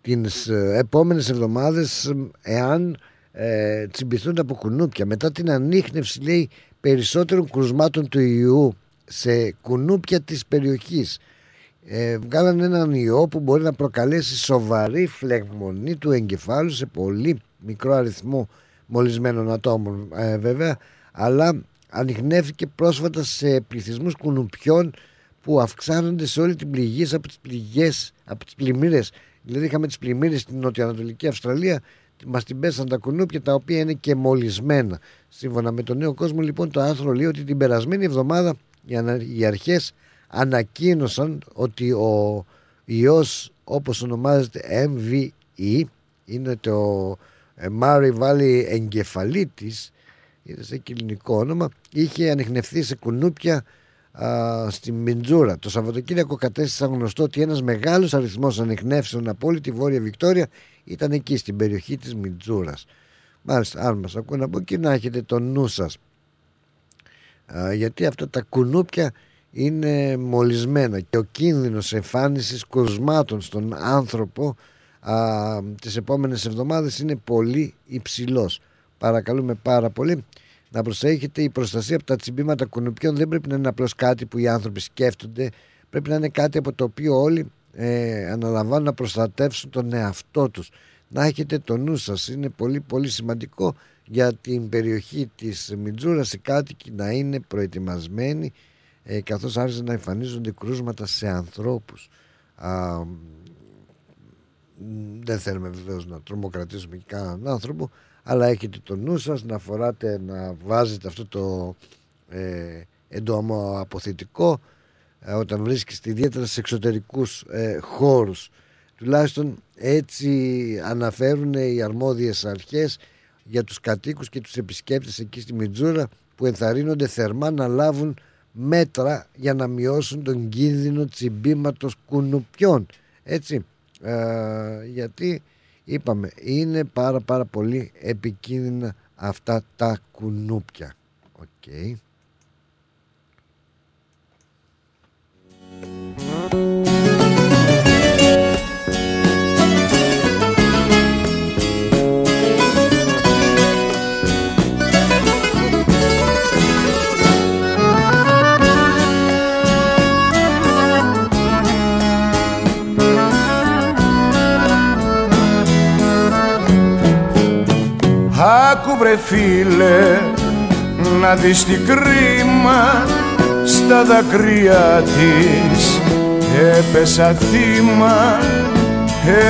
τις ε, επόμενες εβδομάδες εάν ε, τσιμπηθούν από κουνούπια. Μετά την ανείχνευση λέει περισσότερων κρουσμάτων του ιού σε κουνούπια της περιοχής. Ε, βγάλαν έναν ιό που μπορεί να προκαλέσει σοβαρή φλεγμονή του εγκεφάλου σε πολύ μικρό αριθμό μολυσμένων ατόμων ε, βέβαια αλλά ανοιχνεύτηκε πρόσφατα σε πληθυσμούς κουνουπιών που αυξάνονται σε όλη την πληγή από τις πληγές, από τις πλημμύρες. Δηλαδή είχαμε τις πλημμύρες στην νοτιοανατολική Αυστραλία μας την πέσαν τα κουνούπια τα οποία είναι και μολυσμένα. Σύμφωνα με τον νέο κόσμο λοιπόν το άρθρο λέει ότι την περασμένη εβδομάδα οι αρχές ανακοίνωσαν ότι ο ιός όπως ονομάζεται MVE είναι το Murray Valley εγκεφαλίτης είναι σε κλινικό όνομα είχε ανοιχνευθεί σε κουνούπια α, στη Μιντζούρα. Το Σαββατοκύριακο κατέστησαν γνωστό ότι ένας μεγάλος αριθμός ανοιχνεύσεων από όλη τη Βόρεια Βικτόρια ήταν εκεί στην περιοχή της Μιντζούρας. Μάλιστα, αν μας ακούνε από εκεί να έχετε το νου σας. γιατί αυτά τα κουνούπια είναι μολυσμένα και ο κίνδυνος εμφάνισης κοσμάτων στον άνθρωπο α, τις επόμενες εβδομάδες είναι πολύ υψηλός. Παρακαλούμε πάρα πολύ να προσέχετε η προστασία από τα τσιμπήματα κουνουπιών δεν πρέπει να είναι απλώς κάτι που οι άνθρωποι σκέφτονται. Πρέπει να είναι κάτι από το οποίο όλοι ε, αναλαμβάνουν να προστατεύσουν τον εαυτό τους. Να έχετε το νου σας είναι πολύ πολύ σημαντικό για την περιοχή της Μιτζούρας οι κάτοικοι να είναι προετοιμασμένοι ε, καθώς άρχισαν να εμφανίζονται κρούσματα σε ανθρώπους. Α, δεν θέλουμε βεβαίως να τρομοκρατήσουμε και κανέναν άνθρωπο αλλά έχετε το νου σας να φοράτε να βάζετε αυτό το ε, αποθητικό ε, όταν βρίσκεστε ιδιαίτερα σε εξωτερικούς ε, χώρους. Τουλάχιστον έτσι αναφέρουν οι αρμόδιες αρχές για τους κατοίκους και τους επισκέπτες εκεί στη Μιτζούρα που ενθαρρύνονται θερμά να λάβουν μέτρα για να μειώσουν τον κίνδυνο τσιμπήματος κουνουπιών. Έτσι ε, γιατί είπαμε είναι πάρα πάρα πολύ επικίνδυνα αυτά τα κουνούπια OK okay. Βρε φίλε να δεις τι κρίμα στα δακρύα της. Έπεσα θύμα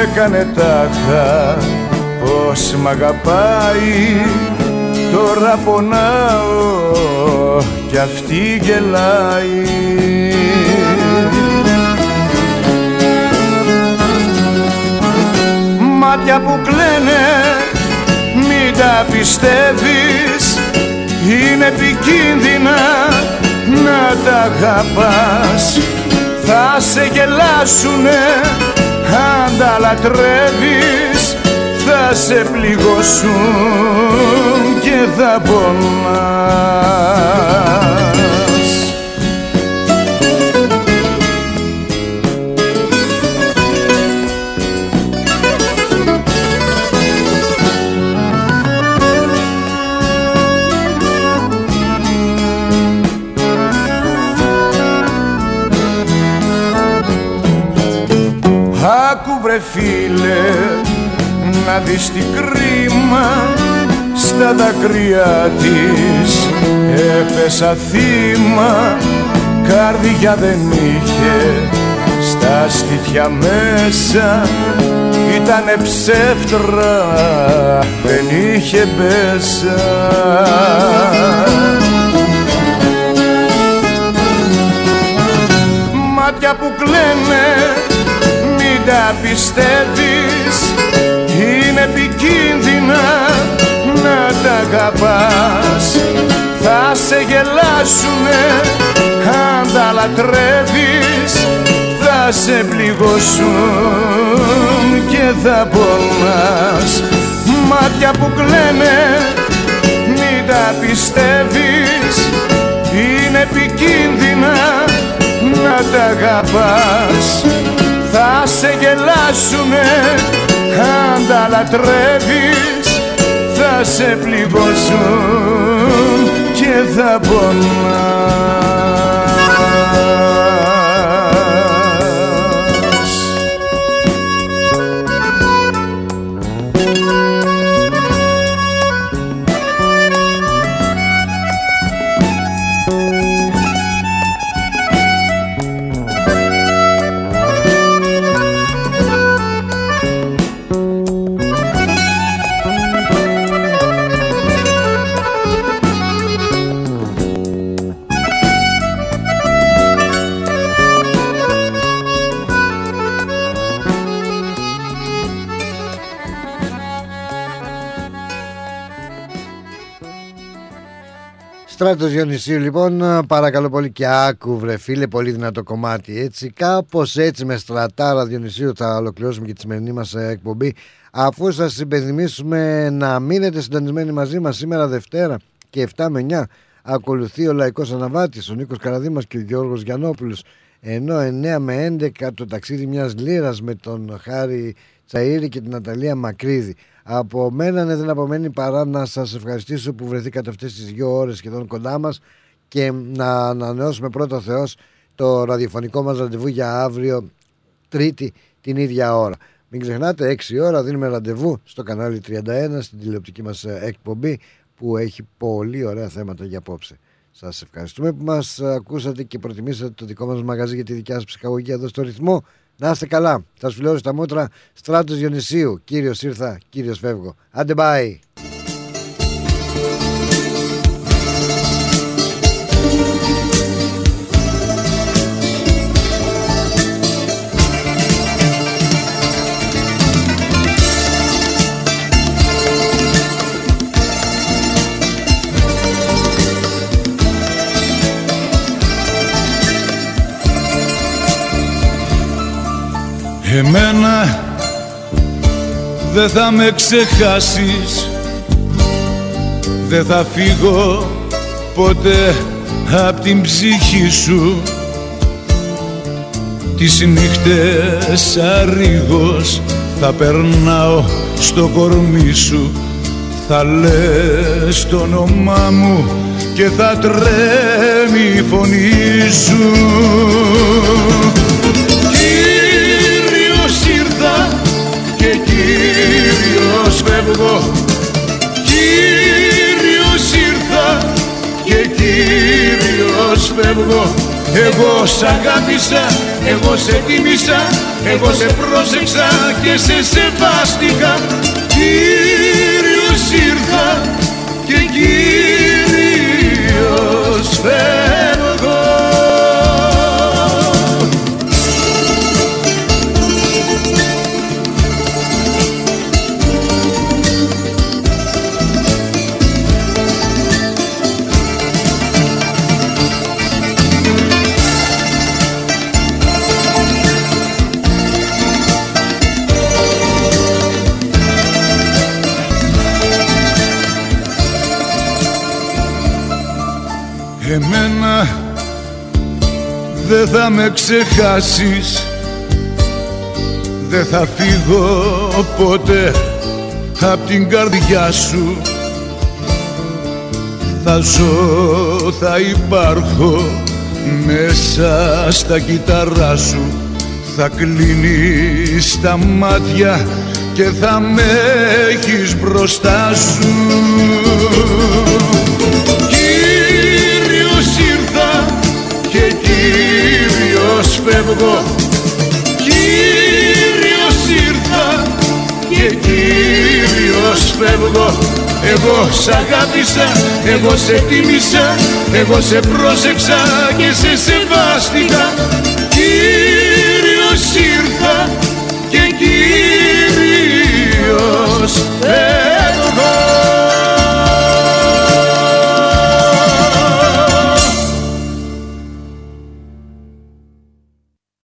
έκανε τάχα πως μ' αγαπάει. Τώρα πονάω κι αυτή γελάει. Μάτια που κλαίνε μην τα πιστεύεις. Είναι επικίνδυνα να τα αγαπάς. Θα σε γελάσουνε αν τα λατρεύεις. Θα σε πληγώσουν και θα πονάς φίλε να δεις τι κρίμα στα δακρύα της. Έπεσα θύμα καρδιά δεν είχε στα στήθια μέσα ήτανε ψεύτρα δεν είχε μπέσα μάτια που κλαίνε τα πιστεύεις. Είναι επικίνδυνα να τα αγαπάς. Θα σε γελάσουνε αν τα λατρεύεις. Θα σε πληγώσουν και θα πονάς. Μάτια που κλαίνε μην τα πιστεύεις. Είναι επικίνδυνα να τα αγαπάς θα σε γελάσουνε αν τα λατρεύεις θα σε πληγώσουν και θα πονάς Στράτος Διονυσίου λοιπόν παρακαλώ πολύ και άκου βρε φίλε πολύ δυνατό κομμάτι έτσι. Κάπως έτσι με στρατάρα Διονυσίου θα ολοκληρώσουμε και τη σημερινή μας ε, εκπομπή. Αφού σας υπενθυμίσουμε να μείνετε συντονισμένοι μαζί μας σήμερα Δευτέρα και 7 με 9 ακολουθεί ο Λαϊκός Αναβάτης ο Νίκος Καραδήμας και ο Γιώργος Γιαννόπουλος. Ενώ 9 με 11 το ταξίδι μιας λύρας με τον Χάρη Τσαΐρη και την Ναταλία Μακρύδη από μένα ναι, δεν απομένει παρά να σας ευχαριστήσω που βρεθήκατε αυτές τις δύο ώρες σχεδόν κοντά μας και να ανανεώσουμε πρώτο Θεός το ραδιοφωνικό μας ραντεβού για αύριο Τρίτη την ίδια ώρα. Μην ξεχνάτε 6 ώρα δίνουμε ραντεβού στο κανάλι 31 στην τηλεοπτική μας ε, εκπομπή που έχει πολύ ωραία θέματα για απόψε. Σας ευχαριστούμε που μας ακούσατε και προτιμήσατε το δικό μας μαγαζί για τη δικιά σας ψυχαγωγία εδώ στο ρυθμό. Να είστε καλά. Σας φιλώ στα μούτρα. Στράτος Διονυσίου. Κύριος ήρθα, κύριος φεύγω. Άντε bye. Εμένα δεν θα με ξεχάσεις. Δεν θα φύγω ποτέ απ' την ψυχή σου. Τις νύχτες αρίγος θα περνάω στο κορμί σου. Θα λες το όνομά μου και θα τρέμει η φωνή σου Κύριος φεύγω Κύριος ήρθα και Κύριος φεύγω. Εγώ σ' αγάπησα, εγώ σε τίμησα, εγώ σε πρόσεξα και σε σεβάστηκα. Κύριος ήρθα και Κύριος φεύγω Εμένα δεν θα με ξεχάσεις. Δεν θα φύγω ποτέ απ' την καρδιά σου. Θα ζω, θα υπάρχω μέσα στα κύτταρά σου. Θα κλείνεις τα μάτια και θα με έχεις μπροστά σου Κύριος φεύγω. Κύριος ήρθα και Κύριος φεύγω. Εγώ σ' αγάπησα, εγώ σε τίμησα, εγώ σε πρόσεξα και σε σεβάστηκα. Κύριος ήρθα και Κύριος φεύγω.